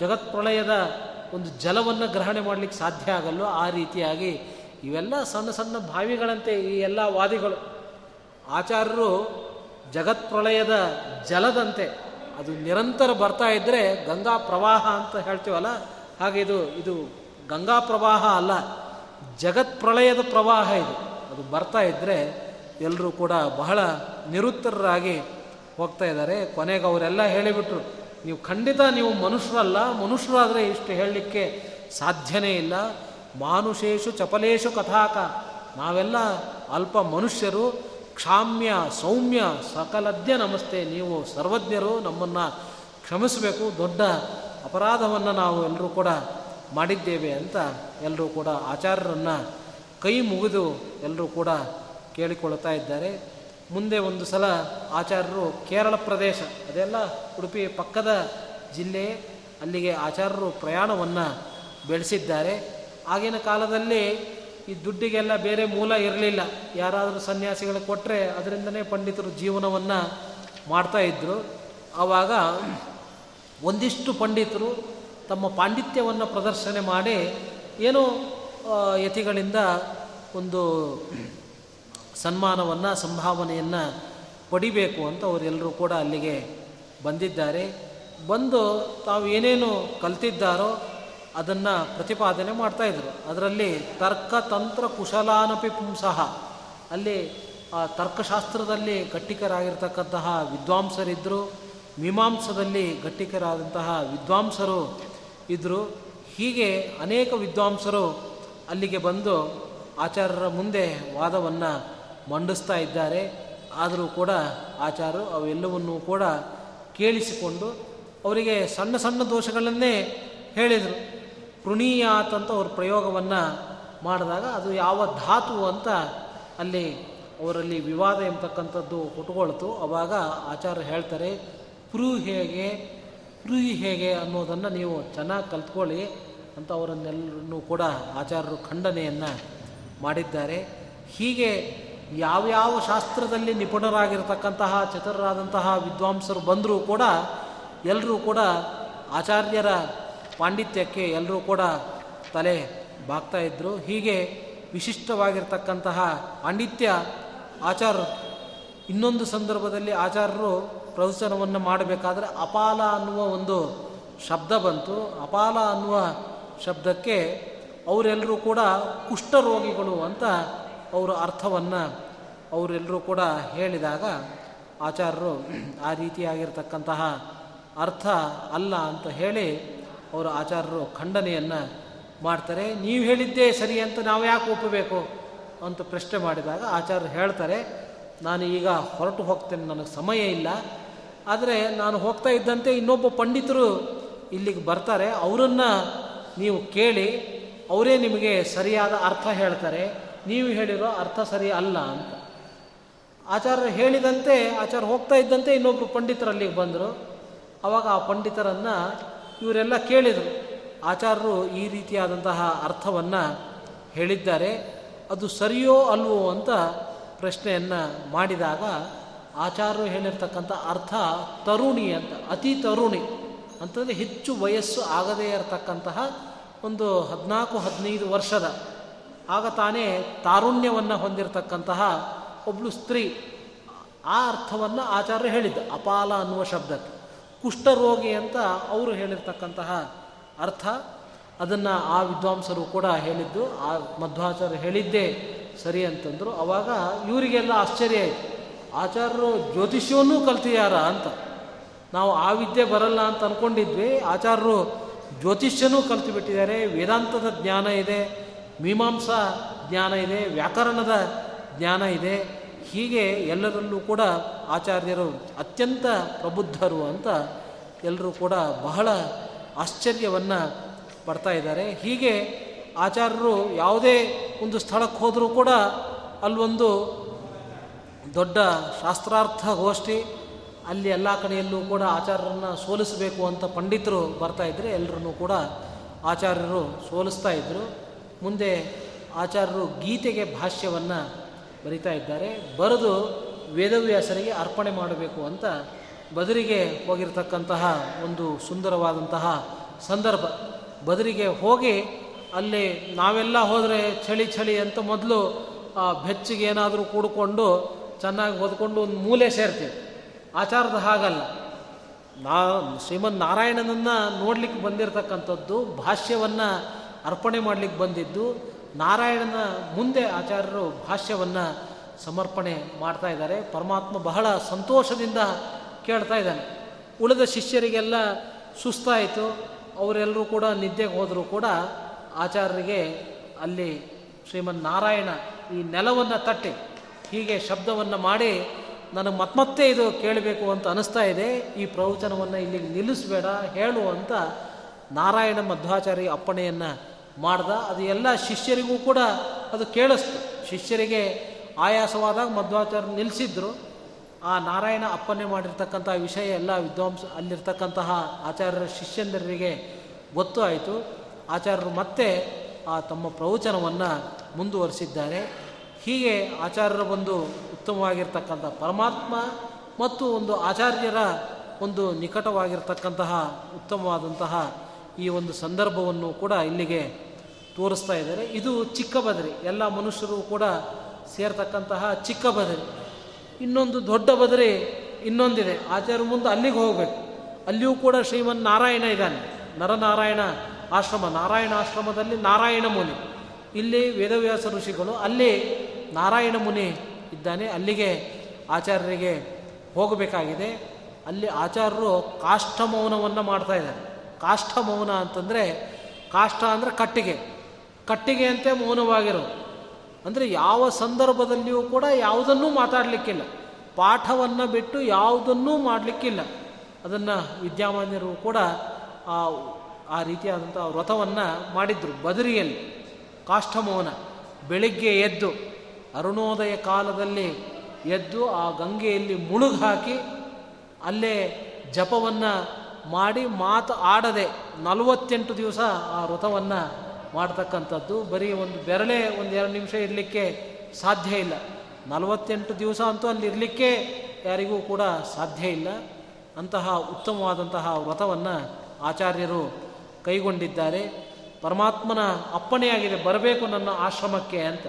ಜಗತ್ ಪ್ರಳಯದ ಒಂದು ಜಲವನ್ನು ಗ್ರಹಣೆ ಮಾಡಲಿಕ್ಕೆ ಸಾಧ್ಯ ಆಗಲ್ಲೋ ಆ ರೀತಿಯಾಗಿ ಇವೆಲ್ಲ ಸಣ್ಣ ಸಣ್ಣ ಬಾವಿಗಳಂತೆ ಈ ಎಲ್ಲ ವಾದಿಗಳು. ಆಚಾರ್ಯರು ಜಗತ್ ಪ್ರಳಯದ ಜಲದಂತೆ ಅದು ನಿರಂತರ ಬರ್ತಾ ಇದ್ದರೆ ಗಂಗಾ ಪ್ರವಾಹ ಅಂತ ಹೇಳ್ತೀವಲ್ಲ, ಹಾಗೆ ಇದು ಇದು ಗಂಗಾ ಪ್ರವಾಹ ಅಲ್ಲ. ಜಗತ್ ಪ್ರಳಯದ ಪ್ರವಾಹ ಇದು. ಅದು ಬರ್ತಾ ಇದ್ದರೆ ಎಲ್ಲರೂ ಕೂಡ ಬಹಳ ನಿರುತ್ತರರಾಗಿ ಹೋಗ್ತಾ ಇದ್ದಾರೆ. ಕೊನೆಗೆ ಅವರೆಲ್ಲ ಹೇಳಿಬಿಟ್ರು, ನೀವು ಖಂಡಿತ ನೀವು ಮನುಷ್ಯರಲ್ಲ, ಮನುಷ್ಯರಾದರೆ ಇಷ್ಟು ಹೇಳಲಿಕ್ಕೆ ಸಾಧ್ಯನೇ ಇಲ್ಲ. ಮಾನುಷೇಶು ಚಪಲೇಶು ಕಥಾಕ. ನಾವೆಲ್ಲ ಅಲ್ಪ ಮನುಷ್ಯರು, ಕ್ಷಾಮ್ಯ, ಸೌಮ್ಯ, ಸಕಲದ್ಯ ನಮಸ್ತೆ. ನೀವು ಸರ್ವಜ್ಞರು, ನಮ್ಮನ್ನು ಕ್ಷಮಿಸಬೇಕು. ದೊಡ್ಡ ಅಪರಾಧವನ್ನು ನಾವು ಎಲ್ಲರೂ ಕೂಡ ಮಾಡಿದ್ದೇವೆ ಅಂತ ಎಲ್ಲರೂ ಕೂಡ ಆಚಾರ್ಯರನ್ನು ಕೈ ಮುಗಿದು ಎಲ್ಲರೂ ಕೂಡ ಕೇಳಿಕೊಳ್ತಾ ಇದ್ದಾರೆ. ಮುಂದೆ ಒಂದು ಸಲ ಆಚಾರ್ಯರು ಕೇರಳ ಪ್ರದೇಶ, ಅದೆಲ್ಲ ಉಡುಪಿ ಪಕ್ಕದ ಜಿಲ್ಲೆ, ಅಲ್ಲಿಗೆ ಆಚಾರ್ಯರು ಪ್ರಯಾಣವನ್ನು ಬೆಳೆಸಿದ್ದಾರೆ. ಆಗಿನ ಕಾಲದಲ್ಲಿ ಈ ದುಡ್ಡಿಗೆಲ್ಲ ಬೇರೆ ಮೂಲ ಇರಲಿಲ್ಲ. ಯಾರಾದರೂ ಸನ್ಯಾಸಿಗಳು ಕೊಟ್ಟರೆ ಅದರಿಂದನೇ ಪಂಡಿತರು ಜೀವನವನ್ನು ಮಾಡ್ತಾ ಇದ್ದರು ಆವಾಗ ಒಂದಿಷ್ಟು ಪಂಡಿತರು ತಮ್ಮ ಪಾಂಡಿತ್ಯವನ್ನು ಪ್ರದರ್ಶನೆ ಮಾಡಿ ಏನೋ ಯತಿಗಳಿಂದ ಒಂದು ಸನ್ಮಾನವನ್ನು, ಸಂಭಾವನೆಯನ್ನು ಪಡಿಬೇಕು ಅಂತ ಅವರೆಲ್ಲರೂ ಕೂಡ ಅಲ್ಲಿಗೆ ಬಂದಿದ್ದಾರೆ. ಬಂದು ತಾವು ಏನೇನು ಕಲ್ತಿದ್ದಾರೋ ಅದನ್ನು ಪ್ರತಿಪಾದನೆ ಮಾಡ್ತಾಯಿದ್ರು ಅದರಲ್ಲಿ ತರ್ಕತಂತ್ರ ಕುಶಲಾನಪಿ ಪುಂಸಃ. ಅಲ್ಲಿ, ಆ, ತರ್ಕಶಾಸ್ತ್ರದಲ್ಲಿ ಗಟ್ಟಿಕರಾಗಿರ್ತಕ್ಕಂತಹ ವಿದ್ವಾಂಸರಿದ್ದರು ಮೀಮಾಂಸದಲ್ಲಿ ಗಟ್ಟಿಕರಾದಂತಹ ವಿದ್ವಾಂಸರು ಇದ್ದರು ಹೀಗೆ ಅನೇಕ ವಿದ್ವಾಂಸರು ಅಲ್ಲಿಗೆ ಬಂದು ಆಚಾರ್ಯರ ಮುಂದೆ ವಾದವನ್ನು ಮಂಡಿಸ್ತಾ ಇದ್ದಾರೆ. ಆದರೂ ಕೂಡ ಆಚಾರ್ಯರು ಅವೆಲ್ಲವನ್ನೂ ಕೂಡ ಕೇಳಿಸಿಕೊಂಡು ಅವರಿಗೆ ಸಣ್ಣ ಸಣ್ಣ ದೋಷಗಳನ್ನೇ ಹೇಳಿದರು. ಪೃಣೀಯಾತ್ ಅಂತ ಅವ್ರ ಪ್ರಯೋಗವನ್ನು ಮಾಡಿದಾಗ ಅದು ಯಾವ ಧಾತು ಅಂತ ಅಲ್ಲಿ ಅವರಲ್ಲಿ ವಿವಾದ ಎಂಬತಕ್ಕಂಥದ್ದು ಹುಟ್ಟುಕೊಳ್ತು ಅವಾಗ ಆಚಾರ್ಯ ಹೇಳ್ತಾರೆ ಪ್ರೂ ಹೇಗೆ ಪೃ ಹೇಗೆ ಅನ್ನೋದನ್ನು ನೀವು ಚೆನ್ನಾಗಿ ಕಲ್ತ್ಕೊಳ್ಳಿ ಅಂತ ಅವರನ್ನೆಲ್ಲರನ್ನೂ ಕೂಡ ಆಚಾರ್ಯರು ಖಂಡನೆಯನ್ನು ಮಾಡಿದ್ದಾರೆ. ಹೀಗೆ ಯಾವ್ಯಾವ ಶಾಸ್ತ್ರದಲ್ಲಿ ನಿಪುಣರಾಗಿರ್ತಕ್ಕಂತಹ, ಚತುರರಾದಂತಹ ವಿದ್ವಾಂಸರು ಬಂದರೂ ಕೂಡ ಎಲ್ಲರೂ ಕೂಡ ಆಚಾರ್ಯರ ಪಾಂಡಿತ್ಯಕ್ಕೆ ಎಲ್ಲರೂ ಕೂಡ ತಲೆ ಬಾಗ್ತಾ ಇದ್ದರು ಹೀಗೆ ವಿಶಿಷ್ಟವಾಗಿರ್ತಕ್ಕಂತಹ ಪಾಂಡಿತ್ಯ ಆಚಾರ್ಯರು, ಇನ್ನೊಂದು ಸಂದರ್ಭದಲ್ಲಿ ಆಚಾರ್ಯರು ಪ್ರವಚನವನ್ನು ಮಾಡಬೇಕಾದ್ರೆ ಅಪಾಲ ಅನ್ನುವ ಒಂದು ಶಬ್ದ ಬಂತು. ಅಪಾಲ ಅನ್ನುವ ಶಬ್ದಕ್ಕೆ ಅವರೆಲ್ಲರೂ ಕೂಡ ಕುಷ್ಠರೋಗಿಗಳು ಅಂತ ಅವರ ಅರ್ಥವನ್ನು ಅವರೆಲ್ಲರೂ ಕೂಡ ಹೇಳಿದಾಗ ಆಚಾರ್ಯರು ಆ ರೀತಿಯಾಗಿರ್ತಕ್ಕಂತಹ ಅರ್ಥ ಅಲ್ಲ ಅಂತ ಹೇಳಿ ಅವರು ಆಚಾರ್ಯರು ಖಂಡನೆಯನ್ನು ಮಾಡ್ತಾರೆ. ನೀವು ಹೇಳಿದ್ದೇ ಸರಿ ಅಂತ ನಾವು ಯಾಕೆ ಒಪ್ಪಬೇಕು? ಅಂತ ಪ್ರಶ್ನೆ ಮಾಡಿದಾಗ ಆಚಾರ್ಯರು ಹೇಳ್ತಾರೆ, ನಾನು ಈಗ ಹೊರಟು ಹೋಗ್ತೇನೆ, ನನಗೆ ಸಮಯ ಇಲ್ಲ. ಆದರೆ ನಾನು ಹೋಗ್ತಾ ಇದ್ದಂತೆ ಇನ್ನೊಬ್ಬ ಪಂಡಿತರು ಇಲ್ಲಿಗೆ ಬರ್ತಾರೆ. ಅವರನ್ನು ನೀವು ಕೇಳಿ, ಅವರೇ ನಿಮಗೆ ಸರಿಯಾದ ಅರ್ಥ ಹೇಳ್ತಾರೆ. ನೀವು ಹೇಳಿರೋ ಅರ್ಥ ಸರಿ ಅಲ್ಲ ಅಂತ. ಆಚಾರ್ಯರು ಹೇಳಿದಂತೆ ಆಚಾರ್ಯ ಹೋಗ್ತಾ ಇದ್ದಂತೆ ಇನ್ನೊಬ್ಬರು ಪಂಡಿತರು ಅಲ್ಲಿಗೆ ಬಂದರು. ಆವಾಗ ಆ ಪಂಡಿತರನ್ನು ಇವರೆಲ್ಲ ಕೇಳಿದರು. ಆಚಾರ್ಯರು ಈ ರೀತಿಯಾದಂತಹ ಅರ್ಥವನ್ನು ಹೇಳಿದ್ದಾರೆ. ಅದು ಸರಿಯೋ ಅಲ್ವೋ ಅಂತ ಪ್ರಶ್ನೆಯನ್ನು ಮಾಡಿದಾಗ ಆಚಾರ್ಯರು ಹೇಳಿರ್ತಕ್ಕಂಥ ಅರ್ಥ ತರುಣಿ ಅಂತ, ಅತಿ ತರುಣಿ ಅಂತಂದರೆ ಹೆಚ್ಚು ವಯಸ್ಸು ಆಗದೇ ಇರತಕ್ಕಂತಹ ಒಂದು ಹದಿನಾಲ್ಕು, ಹದಿನೈದು ವರ್ಷದ, ಆಗ ತಾನೇ ತಾರುಣ್ಯವನ್ನು ಹೊಂದಿರತಕ್ಕಂತಹ ಒಬ್ಬಳು ಸ್ತ್ರೀ ಆ ಅರ್ಥವನ್ನು ಆಚಾರ್ಯರು ಹೇಳಿದ್ದ, ಅಪಾಲ ಅನ್ನುವ ಶಬ್ದಕ್ಕೆ. ಕುಷ್ಠರೋಗಿ ಅಂತ ಅವರು ಹೇಳಿರ್ತಕ್ಕಂತಹ ಅರ್ಥ. ಅದನ್ನು ಆ ವಿದ್ವಾಂಸರು ಕೂಡ ಹೇಳಿದ್ದು, ಆ ಮಧ್ವಾಚಾರ್ಯ ಹೇಳಿದ್ದೇ ಸರಿ ಅಂತಂದರು. ಆವಾಗ ಇವರಿಗೆಲ್ಲ ಆಶ್ಚರ್ಯ ಆಯಿತು. ಆಚಾರ್ಯರು ಜ್ಯೋತಿಷ್ಯವನ್ನೂ ಕಲ್ತಿದಾರ ಅಂತ. ನಾವು ಆ ವಿದ್ಯೆ ಬರಲ್ಲ ಅಂತ ಅಂದ್ಕೊಂಡಿದ್ವಿ ಆಚಾರ್ಯರು ಜ್ಯೋತಿಷ್ಯನೂ ಕಲ್ತು ಬಿಟ್ಟಿದ್ದಾರೆ ವೇದಾಂತದ ಜ್ಞಾನ ಇದೆ, ಮೀಮಾಂಸಾ ಜ್ಞಾನ ಇದೆ, ವ್ಯಾಕರಣದ ಜ್ಞಾನ ಇದೆ. ಹೀಗೆ ಎಲ್ಲರಲ್ಲೂ ಕೂಡ ಆಚಾರ್ಯರು ಅತ್ಯಂತ ಪ್ರಬುದ್ಧರು ಅಂತ ಎಲ್ಲರೂ ಕೂಡ ಬಹಳ ಆಶ್ಚರ್ಯವನ್ನು ಪಡ್ತಾ ಇದ್ದಾರೆ. ಹೀಗೆ ಆಚಾರ್ಯರು ಯಾವುದೇ ಒಂದು ಸ್ಥಳಕ್ಕೆ ಹೋದರೂ ಕೂಡ ಅಲ್ಲೊಂದು ದೊಡ್ಡ ಶಾಸ್ತ್ರಾರ್ಥ ಗೋಷ್ಠಿ. ಅಲ್ಲಿ ಎಲ್ಲ ಕಡೆಯಲ್ಲೂ ಕೂಡ ಆಚಾರ್ಯರನ್ನು ಸೋಲಿಸಬೇಕು ಅಂತ ಪಂಡಿತರು ಬರ್ತಾ ಇದ್ರೆ ಎಲ್ಲರನ್ನೂ ಕೂಡ ಆಚಾರ್ಯರು ಸೋಲಿಸ್ತಾ ಇದ್ದರು ಮುಂದೆ ಆಚಾರ್ಯರು ಗೀತೆಗೆ ಭಾಷ್ಯವನ್ನು ಬರಿತಾ ಇದ್ದಾರೆ. ಬರೆದು ವೇದವ್ಯಾಸರಿಗೆ ಅರ್ಪಣೆ ಮಾಡಬೇಕು ಅಂತ ಬದರಿಗೆ ಹೋಗಿರ್ತಕ್ಕಂತಹ ಒಂದು ಸುಂದರವಾದಂತಹ ಸಂದರ್ಭ. ಬದರಿಗೆ ಹೋಗಿ ಅಲ್ಲಿ ನಾವೆಲ್ಲ ಹೋದರೆ ಚಳಿ ಚಳಿ ಅಂತ ಮೊದಲು ಬೆಚ್ಚಿಗೆ ಏನಾದರೂ ಕೂಡಿಕೊಂಡು ಚೆನ್ನಾಗಿ ಓದ್ಕೊಂಡು ಒಂದು ಮೂಲೆ ಸೇರ್ತೀವಿ. ಆಚಾರದ ಹಾಗಲ್ಲ. ನಾ ಶ್ರೀಮನ್ ನಾರಾಯಣನನ್ನು ನೋಡ್ಲಿಕ್ಕೆ ಬಂದಿರತಕ್ಕಂಥದ್ದು, ಭಾಷ್ಯವನ್ನು ಅರ್ಪಣೆ ಮಾಡಲಿಕ್ಕೆ ಬಂದಿದ್ದು, ನಾರಾಯಣನ ಮುಂದೆ ಆಚಾರ್ಯರು ಭಾಷ್ಯವನ್ನು ಸಮರ್ಪಣೆ ಮಾಡ್ತಾ ಇದ್ದಾರೆ. ಪರಮಾತ್ಮ ಬಹಳ ಸಂತೋಷದಿಂದ ಕೇಳ್ತಾ ಇದ್ದಾನೆ. ಉಳಿದ ಶಿಷ್ಯರಿಗೆಲ್ಲ ಸುಸ್ತಾಯಿತು. ಅವರೆಲ್ಲರೂ ಕೂಡ ನಿದ್ದೆಗೆ ಹೋದರೂ ಕೂಡ ಆಚಾರ್ಯರಿಗೆ ಅಲ್ಲಿ ಶ್ರೀಮನ್ ನಾರಾಯಣ ಈ ನೆಲವನ್ನು ತಟ್ಟಿ. ಹೀಗೆ ಶಬ್ದವನ್ನು ಮಾಡಿ ನನಗೆ ಮತ್ತೆ ಇದು ಕೇಳಬೇಕು ಅಂತ ಅನಿಸ್ತಾ ಇದೆ. ಈ ಪ್ರವಚನವನ್ನು ಇಲ್ಲಿಗೆ ನಿಲ್ಲಿಸಬೇಡ, ಹೇಳು ಅಂತ ನಾರಾಯಣ ಮಧ್ವಾಚಾರ್ಯ ಅಪ್ಪಣೆಯನ್ನು ಮಾಡ್ದ. ಅದು ಎಲ್ಲ ಶಿಷ್ಯರಿಗೂ ಕೂಡ ಅದು ಕೇಳಿಸ್ತು. ಶಿಷ್ಯರಿಗೆ ಆಯಾಸವಾದಾಗ ಮಧ್ವಾಚಾರ್ಯ ನಿಲ್ಲಿಸಿದ್ರು ಆ ನಾರಾಯಣ ಅಪ್ಪನೆ ಮಾಡಿರ್ತಕ್ಕಂಥ ವಿಷಯ ಎಲ್ಲ ವಿದ್ವಾಂಸ ಅಲ್ಲಿರ್ತಕ್ಕಂತಹ ಆಚಾರ್ಯರ ಶಿಷ್ಯಂದರಿಗೆ ಗೊತ್ತು ಆಯಿತು ಆಚಾರ್ಯರು ಮತ್ತೆ ಆ ತಮ್ಮ ಪ್ರವಚನವನ್ನು ಮುಂದುವರಿಸಿದ್ದಾರೆ. ಹೀಗೆ ಆಚಾರ್ಯರ ಒಂದು ಉತ್ತಮವಾಗಿರ್ತಕ್ಕಂಥ ಪರಮಾತ್ಮ ಮತ್ತು ಒಂದು ಆಚಾರ್ಯರ ಒಂದು ನಿಕಟವಾಗಿರ್ತಕ್ಕಂತಹ ಉತ್ತಮವಾದಂತಹ ಈ ಒಂದು ಸಂದರ್ಭವನ್ನು ಕೂಡ ಇಲ್ಲಿಗೆ ತೋರಿಸ್ತಾ ಇದ್ದಾರೆ. ಇದು ಚಿಕ್ಕ ಬದರಿ ಎಲ್ಲ ಮನುಷ್ಯರು ಕೂಡ ಸೇರ್ತಕ್ಕಂತಹ ಚಿಕ್ಕ ಬದರಿ ಇನ್ನೊಂದು ದೊಡ್ಡ ಬದರಿ ಇನ್ನೊಂದಿದೆ. ಆಚಾರ್ಯ ಮುಂದೆ ಅಲ್ಲಿಗೆ ಹೋಗಬೇಕು. ಅಲ್ಲಿಯೂ ಕೂಡ ಶ್ರೀಮನ್ ನಾರಾಯಣ ಇದ್ದಾನೆ. ನರನಾರಾಯಣ ಆಶ್ರಮ. ನಾರಾಯಣ ಆಶ್ರಮದಲ್ಲಿ ನಾರಾಯಣ ಮುನಿ. ಇಲ್ಲಿ ವೇದವ್ಯಾಸ ಋಷಿಗಳು ಅಲ್ಲಿ ನಾರಾಯಣ ಮುನಿ ಇದ್ದಾನೆ. ಅಲ್ಲಿಗೆ ಆಚಾರ್ಯರಿಗೆ ಹೋಗಬೇಕಾಗಿದೆ. ಅಲ್ಲಿ ಆಚಾರ್ಯರು ಕಾಷ್ಠಮೌನವನ್ನು ಮಾಡ್ತಾ ಇದ್ದಾರೆ. ಕಾಷ್ಠ ಮೌನ ಅಂತಂದರೆ, ಕಾಷ್ಠ ಅಂದರೆ ಕಟ್ಟಿಗೆ. ಕಟ್ಟಿಗೆಯಂತೆ ಮೌನವಾಗಿರೋದು ಅಂದರೆ ಯಾವ ಸಂದರ್ಭದಲ್ಲಿಯೂ ಕೂಡ ಯಾವುದನ್ನೂ ಮಾತಾಡಲಿಕ್ಕಿಲ್ಲ. ಪಾಠವನ್ನು ಬಿಟ್ಟು ಯಾವುದನ್ನೂ ಮಾಡಲಿಕ್ಕಿಲ್ಲ. ಅದನ್ನು ವಿದ್ಯಾಮಾನ್ಯರು ಕೂಡ ಆ ಆ ರೀತಿಯಾದಂಥ ವ್ರತವನ್ನು ಮಾಡಿದ್ರು. ಬದರಿಯಲ್ಲಿ ಕಾಷ್ಠಮೌನ. ಬೆಳಿಗ್ಗೆ ಎದ್ದು ಅರುಣೋದಯ ಕಾಲದಲ್ಲಿ ಎದ್ದು ಆ ಗಂಗೆಯಲ್ಲಿ ಮುಳುಗು ಹಾಕಿ ಅಲ್ಲೇ ಜಪವನ್ನು ಮಾಡಿ ಮಾತು ಆಡದೆ ನಲವತ್ತೆಂಟು ದಿವಸ ಆ ವ್ರತವನ್ನು ಮಾಡ್ತಕ್ಕಂಥದ್ದು. ಬರೀ ಒಂದು ಬೆರಳೆ ಒಂದು ಎರಡು ನಿಮಿಷ ಇರಲಿಕ್ಕೆ ಸಾಧ್ಯ ಇಲ್ಲ. ನಲವತ್ತೆಂಟು ದಿವಸ ಅಂತೂ ಅಲ್ಲಿ ಇರಲಿಕ್ಕೆ ಯಾರಿಗೂ ಕೂಡ ಸಾಧ್ಯ ಇಲ್ಲ. ಅಂತಹ ಉತ್ತಮವಾದಂತಹ ವ್ರತವನ್ನು ಆಚಾರ್ಯರು ಕೈಗೊಂಡಿದ್ದಾರೆ. ಪರಮಾತ್ಮನ ಅಪ್ಪಣೆಯಾಗಿದೆ, ಬರಬೇಕು ನನ್ನ ಆಶ್ರಮಕ್ಕೆ ಅಂತ.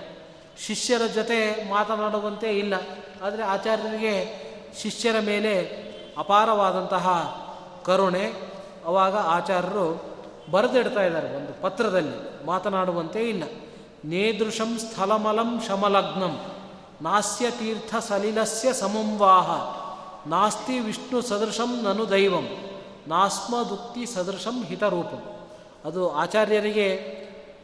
ಶಿಷ್ಯರ ಜೊತೆ ಮಾತನಾಡುವಂತೆ ಇಲ್ಲ. ಆದರೆ ಆಚಾರ್ಯರಿಗೆ ಶಿಷ್ಯರ ಮೇಲೆ ಅಪಾರವಾದಂತಹ ಕರುಣೆ. ಅವಾಗ ಆಚಾರ್ಯರು ಬರೆದಿಡ್ತಾ ಇದ್ದಾರೆ ಒಂದು ಪತ್ರದಲ್ಲಿ, ಮಾತನಾಡುವಂತೆ ಇಲ್ಲ. ನೇದೃಶಂ ಸ್ಥಲಮಲಂ ಶಮಲಗ್ನಂ, ನಾಸ್ಯ ತೀರ್ಥ ಸಲಿಲಸ್ಯ ಸಮಂವಾಹ, ನಾಸ್ತಿ ವಿಷ್ಣು ಸದೃಶಂ ನನು ದೈವಂ ನಾಸ್ಮದುಕ್ತಿ ಸದೃಶಂ ಹಿತರೂಪಂ. ಅದು ಆಚಾರ್ಯರಿಗೆ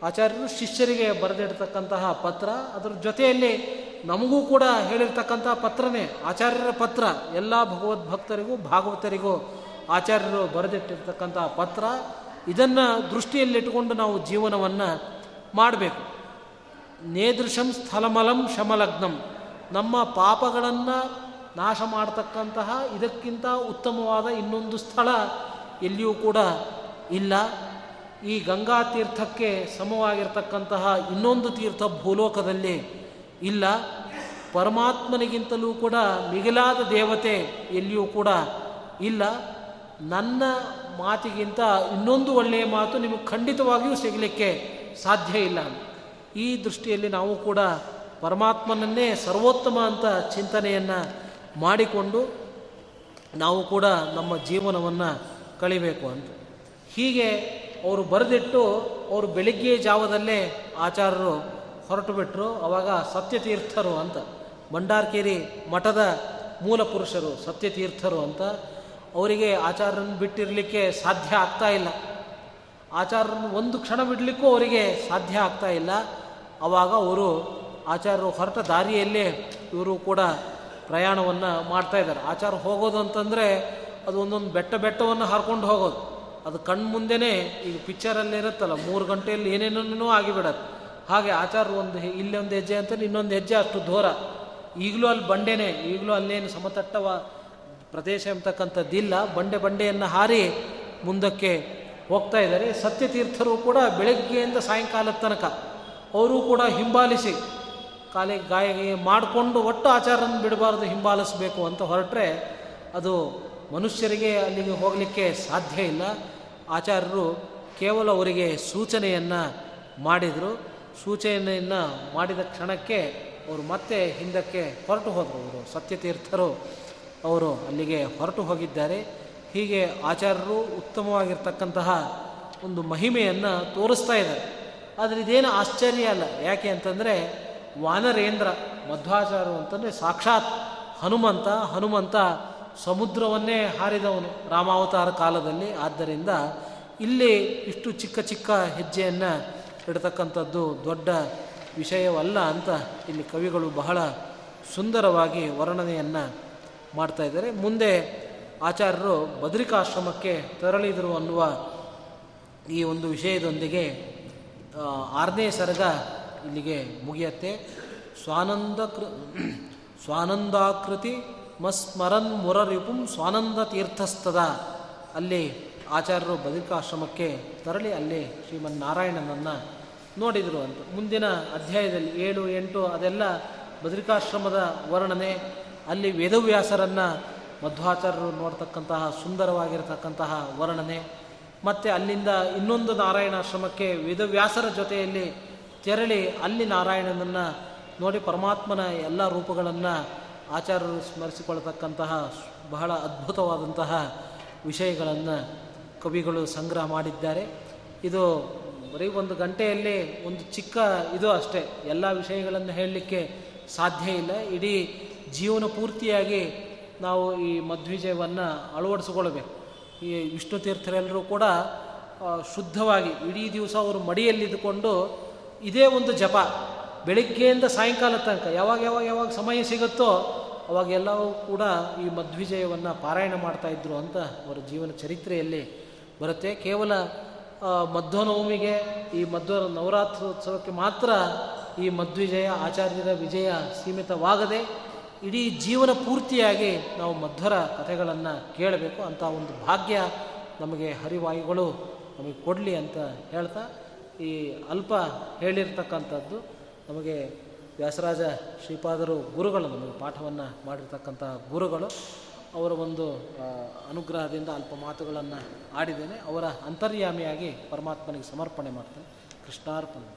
ಆಚಾರ್ಯರು ಶಿಷ್ಯರಿಗೆ ಬರೆದಿರ್ತಕ್ಕಂತಹ ಪತ್ರ, ಅದರ ಜೊತೆಯಲ್ಲಿ ನಮಗೂ ಕೂಡ ಹೇಳಿರ್ತಕ್ಕಂತಹ ಪತ್ರನೇ, ಆಚಾರ್ಯರ ಪತ್ರ. ಎಲ್ಲ ಭಗವದ್ಭಕ್ತರಿಗೂ, ಭಾಗವತರಿಗೂ ಆಚಾರ್ಯರು ಬರೆದಿಟ್ಟಿರ್ತಕ್ಕಂತಹ ಪತ್ರ. ಇದನ್ನು ದೃಷ್ಟಿಯಲ್ಲಿಟ್ಟುಕೊಂಡು ನಾವು ಜೀವನವನ್ನು ಮಾಡಬೇಕು. ನೇದೃಶಂ ಸ್ಥಲಮಲಂ ಶಮಲಗ್ನಂ. ನಮ್ಮ ಪಾಪಗಳನ್ನು ನಾಶ ಮಾಡತಕ್ಕಂತಹ ಇದಕ್ಕಿಂತ ಉತ್ತಮವಾದ ಇನ್ನೊಂದು ಸ್ಥಳ ಎಲ್ಲಿಯೂ ಕೂಡ ಇಲ್ಲ. ಈ ಗಂಗಾ ತೀರ್ಥಕ್ಕೆ ಸಮವಾಗಿರ್ತಕ್ಕಂತಹ ಇನ್ನೊಂದು ತೀರ್ಥ ಭೂಲೋಕದಲ್ಲಿ ಇಲ್ಲ, ಪರಮಾತ್ಮನಿಗಿಂತಲೂ ಕೂಡ ಮಿಗಿಲಾದ ದೇವತೆ ಎಲ್ಲಿಯೂ ಕೂಡ ಇಲ್ಲ. ನನ್ನ ಮಾತಿಗಿಂತ ಇನ್ನೊಂದು ಒಳ್ಳೆಯ ಮಾತು ನಿಮಗೆ ಖಂಡಿತವಾಗಿಯೂ ಸಿಗಲಿಕ್ಕೆ ಸಾಧ್ಯ ಇಲ್ಲ. ಈ ದೃಷ್ಟಿಯಲ್ಲಿ ನಾವು ಕೂಡ ಪರಮಾತ್ಮನನ್ನೇ ಸರ್ವೋತ್ತಮ ಅಂತ ಚಿಂತನೆಯನ್ನು ಮಾಡಿಕೊಂಡು ನಾವು ಕೂಡ ನಮ್ಮ ಜೀವನವನ್ನು ಕಳಿಬೇಕು ಅಂತ. ಹೀಗೆ ಅವರು ಬರೆದಿಟ್ಟು ಅವರು ಬೆಳಿಗ್ಗೆ ಜಾವದಲ್ಲೇ ಆಚಾರ್ಯರು ಹೊರಟು ಬಿಟ್ಟರು ಅವಾಗ ಸತ್ಯತೀರ್ಥರು ಅಂತ. ಭಂಡಾರ್ಕೇರಿ ಮಠದ ಮೂಲ ಪುರುಷರು ಸತ್ಯತೀರ್ಥರು ಅಂತ. ಅವರಿಗೆ ಆಚಾರ್ಯರನ್ನು ಬಿಟ್ಟಿರಲಿಕ್ಕೆ ಸಾಧ್ಯ ಆಗ್ತಾ ಇಲ್ಲ. ಆಚಾರ್ಯರನ್ನು ಒಂದು ಕ್ಷಣ ಬಿಡಲಿಕ್ಕೂ ಅವರಿಗೆ ಸಾಧ್ಯ ಆಗ್ತಾ ಇಲ್ಲ. ಅವಾಗ ಅವರು ಆಚಾರ್ಯರು ಹೊರಟ ದಾರಿಯಲ್ಲೇ ಇವರು ಕೂಡ ಪ್ರಯಾಣವನ್ನು ಮಾಡ್ತಾ ಇದ್ದಾರೆ. ಆಚಾರ ಹೋಗೋದು ಅಂತಂದರೆ ಅದು ಒಂದೊಂದು ಬೆಟ್ಟ ಬೆಟ್ಟವನ್ನು ಹರ್ಕೊಂಡು ಹೋಗೋದು. ಅದು ಕಣ್ಣು ಮುಂದೆನೇ ಈಗ ಪಿಕ್ಚರಲ್ಲಿ ಇರುತ್ತಲ್ಲ, ಮೂರು ಗಂಟೆಯಲ್ಲಿ ಏನೇನೂ ಆಗಿಬಿಡತ್ತೆ. ಹಾಗೆ ಆಚಾರ ಒಂದು ಹೆ- ಇಲ್ಲಿ ಒಂದು ಹೆಜ್ಜೆ ಅಂತ ಇನ್ನೊಂದು ಹೆಜ್ಜೆ ಅಷ್ಟು ದೂರ. ಈಗಲೂ ಅಲ್ಲಿ ಬಂಡೆನೇ, ಈಗಲೂ ಅಲ್ಲೇನು ಸಮತಟ್ಟವ ಪ್ರದೇಶ ಎಂಬತಕ್ಕಂಥದ್ದಿಲ್ಲ. ಬಂಡೆ ಬಂಡೆಯನ್ನು ಹಾರಿ ಮುಂದಕ್ಕೆ ಹೋಗ್ತಾ ಇದ್ದಾರೆ. ಸತ್ಯತೀರ್ಥರು ಕೂಡ ಬೆಳಗ್ಗೆಯಿಂದ ಸಾಯಂಕಾಲದ ತನಕ ಅವರು ಕೂಡ ಹಿಂಬಾಲಿಸಿ ಕಾಲಿಗೆ ಗಾಯ ಗೀಯ ಮಾಡಿಕೊಂಡು ಒಟ್ಟು ಆಚಾರವನ್ನು ಬಿಡಬಾರ್ದು, ಹಿಂಬಾಲಿಸಬೇಕು ಅಂತ ಹೊರಟ್ರೆ ಅದು ಮನುಷ್ಯರಿಗೆ ಅಲ್ಲಿಗೆ ಹೋಗಲಿಕ್ಕೆ ಸಾಧ್ಯ ಇಲ್ಲ. ಆಚಾರ್ಯರು ಕೇವಲ ಅವರಿಗೆ ಸೂಚನೆಯನ್ನು ಮಾಡಿದರು. ಸೂಚನೆಯನ್ನು ಮಾಡಿದ ಕ್ಷಣಕ್ಕೆ ಅವರು ಮತ್ತೆ ಹಿಂದಕ್ಕೆ ಹೊರಟು ಹೋದರು ಅವರು. ಸತ್ಯತೀರ್ಥರು ಅವರು ಅಲ್ಲಿಗೆ ಹೊರಟು ಹೋಗಿದ್ದಾರೆ. ಹೀಗೆ ಆಚಾರ್ಯರು ಉತ್ತಮವಾಗಿರ್ತಕ್ಕಂತಹ ಒಂದು ಮಹಿಮೆಯನ್ನು ತೋರಿಸ್ತಾ ಇದ್ದಾರೆ. ಆದರೆ ಇದೇನು ಆಶ್ಚರ್ಯ ಅಲ್ಲ. ಯಾಕೆ ಅಂತಂದರೆ ವಾನರೇಂದ್ರ ಮಧ್ವಾಚಾರ್ಯರು ಅಂತಂದರೆ ಸಾಕ್ಷಾತ್ ಹನುಮಂತ ಹನುಮಂತ ಸಮುದ್ರವನ್ನೇ ಹಾರಿದವನು ರಾಮಾವತಾರ ಕಾಲದಲ್ಲಿ. ಆದ್ದರಿಂದ ಇಲ್ಲಿ ಇಷ್ಟು ಚಿಕ್ಕ ಚಿಕ್ಕ ಹೆಜ್ಜೆಯನ್ನು ಇಡತಕ್ಕಂಥದ್ದು ದೊಡ್ಡ ವಿಷಯವಲ್ಲ ಅಂತ ಇಲ್ಲಿ ಕವಿಗಳು ಬಹಳ ಸುಂದರವಾಗಿ ವರ್ಣನೆಯನ್ನು ಮಾಡ್ತಾ ಇದ್ದಾರೆ. ಮುಂದೆ ಆಚಾರ್ಯರು ಬದ್ರಿಕಾಶ್ರಮಕ್ಕೆ ತೆರಳಿದರು ಅನ್ನುವ ಈ ಒಂದು ವಿಷಯದೊಂದಿಗೆ ಆರನೇ ಸರ್ಗ ಇಲ್ಲಿಗೆ ಮುಗಿಯತ್ತೆ. ಸ್ವಾನಂದ ಸ್ವಾನಂದಾಕೃತಿ ಮಸ್ಮರನ್ ಮುರರಿಪುಂ ಸ್ವಾನಂದ ತೀರ್ಥಸ್ಥದ. ಅಲ್ಲಿ ಆಚಾರ್ಯರು ಬದ್ರಿಕಾಶ್ರಮಕ್ಕೆ ತೆರಳಿ ಅಲ್ಲಿ ಶ್ರೀಮನ್ನಾರಾಯಣನನ್ನು ನೋಡಿದರು ಅಂತ. ಮುಂದಿನ ಅಧ್ಯಾಯದಲ್ಲಿ ಏಳು, ಎಂಟು ಅದೆಲ್ಲ ಬದ್ರಿಕಾಶ್ರಮದ ವರ್ಣನೆ. ಅಲ್ಲಿ ವೇದವ್ಯಾಸರನ್ನು ಮಧ್ವಾಚಾರ್ಯರು ನೋಡ್ತಕ್ಕಂತಹ ಸುಂದರವಾಗಿರತಕ್ಕಂತಹ ವರ್ಣನೆ. ಮತ್ತು ಅಲ್ಲಿಂದ ಇನ್ನೊಂದು ನಾರಾಯಣಾಶ್ರಮಕ್ಕೆ ವೇದವ್ಯಾಸರ ಜೊತೆಯಲ್ಲಿ ತೆರಳಿ ಅಲ್ಲಿ ನಾರಾಯಣನನ್ನು ನೋಡಿ ಪರಮಾತ್ಮನ ಎಲ್ಲ ರೂಪಗಳನ್ನು ಆಚಾರ್ಯರು ಸ್ಮರಿಸಿಕೊಳ್ತಕ್ಕಂತಹ ಬಹಳ ಅದ್ಭುತವಾದಂತಹ ವಿಷಯಗಳನ್ನು ಕವಿಗಳು ಸಂಗ್ರಹ ಮಾಡಿದ್ದಾರೆ. ಇದು ಬರೀ ಒಂದು ಗಂಟೆಯಲ್ಲಿ ಒಂದು ಚಿಕ್ಕ ಇದು ಅಷ್ಟೇ. ಎಲ್ಲ ವಿಷಯಗಳನ್ನು ಹೇಳಲಿಕ್ಕೆ ಸಾಧ್ಯ ಇಲ್ಲ. ಇಡೀ ಜೀವನ ಪೂರ್ತಿಯಾಗಿ ನಾವು ಈ ಮಧ್ವಿಜಯವನ್ನು ಅಳವಡಿಸಿಕೊಳ್ಬೇಕು ಈ ವಿಷ್ಣು ತೀರ್ಥರೆಲ್ಲರೂ ಕೂಡ ಶುದ್ಧವಾಗಿ ಇಡೀ ದಿವಸ ಅವರು ಮಡಿಯಲ್ಲಿದ್ದುಕೊಂಡು ಇದೇ ಒಂದು ಜಪ. ಬೆಳಿಗ್ಗೆಯಿಂದ ಸಾಯಂಕಾಲ ತನಕ, ಯಾವಾಗ ಯಾವಾಗ ಯಾವಾಗ ಸಮಯ ಸಿಗುತ್ತೋ ಅವಾಗೆಲ್ಲವೂ ಕೂಡ ಈ ಮಧ್ವಿಜಯವನ್ನು ಪಾರಾಯಣ ಮಾಡ್ತಾ ಇದ್ರು ಅಂತ ಅವರ ಜೀವನ ಚರಿತ್ರೆಯಲ್ಲಿ ಬರುತ್ತೆ. ಕೇವಲ ಮಧ್ವನವಮಿಗೆ, ಈ ಮಧ್ವ ನವರಾತ್ರೋತ್ಸವಕ್ಕೆ ಮಾತ್ರ ಈ ಮಧ್ವಿಜಯ, ಆಚಾರ್ಯರ ವಿಜಯ ಸೀಮಿತವಾಗದೆ, ಇಡೀ ಜೀವನ ಪೂರ್ತಿಯಾಗಿ ನಾವು ಮಧ್ವರ ಕಥೆಗಳನ್ನು ಕೇಳಬೇಕು ಅಂತ ಒಂದು ಭಾಗ್ಯ ನಮಗೆ ಹರಿವಾಯುಗಳು ನಮಗೆ ಕೊಡಲಿ ಅಂತ ಹೇಳ್ತಾ, ಈ ಅಲ್ಪ ಹೇಳಿರ್ತಕ್ಕಂಥದ್ದು. ನಮಗೆ ವ್ಯಾಸರಾಜ ಶ್ರೀಪಾದರು ಗುರುಗಳು ನಮಗೆ ಪಾಠವನ್ನು ಮಾಡಿರ್ತಕ್ಕಂಥ ಗುರುಗಳು, ಅವರ ಒಂದು ಅನುಗ್ರಹದಿಂದ ಅಲ್ಪ ಮಾತುಗಳನ್ನು ಆಡಿದ್ದೇನೆ. ಅವರ ಅಂತರ್ಯಾಮಿಯಾಗಿ ಪರಮಾತ್ಮನಿಗೆ ಸಮರ್ಪಣೆ ಮಾಡ್ತೇನೆ. ಕೃಷ್ಣಾರ್ಪಣೆ.